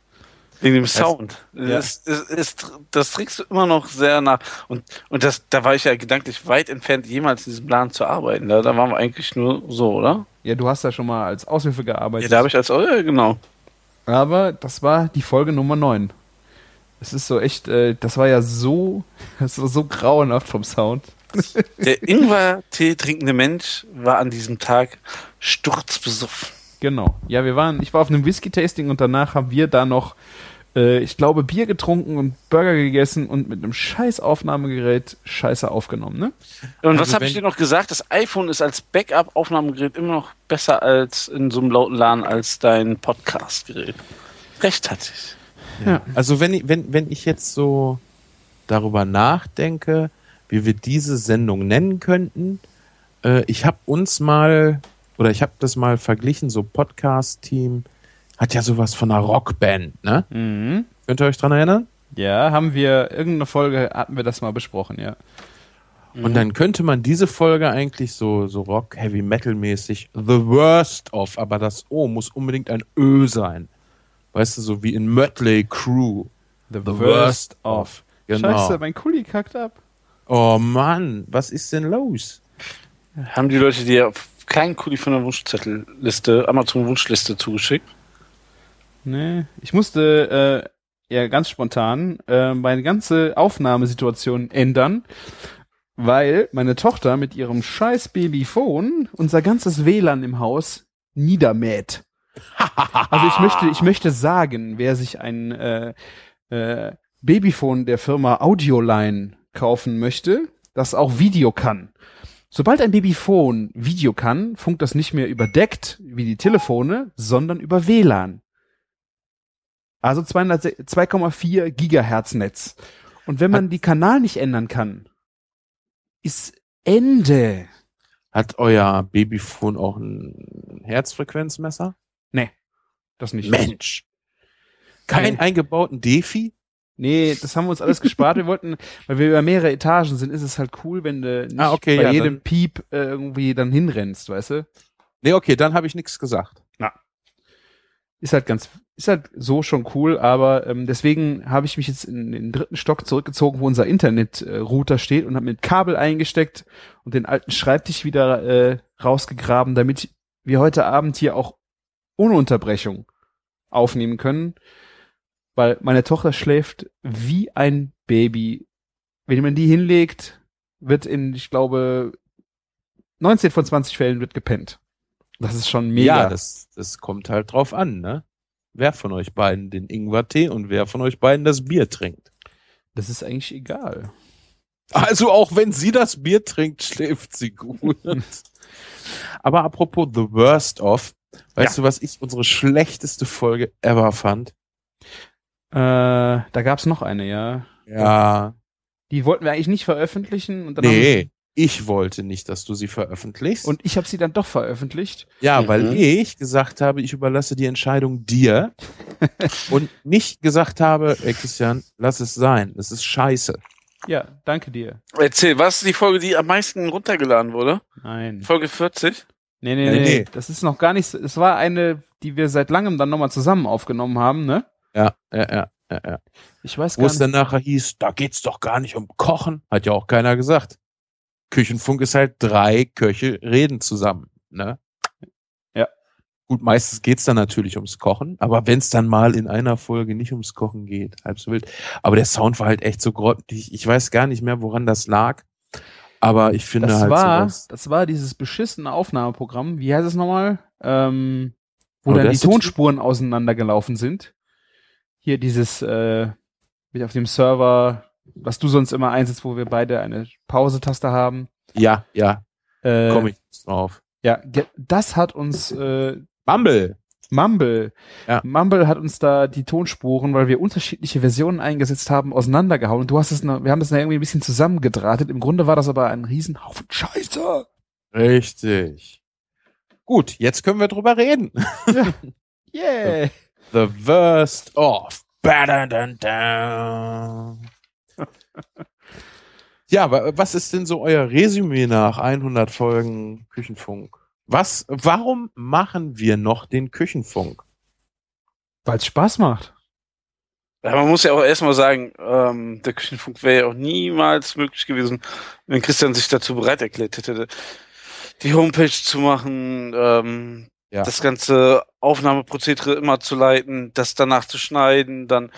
Wegen dem Sound. Ja. Das, das, das, das trägst du immer noch sehr nach. Und, und das, da war ich ja gedanklich weit entfernt, jemals in diesem Plan zu arbeiten. Da, da waren wir eigentlich nur so, oder? Ja, du hast ja schon mal als Aushilfe Ja, gearbeitet. da habe ich als, oh, ja, genau. Aber das war die Folge Nummer 9. Es ist so echt, äh, das war ja so, *laughs* das war so grauenhaft vom Sound. Der Ingwer-Tee trinkende Mensch war an diesem Tag sturzbesoffen. Genau. Ja, wir waren, ich war auf einem Whisky-Tasting und danach haben wir da noch, äh, ich glaube, Bier getrunken und Burger gegessen und mit einem scheiß Aufnahmegerät scheiße aufgenommen, ne? Und was Also habe ich dir noch gesagt? Das iPhone ist als Backup-Aufnahmegerät immer noch besser als in so einem lauten Laden als dein Podcast-Gerät. Recht hatte ich. Ja. Also wenn ich, wenn, wenn ich jetzt so darüber nachdenke, wie wir diese Sendung nennen könnten, äh, ich habe uns mal, oder ich habe das mal verglichen, so Podcast-Team hat ja sowas von einer Rockband, ne? Mhm. Könnt ihr euch dran erinnern? Ja, haben wir, irgendeine Folge hatten wir das mal besprochen, ja. Und dann könnte man diese Folge eigentlich so, so Rock, Heavy Metal mäßig The Worst of, aber das O muss unbedingt ein Ö sein. Weißt du, so wie in Mötley Crew. The, worst of. Genau. Scheiße, mein Kuli kackt ab. Oh Mann, was ist denn los? Haben die Leute dir auf kleinen Kuli von der Wunschzettelliste, Amazon-Wunschliste zugeschickt? Nee, ich musste äh, ja ganz spontan äh, meine ganze Aufnahmesituation ändern, weil meine Tochter mit ihrem scheiß Babyphone unser ganzes WLAN im Haus niedermäht. *laughs* Also ich möchte, ich möchte sagen, wer sich ein äh, äh, Babyphone der Firma Audioline kaufen möchte, das auch Video kann. Sobald ein Babyphone Video kann, funkt das nicht mehr überdeckt wie die Telefone, sondern über WLAN. Also 200 2,4 Gigahertz Netz. Und wenn man die Kanal nicht ändern kann, ist Ende. Hat euer Babyphone auch ein Herzfrequenzmesser? Nee, das nicht. Mensch. Kein eingebauten Defi? Nee, das haben wir uns alles *laughs* gespart. Wir wollten, weil wir über mehrere Etagen sind, ist es halt cool, wenn du nicht Ah, okay, bei ja, jedem dann- Piep äh, irgendwie dann hinrennst, weißt du? Nee, okay, dann habe ich nichts gesagt. Na. Ist halt ganz, ist halt so schon cool, aber ähm, deswegen habe ich mich jetzt in den dritten Stock zurückgezogen, wo unser Internet-Router steht und habe mit Kabel eingesteckt und den alten Schreibtisch wieder äh, rausgegraben, damit wir heute Abend hier auch ohne Unterbrechung aufnehmen können, weil meine Tochter schläft wie ein Baby. Wenn man die hinlegt, wird in, ich glaube, 19 von 20 Fällen wird gepennt. Das ist schon mega. Ja, das, das kommt halt drauf an, ne? Wer von euch beiden den Ingwertee und wer von euch beiden das Bier trinkt. Das ist eigentlich egal. Also auch wenn sie das Bier trinkt, schläft sie gut. *laughs* Aber apropos The Worst of, weißt du, was ich unsere schlechteste Folge ever fand? Äh, da gab's noch eine, ja. Ja. Die wollten wir eigentlich nicht veröffentlichen und dann Nee, ich wollte nicht, dass du sie veröffentlichst. und ich habe sie dann doch veröffentlicht. Ja, weil ich gesagt habe, ich überlasse die Entscheidung dir *laughs* und nicht gesagt habe, ey Christian, lass es sein. Es ist scheiße. Ja, danke dir. Erzähl, was ist die Folge, die am meisten runtergeladen wurde? Nein. Folge 40? Nee, nee, nee, nee. Das ist noch gar nicht so. Es war eine, die wir seit langem dann nochmal zusammen aufgenommen haben, ne? Ja, ja, ja, ja, ja. Ich weiß Wo gar es nicht. dann nachher hieß, da geht's doch gar nicht um Kochen, hat ja auch keiner gesagt. Küchenfunk ist halt drei Köche reden zusammen, ne? Ja. Gut, meistens geht's dann natürlich ums Kochen, aber wenn es dann mal in einer Folge nicht ums Kochen geht, halb so wild. Aber der Sound war halt echt so grottig. Ich weiß gar nicht mehr, woran das lag. Aber ich finde das halt war, sowas. das war dieses beschissene Aufnahmeprogramm. Wie heißt es nochmal? Ähm, wo dann die? Tonspuren auseinandergelaufen sind. Hier dieses äh, mit auf dem Server, was du sonst immer einsetzt, wo wir beide eine Pause-Taste haben. Ja, ja. Äh, Komm ich drauf. Ja, das hat uns äh, Mumble. Mumble. Ja. Mumble hat uns da die Tonspuren, weil wir unterschiedliche Versionen eingesetzt haben, auseinandergehauen. Und du hast es noch, wir haben das noch irgendwie ein bisschen zusammengedrahtet. Im Grunde war das aber ein Riesenhaufen Scheiße. Richtig. Gut, jetzt können wir drüber reden. *laughs* Yeah. The worst of. *laughs* Ja, aber was ist denn so euer Resümee nach 100 Folgen Küchenfunk? Was, warum machen wir noch den Küchenfunk? Weil es Spaß macht. Ja, man muss ja auch erstmal sagen, ähm, der Küchenfunk wäre ja auch niemals möglich gewesen, wenn Christian sich dazu bereit erklärt hätte, die Homepage zu machen, ähm, Ja. das ganze Aufnahmeprozedere immer zu leiten, das danach zu schneiden, dann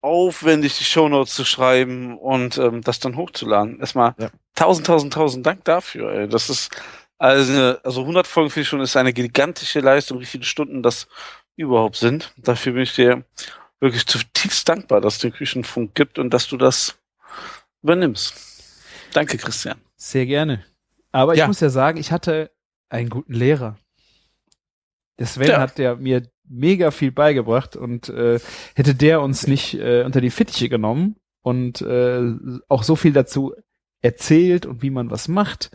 aufwendig die Shownotes zu schreiben und ähm, das dann hochzuladen. Erstmal tausend, tausend, tausend Dank dafür. Ey. Das ist also, eine- also 100 Folgen finde ich schon ist eine gigantische Leistung, wie viele Stunden das überhaupt sind. Dafür bin ich dir wirklich zutiefst dankbar, dass es den Küchenfunk gibt und dass du das übernimmst. Danke, Christian. Sehr gerne. Aber ich Ja. muss ja sagen, ich hatte einen guten Lehrer. Der Sven Ja. hat ja mir mega viel beigebracht und äh, hätte der uns nicht äh, unter die Fittiche genommen und äh, auch so viel dazu erzählt und wie man was macht,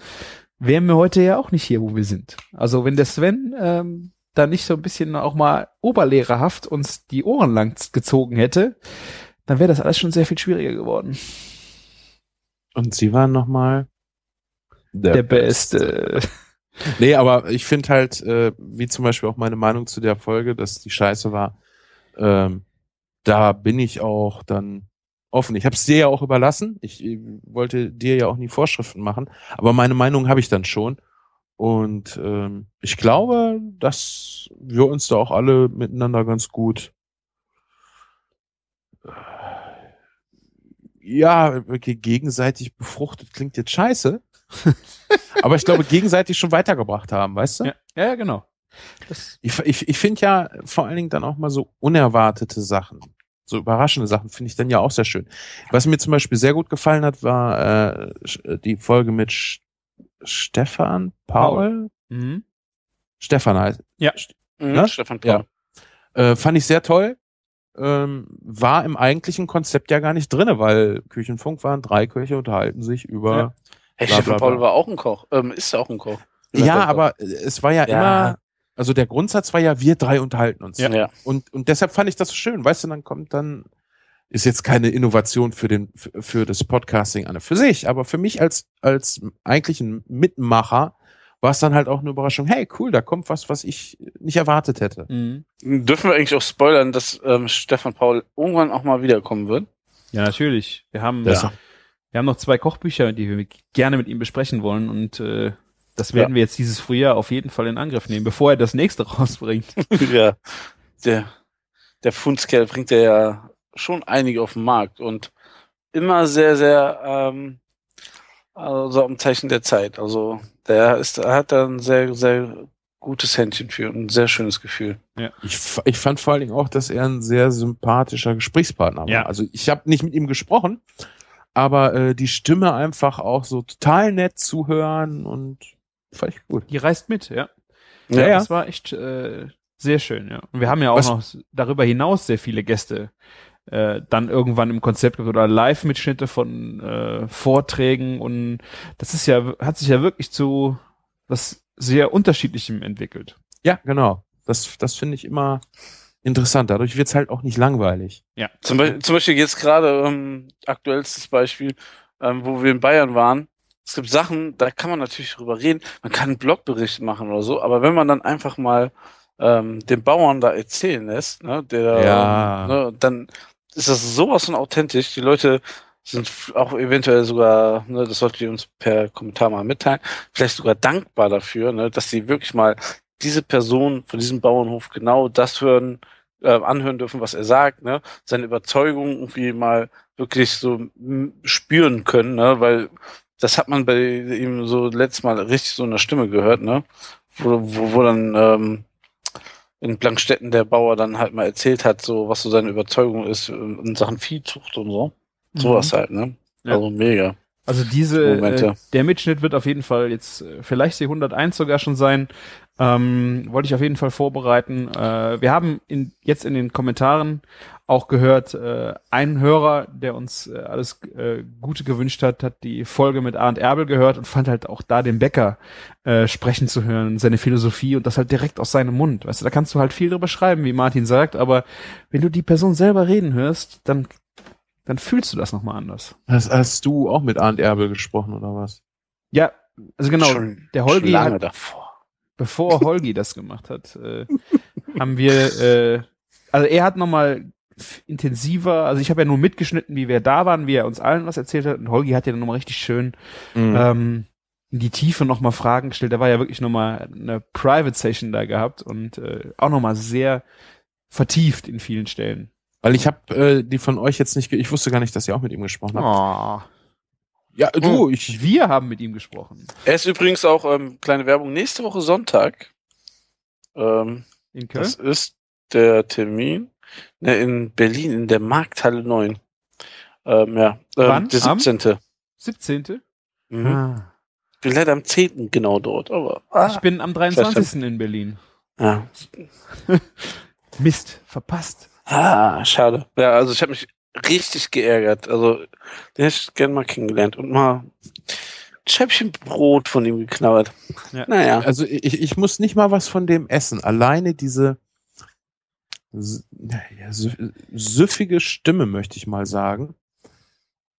wären wir heute ja auch nicht hier, wo wir sind. Also wenn der Sven ähm, da nicht so ein bisschen auch mal oberlehrerhaft uns die Ohren lang gezogen hätte, dann wäre das alles schon sehr viel schwieriger geworden. Und sie waren nochmal Der, Beste. Nee, aber ich finde halt, äh, wie zum Beispiel auch meine Meinung zu der Folge, dass die scheiße war, ähm, da bin ich auch dann offen. Ich habe es dir ja auch überlassen. Ich äh, wollte dir ja auch nie Vorschriften machen, aber meine Meinung habe ich dann schon. Und ähm, ich glaube, dass wir uns da auch alle miteinander ganz gut äh, ja, wirklich gegenseitig befruchtet klingt jetzt scheiße. Aber ich glaube, gegenseitig schon weitergebracht haben, weißt du? Ja, ja genau. ich ich, ich finde ja vor allen Dingen dann auch mal so unerwartete Sachen, so überraschende Sachen finde ich dann ja auch sehr schön. Was mir zum Beispiel sehr gut gefallen hat, war äh, sch- die Folge mit Sch Stefan, Paul, Mhm. Stefan heißt. Ja. Mhm, Ne? Stefan Paul. Ja. Äh, fand ich sehr toll. Ähm, war im eigentlichen Konzept ja gar nicht drinne, weil Küchenfunk waren drei Köche unterhalten sich über. Ja. Hey, Stefan. Paul war auch ein Koch. Ähm, ist auch ein Koch. Ja, aber es war ja, Ja. immer, also der Grundsatz war ja, wir drei unterhalten uns. Ja. Ja. Und, und deshalb fand ich das so schön, weißt du, dann kommt dann, ist jetzt keine Innovation für den, für, das Podcasting an für sich, aber für mich als, als eigentlichen Mitmacher war es dann halt auch eine Überraschung, hey, cool, da kommt was, was ich nicht erwartet hätte. Mhm. Dürfen wir eigentlich auch spoilern, dass ähm, Stefan Paul irgendwann auch mal wiederkommen wird? Ja, natürlich. Wir haben, Das ja. Wir haben noch zwei Kochbücher, die wir gerne mit ihm besprechen wollen und äh, das werden wir jetzt dieses Frühjahr auf jeden Fall in Angriff nehmen, bevor er das nächste *laughs* rausbringt. *laughs* ja. Der, der Fundskerl bringt ja schon einige auf den Markt und immer sehr, sehr ähm, also am Zeichen der Zeit. Also der ist, er hat da ein sehr, sehr gutes Händchen für und ein sehr schönes Gefühl. Ja. Ich, ich fand vor allen Dingen auch, dass er ein sehr sympathischer Gesprächspartner war. Ja. Also ich habe nicht mit ihm gesprochen, aber äh, die Stimme einfach auch so total nett zu hören und fand ich gut. Die reist mit, ja. Ja, ja. Das war echt äh, sehr schön, ja. Und wir haben ja auch Was- noch darüber hinaus sehr viele Gäste äh, dann irgendwann im Konzept gehabt oder Live-Mitschnitte von äh, Vorträgen und das ist ja, hat sich ja wirklich zu was sehr Unterschiedlichem entwickelt. Ja, genau. Das, das finde ich immer interessant. Dadurch wird's halt auch nicht langweilig. Ja. Zum, Beispiel, zum Beispiel jetzt gerade ähm, aktuellstes Beispiel, ähm, wo wir in Bayern waren. Es gibt Sachen, da kann man natürlich drüber reden. Man kann einen Blogbericht machen oder so, aber wenn man dann einfach mal ähm, den Bauern da erzählen lässt, ne, der, Ja. ne, dann ist das sowas von authentisch. Die Leute sind auch eventuell sogar, ne, das solltet ihr uns per Kommentar mal mitteilen, vielleicht sogar dankbar dafür, ne, dass sie wirklich mal diese Person von diesem Bauernhof genau das hören, äh, anhören dürfen, was er sagt, ne, seine Überzeugung irgendwie mal wirklich so spüren können, ne, weil das hat man bei ihm so letztes Mal richtig so in der Stimme gehört, ne, wo, wo, wo dann ähm, in Blankstetten der Bauer dann halt mal erzählt hat, so was so seine Überzeugung ist ähm, in Sachen Viehzucht und so. Sowas Mhm. halt, ne? Ja. Also mega. Also diese, Momente. äh, der Mitschnitt wird auf jeden Fall jetzt äh, vielleicht die 101 sogar schon sein. Ähm, wollte ich auf jeden Fall vorbereiten. Äh, wir haben in, jetzt in den Kommentaren auch gehört, äh, ein Hörer, der uns äh, alles äh, Gute gewünscht hat, hat die Folge mit Arndt Erbel gehört und fand halt auch da den Bäcker äh, sprechen zu hören, seine Philosophie und das halt direkt aus seinem Mund. Weißt du, da kannst du halt viel drüber schreiben, wie Martin sagt, aber wenn du die Person selber reden hörst, dann, dann fühlst du das nochmal anders. Hast, hast du auch mit Arndt Erbel gesprochen oder was? Ja, also genau. Schon- der Holgi schon lange hat, davor. bevor Holgi das gemacht hat, äh, haben wir, äh, also er hat nochmal intensiver, also ich habe ja nur mitgeschnitten, wie wir da waren, wie er uns allen was erzählt hat und Holgi hat ja dann nochmal richtig schön Mhm. ähm, in die Tiefe nochmal Fragen gestellt. Da war ja wirklich nochmal eine Private Session da gehabt und äh, auch nochmal sehr vertieft in vielen Stellen. Weil ich habe äh, die von euch jetzt nicht, ge ich wusste gar nicht, dass ihr auch mit ihm gesprochen habt. Ja, du, ich. Wir haben mit ihm gesprochen. Er ist übrigens auch, ähm, kleine Werbung, nächste Woche Sonntag. Ähm, in Köln? Das ist der Termin ne, in Berlin, in der Markthalle 9. Ähm, ja, ähm, Wann? der Am? 17. 17. Mhm. Ah. Ich bin leider am 10. genau dort, aber. ah, Ich bin am 23. in Berlin. Ja. *laughs* Mist, verpasst. Ah, schade. Ja, also ich habe mich richtig geärgert. Also, den hätte ich gerne mal kennengelernt und mal ein Scheibchen Brot von ihm geknabbert. Naja. Also ich, ich muss nicht mal was von dem essen. Alleine diese ja, süffige Stimme, möchte ich mal sagen,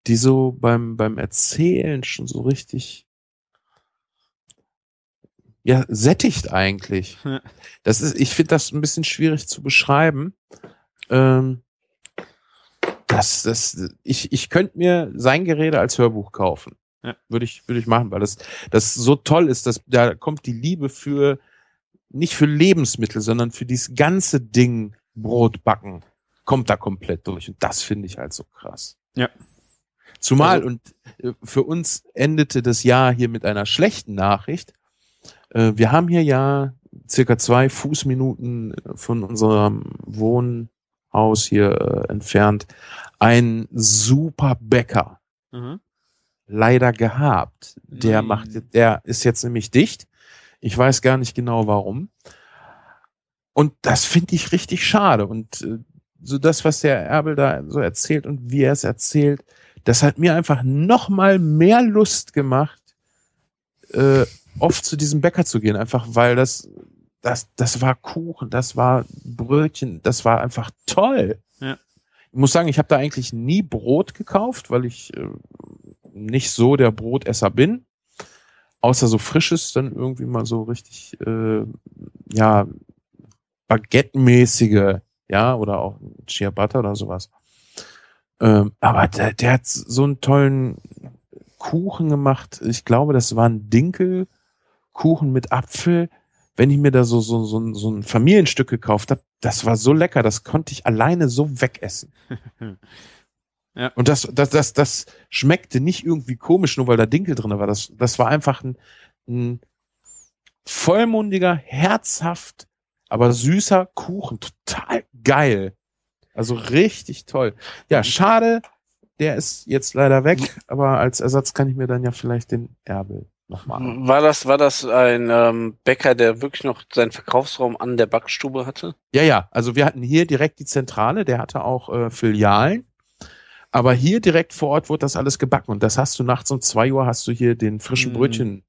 die so beim, beim Erzählen schon so richtig ja, sättigt eigentlich. Ja. Das ist, ich finde das ein bisschen schwierig zu beschreiben. Ähm, das, das, ich, ich könnte mir sein Gerede als Hörbuch kaufen. Ja. Würde ich, würde ich machen, weil das, das so toll ist, dass da kommt die Liebe für, nicht für Lebensmittel, sondern für dieses ganze Ding Brot backen, kommt da komplett durch. Und das finde ich halt so krass. Ja. Zumal, und äh, für uns endete das Jahr hier mit einer schlechten Nachricht. Äh, Wir haben hier ja circa zwei Fußminuten von unserem Wohnhaus hier äh, entfernt einen super Bäcker Mhm. leider gehabt. Der Nein. macht, der ist jetzt nämlich dicht. Ich weiß gar nicht genau warum. Und das finde ich richtig schade. Und äh, so das, was der Erbel da so erzählt und wie er es erzählt, das hat mir einfach noch mal mehr Lust gemacht, äh, oft zu diesem Bäcker zu gehen. Einfach weil das, das, das war Kuchen, das war Brötchen, das war einfach toll. Ja. Ich muss sagen, ich habe da eigentlich nie Brot gekauft, weil ich äh, nicht so der Brotesser bin. Außer so frisches, dann irgendwie mal so richtig, äh, ja, Baguette-mäßige, ja, oder auch Ciabatta oder sowas. Ähm, aber der, der hat so einen tollen Kuchen gemacht. Ich glaube, das war ein Dinkelkuchen mit Apfel. Wenn ich mir da so, so, so, ein- so ein Familienstück gekauft habe, das war so lecker, das konnte ich alleine so wegessen. *laughs* Ja. Und das, das, das, das schmeckte nicht irgendwie komisch, nur weil da Dinkel drin war. Das, das war einfach ein, ein vollmundiger, herzhaft, aber süßer Kuchen. Total geil. Also richtig toll. Ja, schade, der ist jetzt leider weg, aber als Ersatz kann ich mir dann ja vielleicht den Erbel noch machen. War das, war das ein ähm, Bäcker, der wirklich noch seinen Verkaufsraum an der Backstube hatte? Ja, ja, also wir hatten hier direkt die Zentrale, der hatte auch äh, Filialen. Aber hier direkt vor Ort wurde das alles gebacken und das hast du nachts um zwei Uhr hast du hier den frischen Mm. Brötchen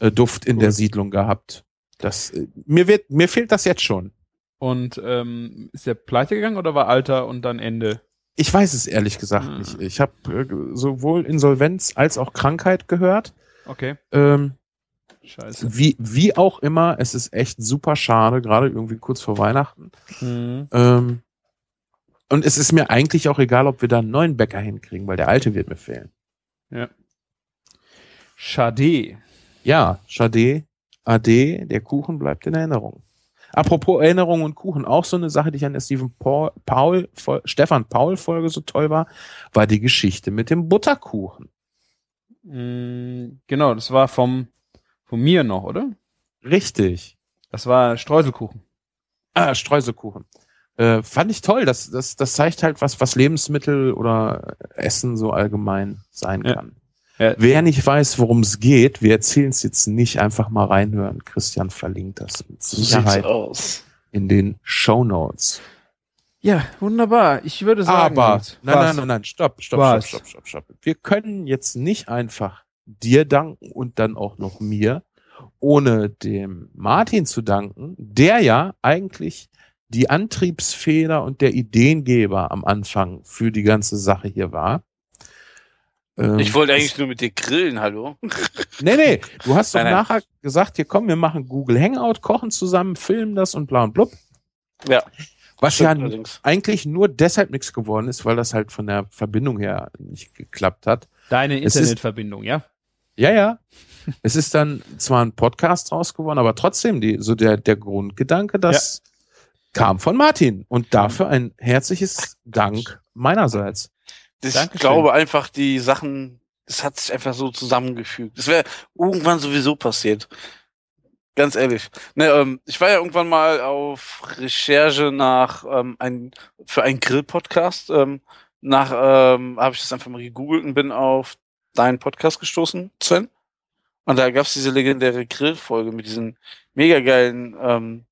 äh, Duft in der Siedlung gehabt. Das äh, mir wird mir fehlt das jetzt schon. Und ähm, ist der pleite gegangen oder war Alter und dann Ende? Ich weiß es ehrlich gesagt Ah. nicht. Ich habe äh, sowohl Insolvenz als auch Krankheit gehört. Okay. Ähm, Scheiße. wie wie auch immer, es ist echt super schade, gerade irgendwie kurz vor Weihnachten. Mhm. Ähm, und es ist mir eigentlich auch egal, ob wir da einen neuen Bäcker hinkriegen, weil der alte wird mir fehlen. Ja. Schade. Ja, Schade, Ade, der Kuchen bleibt in Erinnerung. Apropos Erinnerung und Kuchen, auch so eine Sache, die ich an der Stephen Paul, Paul Stefan Paul Folge so toll war, war die Geschichte mit dem Butterkuchen. Mm, genau, das war vom von mir noch, oder? Richtig. Das war Streuselkuchen. Ah, Streuselkuchen. Äh, fand ich toll. Das, das, das zeigt halt, was, was Lebensmittel oder Essen so allgemein sein kann. Ja. Wer nicht weiß, worum es geht, wir erzählen es jetzt nicht, einfach mal reinhören. Christian verlinkt das mit Sicherheit aus. in den Show Notes. Ja, wunderbar. Ich würde sagen. Aber, nein, nein, nein, nein, stopp, stopp, Was? stopp, stopp, stopp, stopp. Wir können jetzt nicht einfach dir danken und dann auch noch mir, ohne dem Martin zu danken, der ja eigentlich die Antriebsfeder und der Ideengeber am Anfang für die ganze Sache hier war. Ähm, Ich wollte eigentlich nur mit dir grillen, hallo? *laughs* Nee, nee, du hast doch Nein, nein. nachher gesagt, hier komm, wir machen Google Hangout, kochen zusammen, filmen das und bla und blub. Ja. Was ja allerdings. eigentlich nur deshalb nichts geworden ist, weil das halt von der Verbindung her nicht geklappt hat. Deine Es ist- Internetverbindung, ja? Ja, ja. *laughs* es ist dann zwar ein Podcast raus geworden, aber trotzdem die, so der, der Grundgedanke, das kam von Martin. Und dafür ein herzliches Dank meinerseits. Das, ich glaube einfach, die Sachen, das hat sich einfach so zusammengefügt. Das wäre irgendwann sowieso passiert. Ganz ehrlich. Ne, ähm, ich war ja irgendwann mal auf Recherche nach ähm, ein, für einen Grill-Podcast. Ähm, nach ähm, habe ich das einfach mal gegoogelt und bin auf deinen Podcast gestoßen, Sven. Und da gab's diese legendäre Grillfolge mit diesen mega geilen ähm,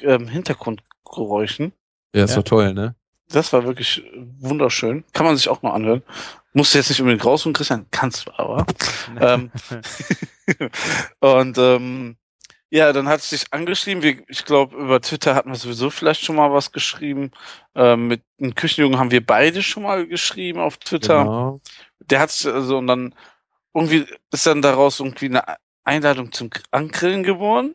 ähm, Hintergrundgeräuschen. Ja, ist doch toll, ne? Das war wirklich wunderschön. Kann man sich auch mal anhören. Musst du jetzt nicht unbedingt rausholen, Christian. Kannst du aber. *laughs* ähm, *laughs* und ähm, ja, dann hat es dich angeschrieben. Wir, ich glaube, über Twitter hatten wir sowieso vielleicht schon mal was geschrieben. Ähm, mit einem Küchenjungen haben wir beide schon mal geschrieben auf Twitter. Genau. Der hat also und dann irgendwie ist dann daraus irgendwie eine Einladung zum Angrillen geworden.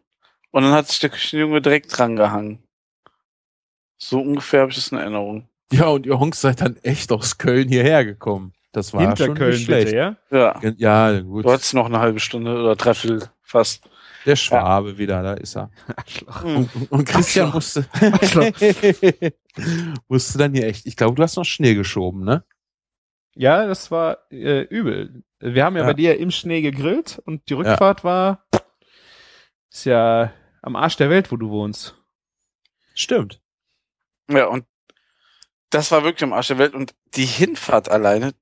Und dann hat sich der Küchenjunge direkt drangehangen. So ungefähr habe ich das in Erinnerung. Ja, und ihr Honks seid dann echt aus Köln hierher gekommen. Das war Hinter schon Köln nicht schlecht. bitte, ja? Ja. Ja, gut. Du hattest noch eine halbe Stunde oder dreiviertel fast. Der Schwabe wieder, da ist er. *laughs* Und, und, und Christian musste, *laughs* *laughs* musste dann hier echt, ich glaube, du hast noch Schnee geschoben, ne? Ja, das war äh, übel. Wir haben ja, Ja. bei dir im Schnee gegrillt und die Rückfahrt war ist ja am Arsch der Welt, wo du wohnst. Stimmt. Ja, und das war wirklich am Arsch der Welt. Und die Hinfahrt alleine,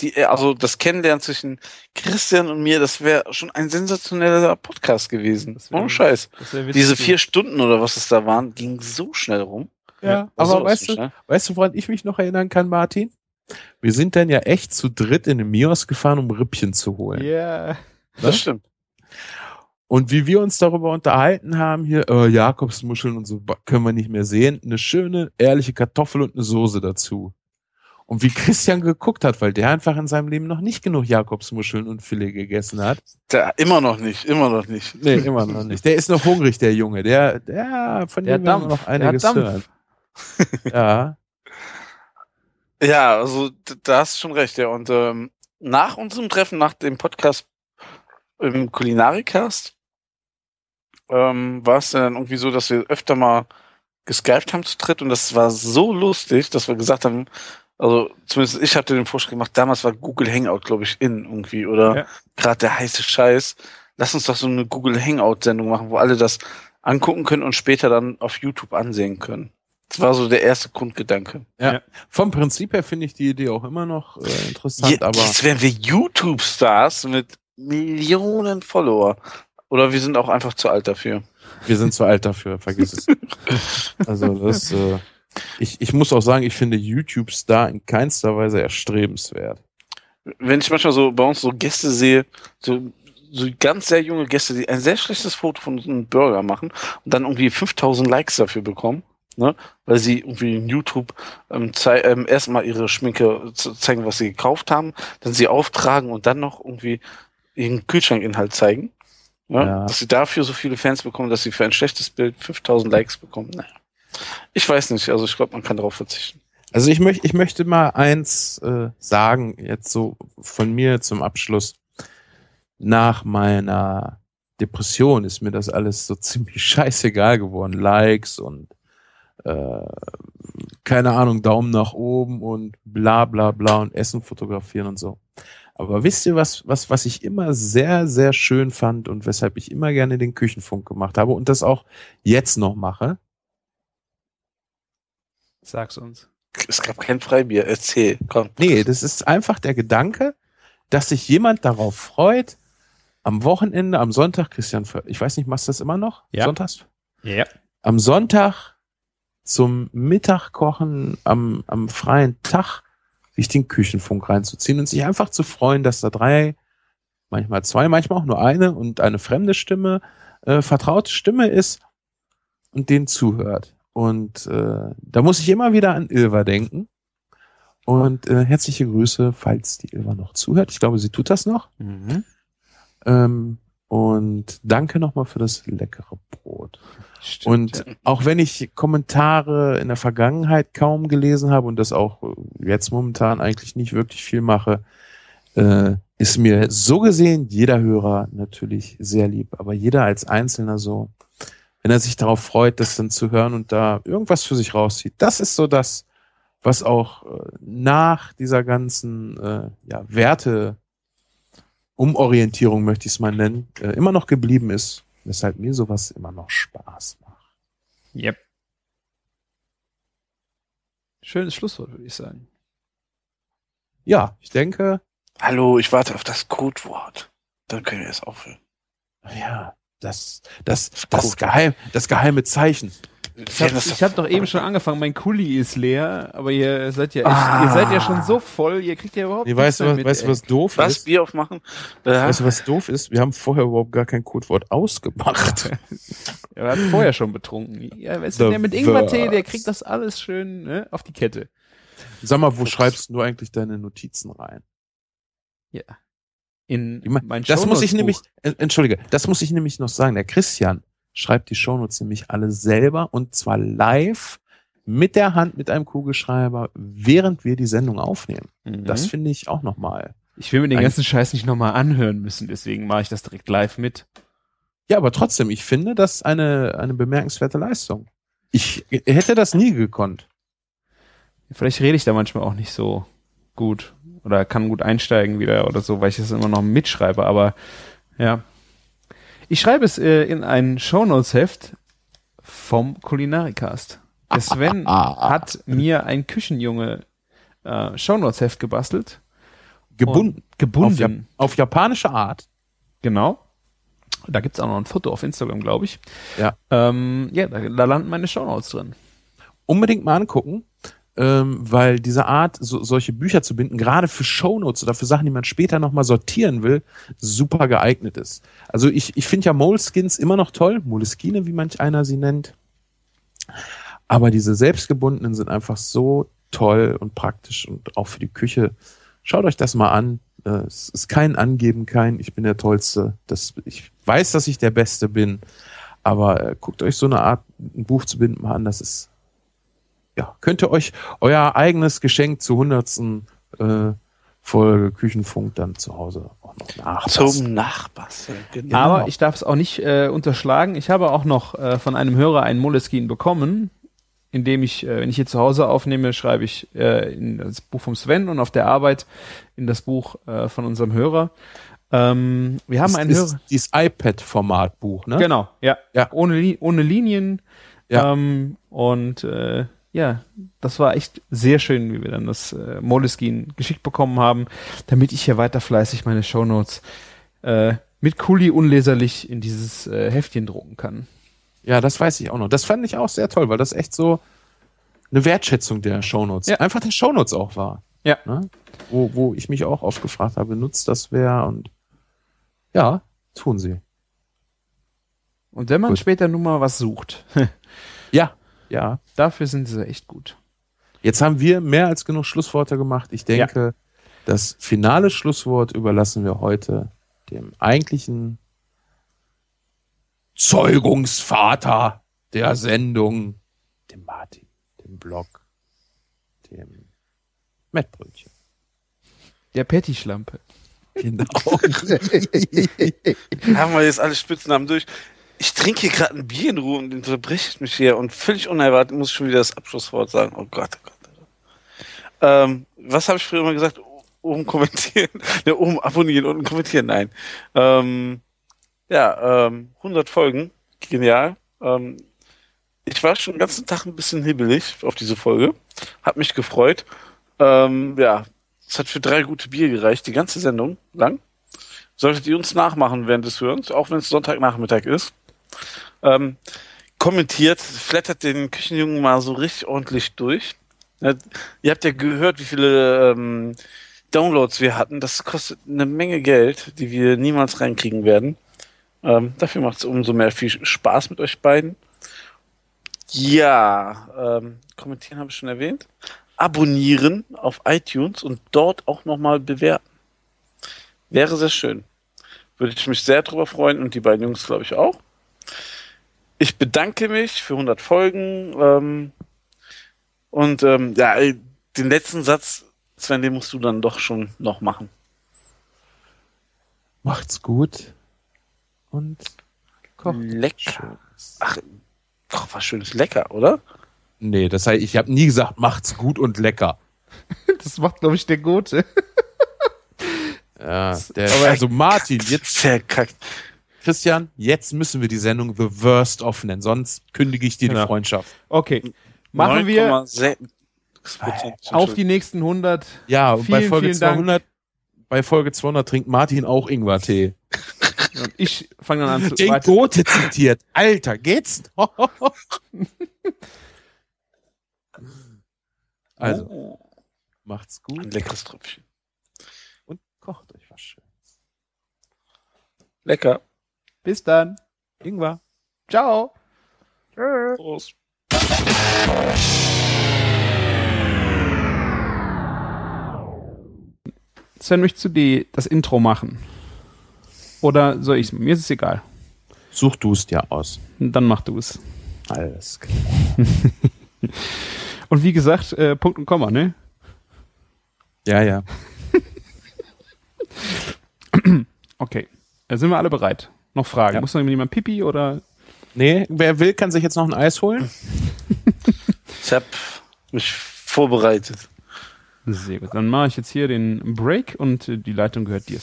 die, also das Kennenlernen zwischen Christian und mir, das wäre schon ein sensationeller Podcast gewesen. Ohne Scheiß. wär Diese vier Stunden oder was es da waren, ging so schnell rum. Ja, sowas aber weißt du, schnell. weißt du, woran ich mich noch erinnern kann, Martin? Wir sind dann ja echt zu dritt in den Mios gefahren, um Rippchen zu holen. Ja. Das stimmt. Und wie wir uns darüber unterhalten haben, hier, äh, Jakobsmuscheln und so können wir nicht mehr sehen, eine schöne, ehrliche Kartoffel und eine Soße dazu. Und wie Christian geguckt hat, weil der einfach in seinem Leben noch nicht genug Jakobsmuscheln und Filet gegessen hat. Der, immer noch nicht, immer noch nicht. Nee, immer noch nicht. Der ist noch hungrig, der Junge. Der, der, von Der dem Dampf, noch der einiges Dampf. hören. ja. Ja, also da hast du schon recht, ja. Und ähm, nach unserem Treffen, nach dem Podcast im Kulinarikast, ähm, war es dann irgendwie so, dass wir öfter mal geskypt haben zu dritt und das war so lustig, dass wir gesagt haben, also zumindest ich hatte den Vorschlag gemacht, damals war Google Hangout, glaube ich, in irgendwie oder Ja. gerade der heiße Scheiß. Lass uns doch so eine Google Hangout-Sendung machen, wo alle das angucken können und später dann auf YouTube ansehen können. Das war so der erste Grundgedanke. Ja. Vom Prinzip her finde ich die Idee auch immer noch äh, interessant, Je- aber Jetzt wären wir YouTube-Stars mit Millionen Follower. Oder wir sind auch einfach zu alt dafür. wir sind zu alt dafür, vergiss es. *laughs* also das, äh, ich, ich muss auch sagen, ich finde YouTube-Star in keinster Weise erstrebenswert. Wenn ich manchmal so bei uns so Gäste sehe, so, so ganz sehr junge Gäste, die ein sehr schlechtes Foto von einem Burger machen und dann irgendwie 5000 Likes dafür bekommen, ne, weil sie irgendwie in YouTube ähm, ähm, erstmal ihre Schminke zeigen, was sie gekauft haben, dann sie auftragen und dann noch irgendwie ihren Kühlschrankinhalt zeigen. Ja, Ja. Dass sie dafür so viele Fans bekommen, dass sie für ein schlechtes Bild 5000 Likes bekommen. Naja. Ich weiß nicht, also ich glaube, man kann darauf verzichten. Also ich möchte, ich möchte mal eins äh, sagen, jetzt so von mir zum Abschluss. Nach meiner Depression ist mir das alles so *laughs* ziemlich scheißegal geworden. Likes und äh, keine Ahnung, Daumen nach oben und bla bla bla und Essen fotografieren und so. Aber wisst ihr, was, was, was ich immer sehr, sehr schön fand und weshalb ich immer gerne den Küchenfunk gemacht habe und das auch jetzt noch mache? Sag's uns. Es gab kein Freibier, erzähl, komm. Nee, das ist einfach der Gedanke, dass sich jemand darauf freut, am Wochenende, am Sonntag, Christian, ich weiß nicht, machst du das immer noch? Ja. Sonntags? Ja. Am Sonntag zum Mittagkochen am, am freien Tag sich den Küchenfunk reinzuziehen und sich einfach zu freuen, dass da drei, manchmal zwei, manchmal auch nur eine und eine fremde Stimme, äh, vertraute Stimme ist und denen zuhört. Und äh, da muss ich immer wieder an Ilva denken. Und äh, herzliche Grüße, falls die Ilva noch zuhört. Ich glaube, sie tut das noch. Mhm. Ähm, und danke nochmal für das leckere Brot. und ja. auch wenn ich Kommentare in der Vergangenheit kaum gelesen habe und das auch jetzt momentan eigentlich nicht wirklich viel mache, äh, ist mir so gesehen jeder Hörer natürlich sehr lieb, aber jeder als Einzelner so, wenn er sich darauf freut, das dann zu hören und da irgendwas für sich rauszieht, das ist so das, was auch äh, nach dieser ganzen äh, ja, Werte Umorientierung möchte ich es mal nennen, äh, immer noch geblieben ist, weshalb mir sowas immer noch Spaß macht. Yep. Schönes Schlusswort, würde ich sagen. Ja, ich denke. Hallo, ich warte auf das Codewort. Dann können wir es aufhören. Ja, das, das, das, geheim, das geheime Zeichen. Ich habe hab doch eben schon angefangen, mein Kuli ist leer, aber ihr seid ja Ah. ihr seid ja schon so voll, ihr kriegt ja überhaupt Nee, weißt du, mehr was, mit, weißt du, was doof Was? ist? Bier aufmachen? Äh, Weißt du, was doof ist? Wir haben vorher überhaupt gar kein Codewort ausgemacht. *laughs* Er hat vorher schon betrunken. Ja, weißt du, der mit Ingwertee, der kriegt das alles schön ne, auf die Kette. Sag mal, wo schreibst du eigentlich deine Notizen rein? Ja. In Ich mein, mein das muss ich nämlich, entschuldige, das muss ich nämlich noch sagen. Der Christian schreibt die Shownotes nämlich alle selber und zwar live mit der Hand mit einem Kugelschreiber, während wir die Sendung aufnehmen. Mhm. Das finde ich auch nochmal. Ich will mir den ganzen Scheiß nicht nochmal anhören müssen, deswegen mache ich das direkt live mit. Ja, aber trotzdem, ich finde das eine, eine bemerkenswerte Leistung. Ich hätte das nie gekonnt. Vielleicht rede ich da manchmal auch nicht so gut oder kann gut einsteigen wieder oder so, weil ich es immer noch mitschreibe, aber ja. Ich schreibe es äh, in ein Shownotes-Heft vom Kulinarikast. Der Sven *laughs* hat mir ein Küchenjunge äh, Shownotes-Heft gebastelt. Gebunden. Und gebunden. Auf, auf japanische Art. Genau. Da gibt's auch noch ein Foto auf Instagram, glaube ich. Ja. Ähm, ja, da, da landen meine Shownotes drin. Unbedingt mal angucken, ähm, weil diese Art, so, solche Bücher zu binden, gerade für Shownotes oder für Sachen, die man später nochmal sortieren will, super geeignet ist. Also ich, ich finde ja Moleskins immer noch toll, Moleskine, wie manch einer sie nennt. Aber diese selbstgebundenen sind einfach so toll und praktisch und auch für die Küche. Schaut euch das mal an. Äh, Es ist kein Angeben, kein Ich bin der Tollste. Das, ich weiß, dass ich der Beste bin. Aber äh, guckt euch so eine Art, ein Buch zu binden mal an. Das ist, ja, könnt ihr euch euer eigenes Geschenk zur hundertsten äh, Folge Küchenfunk dann zu Hause auch noch nachbasteln. Zum Nachbasteln. Genau. Aber ich darf es auch nicht äh, unterschlagen. Ich habe auch noch äh, von einem Hörer einen Moleskin bekommen, indem ich, äh, wenn ich hier zu Hause aufnehme, schreibe ich äh, in das Buch vom Sven und auf der Arbeit in das Buch äh, von unserem Hörer. Ähm, wir haben Das einen ist Hörer. dieses iPad-Format-Buch, ne? Genau, ja. Ja. Ohne, ohne Linien. Ja. Ähm, und äh, ja, das war echt sehr schön, wie wir dann das äh, Moleskin geschickt bekommen haben, damit ich hier weiter fleißig meine Shownotes äh, mit Kuli unleserlich in dieses äh, Heftchen drucken kann. Ja, das weiß ich auch noch. Das fand ich auch sehr toll, weil das echt so eine Wertschätzung der Shownotes, Ja. einfach der Shownotes auch war. Ja. Ne? Wo, wo ich mich auch oft gefragt habe, nutzt das wer? Und ja, tun sie. Und wenn man Gut. später nun mal was sucht, *laughs* Ja, ja. dafür sind sie echt gut. Jetzt haben wir mehr als genug Schlussworte gemacht. Ich denke, das finale Schlusswort überlassen wir heute dem eigentlichen Zeugungsvater der Sendung, dem Martin, dem Blog, dem Mettbrötchen. Der Patty-Schlampe. Genau. *laughs* Haben wir jetzt alle Spitznamen durch. Ich trinke hier gerade ein Bier in Ruhe und unterbreche mich hier und völlig unerwartet muss ich schon wieder das Abschlusswort sagen. Oh Gott, oh Gott. Oh. Ähm, was habe ich früher immer gesagt? Oben kommentieren, *laughs* ne, oben abonnieren, unten kommentieren, nein. Ähm, ja, ähm, 100 Folgen, genial. Ähm, ich war schon den ganzen Tag ein bisschen hibbelig auf diese Folge, hat mich gefreut. Ähm, ja, es hat für drei gute Bier gereicht, die ganze Sendung lang. Solltet ihr uns nachmachen während des Hörens, auch wenn es Sonntagnachmittag ist. Ähm, kommentiert, flattert den Küchenjungen mal so richtig ordentlich durch. Ihr habt ja gehört, wie viele ähm, Downloads wir hatten. Das kostet eine Menge Geld, die wir niemals reinkriegen werden. Ähm, dafür macht es umso mehr viel Spaß mit euch beiden. Ja, ähm, kommentieren habe ich schon erwähnt. abonnieren auf iTunes und dort auch nochmal bewerten. Wäre sehr schön. Würde ich mich sehr drüber freuen und die beiden Jungs, glaube ich, auch. Ich bedanke mich für 100 Folgen. Ähm, und ähm, ja, ey, den letzten Satz, Sven, den musst du dann doch schon noch machen. Macht's gut. Und kocht. Lecker. Ach, koch was Schönes lecker, oder? Nee, das heißt, ich habe nie gesagt, macht's gut und lecker. *laughs* Das macht, glaube ich, der Gote. Ja, der, Aber- also Martin, jetzt verkackt. Christian, jetzt müssen wir die Sendung The Worst off nennen, sonst kündige ich dir Genau. die Freundschaft. Okay. Machen wir 9,6% auf die nächsten 100. Ja, und bei Vielen, Folge vielen Dank. 200, bei Folge 200 trinkt Martin auch Ingwertee. Und *laughs* ich fange dann an zu Den weiter- Gote zitiert. Alter, geht's? noch? *laughs* also, macht's gut. Ein leckeres Tröpfchen. Und kocht euch was schön. Lecker. Bis dann. Ingwer. Ciao. Prost. Sven, möchtest du die, das Intro machen? Oder soll ich's? Mir ist es egal. Such du es dir aus. Dann mach du es. Alles klar. *laughs* Und wie gesagt, äh, Punkt und Komma, ne? Ja, ja. *laughs* Okay. Sind wir alle bereit? Noch Fragen? Ja. Muss noch jemand Pipi oder? Nee, wer will, kann sich jetzt noch ein Eis holen. *laughs* Ich habe mich vorbereitet. Sehr gut. Dann mache ich jetzt hier den Break und die Leitung gehört dir.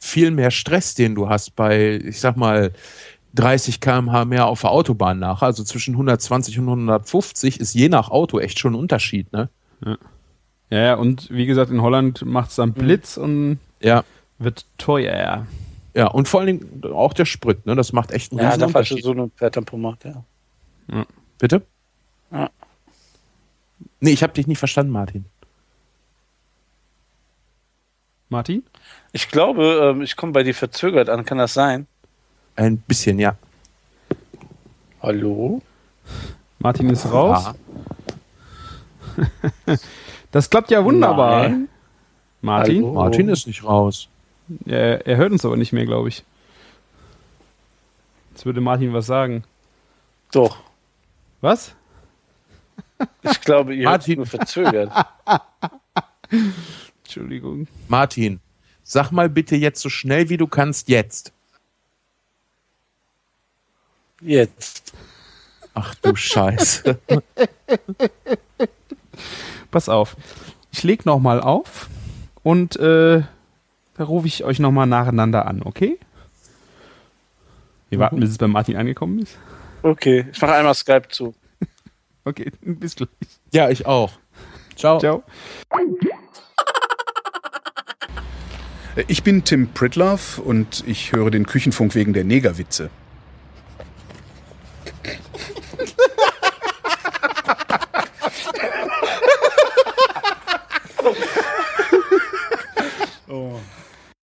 Viel mehr Stress, den du hast bei, ich sag mal, 30 km/h mehr auf der Autobahn nach. Also zwischen 120 und 150 ist je nach Auto echt schon ein Unterschied, ne? Ja. Ja, ja, und wie gesagt, in Holland macht es dann Blitz und Ja. wird teuer. Ja, und vor allen Dingen auch der Sprit, ne? Das macht echt einen Ja, riesen Unterschied. so eine Pferdtempomat, ja. Ja. Bitte? Ja. Nee, ich habe dich nicht verstanden, Martin. Martin? Ich glaube, ähm, ich komme bei dir verzögert an. Kann das sein? Ein bisschen, ja. Hallo? Martin ist raus. *laughs* Das klappt ja wunderbar. Nein. Martin? Hallo? Martin ist nicht raus. Er, er hört uns aber nicht mehr, glaube ich. Jetzt würde Martin was sagen. Doch. Was? Ich glaube, ihr habt Martin. nur verzögert. *laughs* Entschuldigung. Martin, sag mal bitte jetzt so schnell wie du kannst jetzt. Jetzt. Ach du Scheiße. *laughs* Pass auf. Ich leg noch mal auf und äh, da rufe ich euch noch mal nacheinander an, okay? Wir warten, bis es bei Martin angekommen ist. Okay, ich mache einmal Skype zu. *laughs* Okay, bis gleich. Ja, ich auch. Ciao. Ciao. Ich bin Tim Pritlove und ich höre den Küchenfunk wegen der Negerwitze.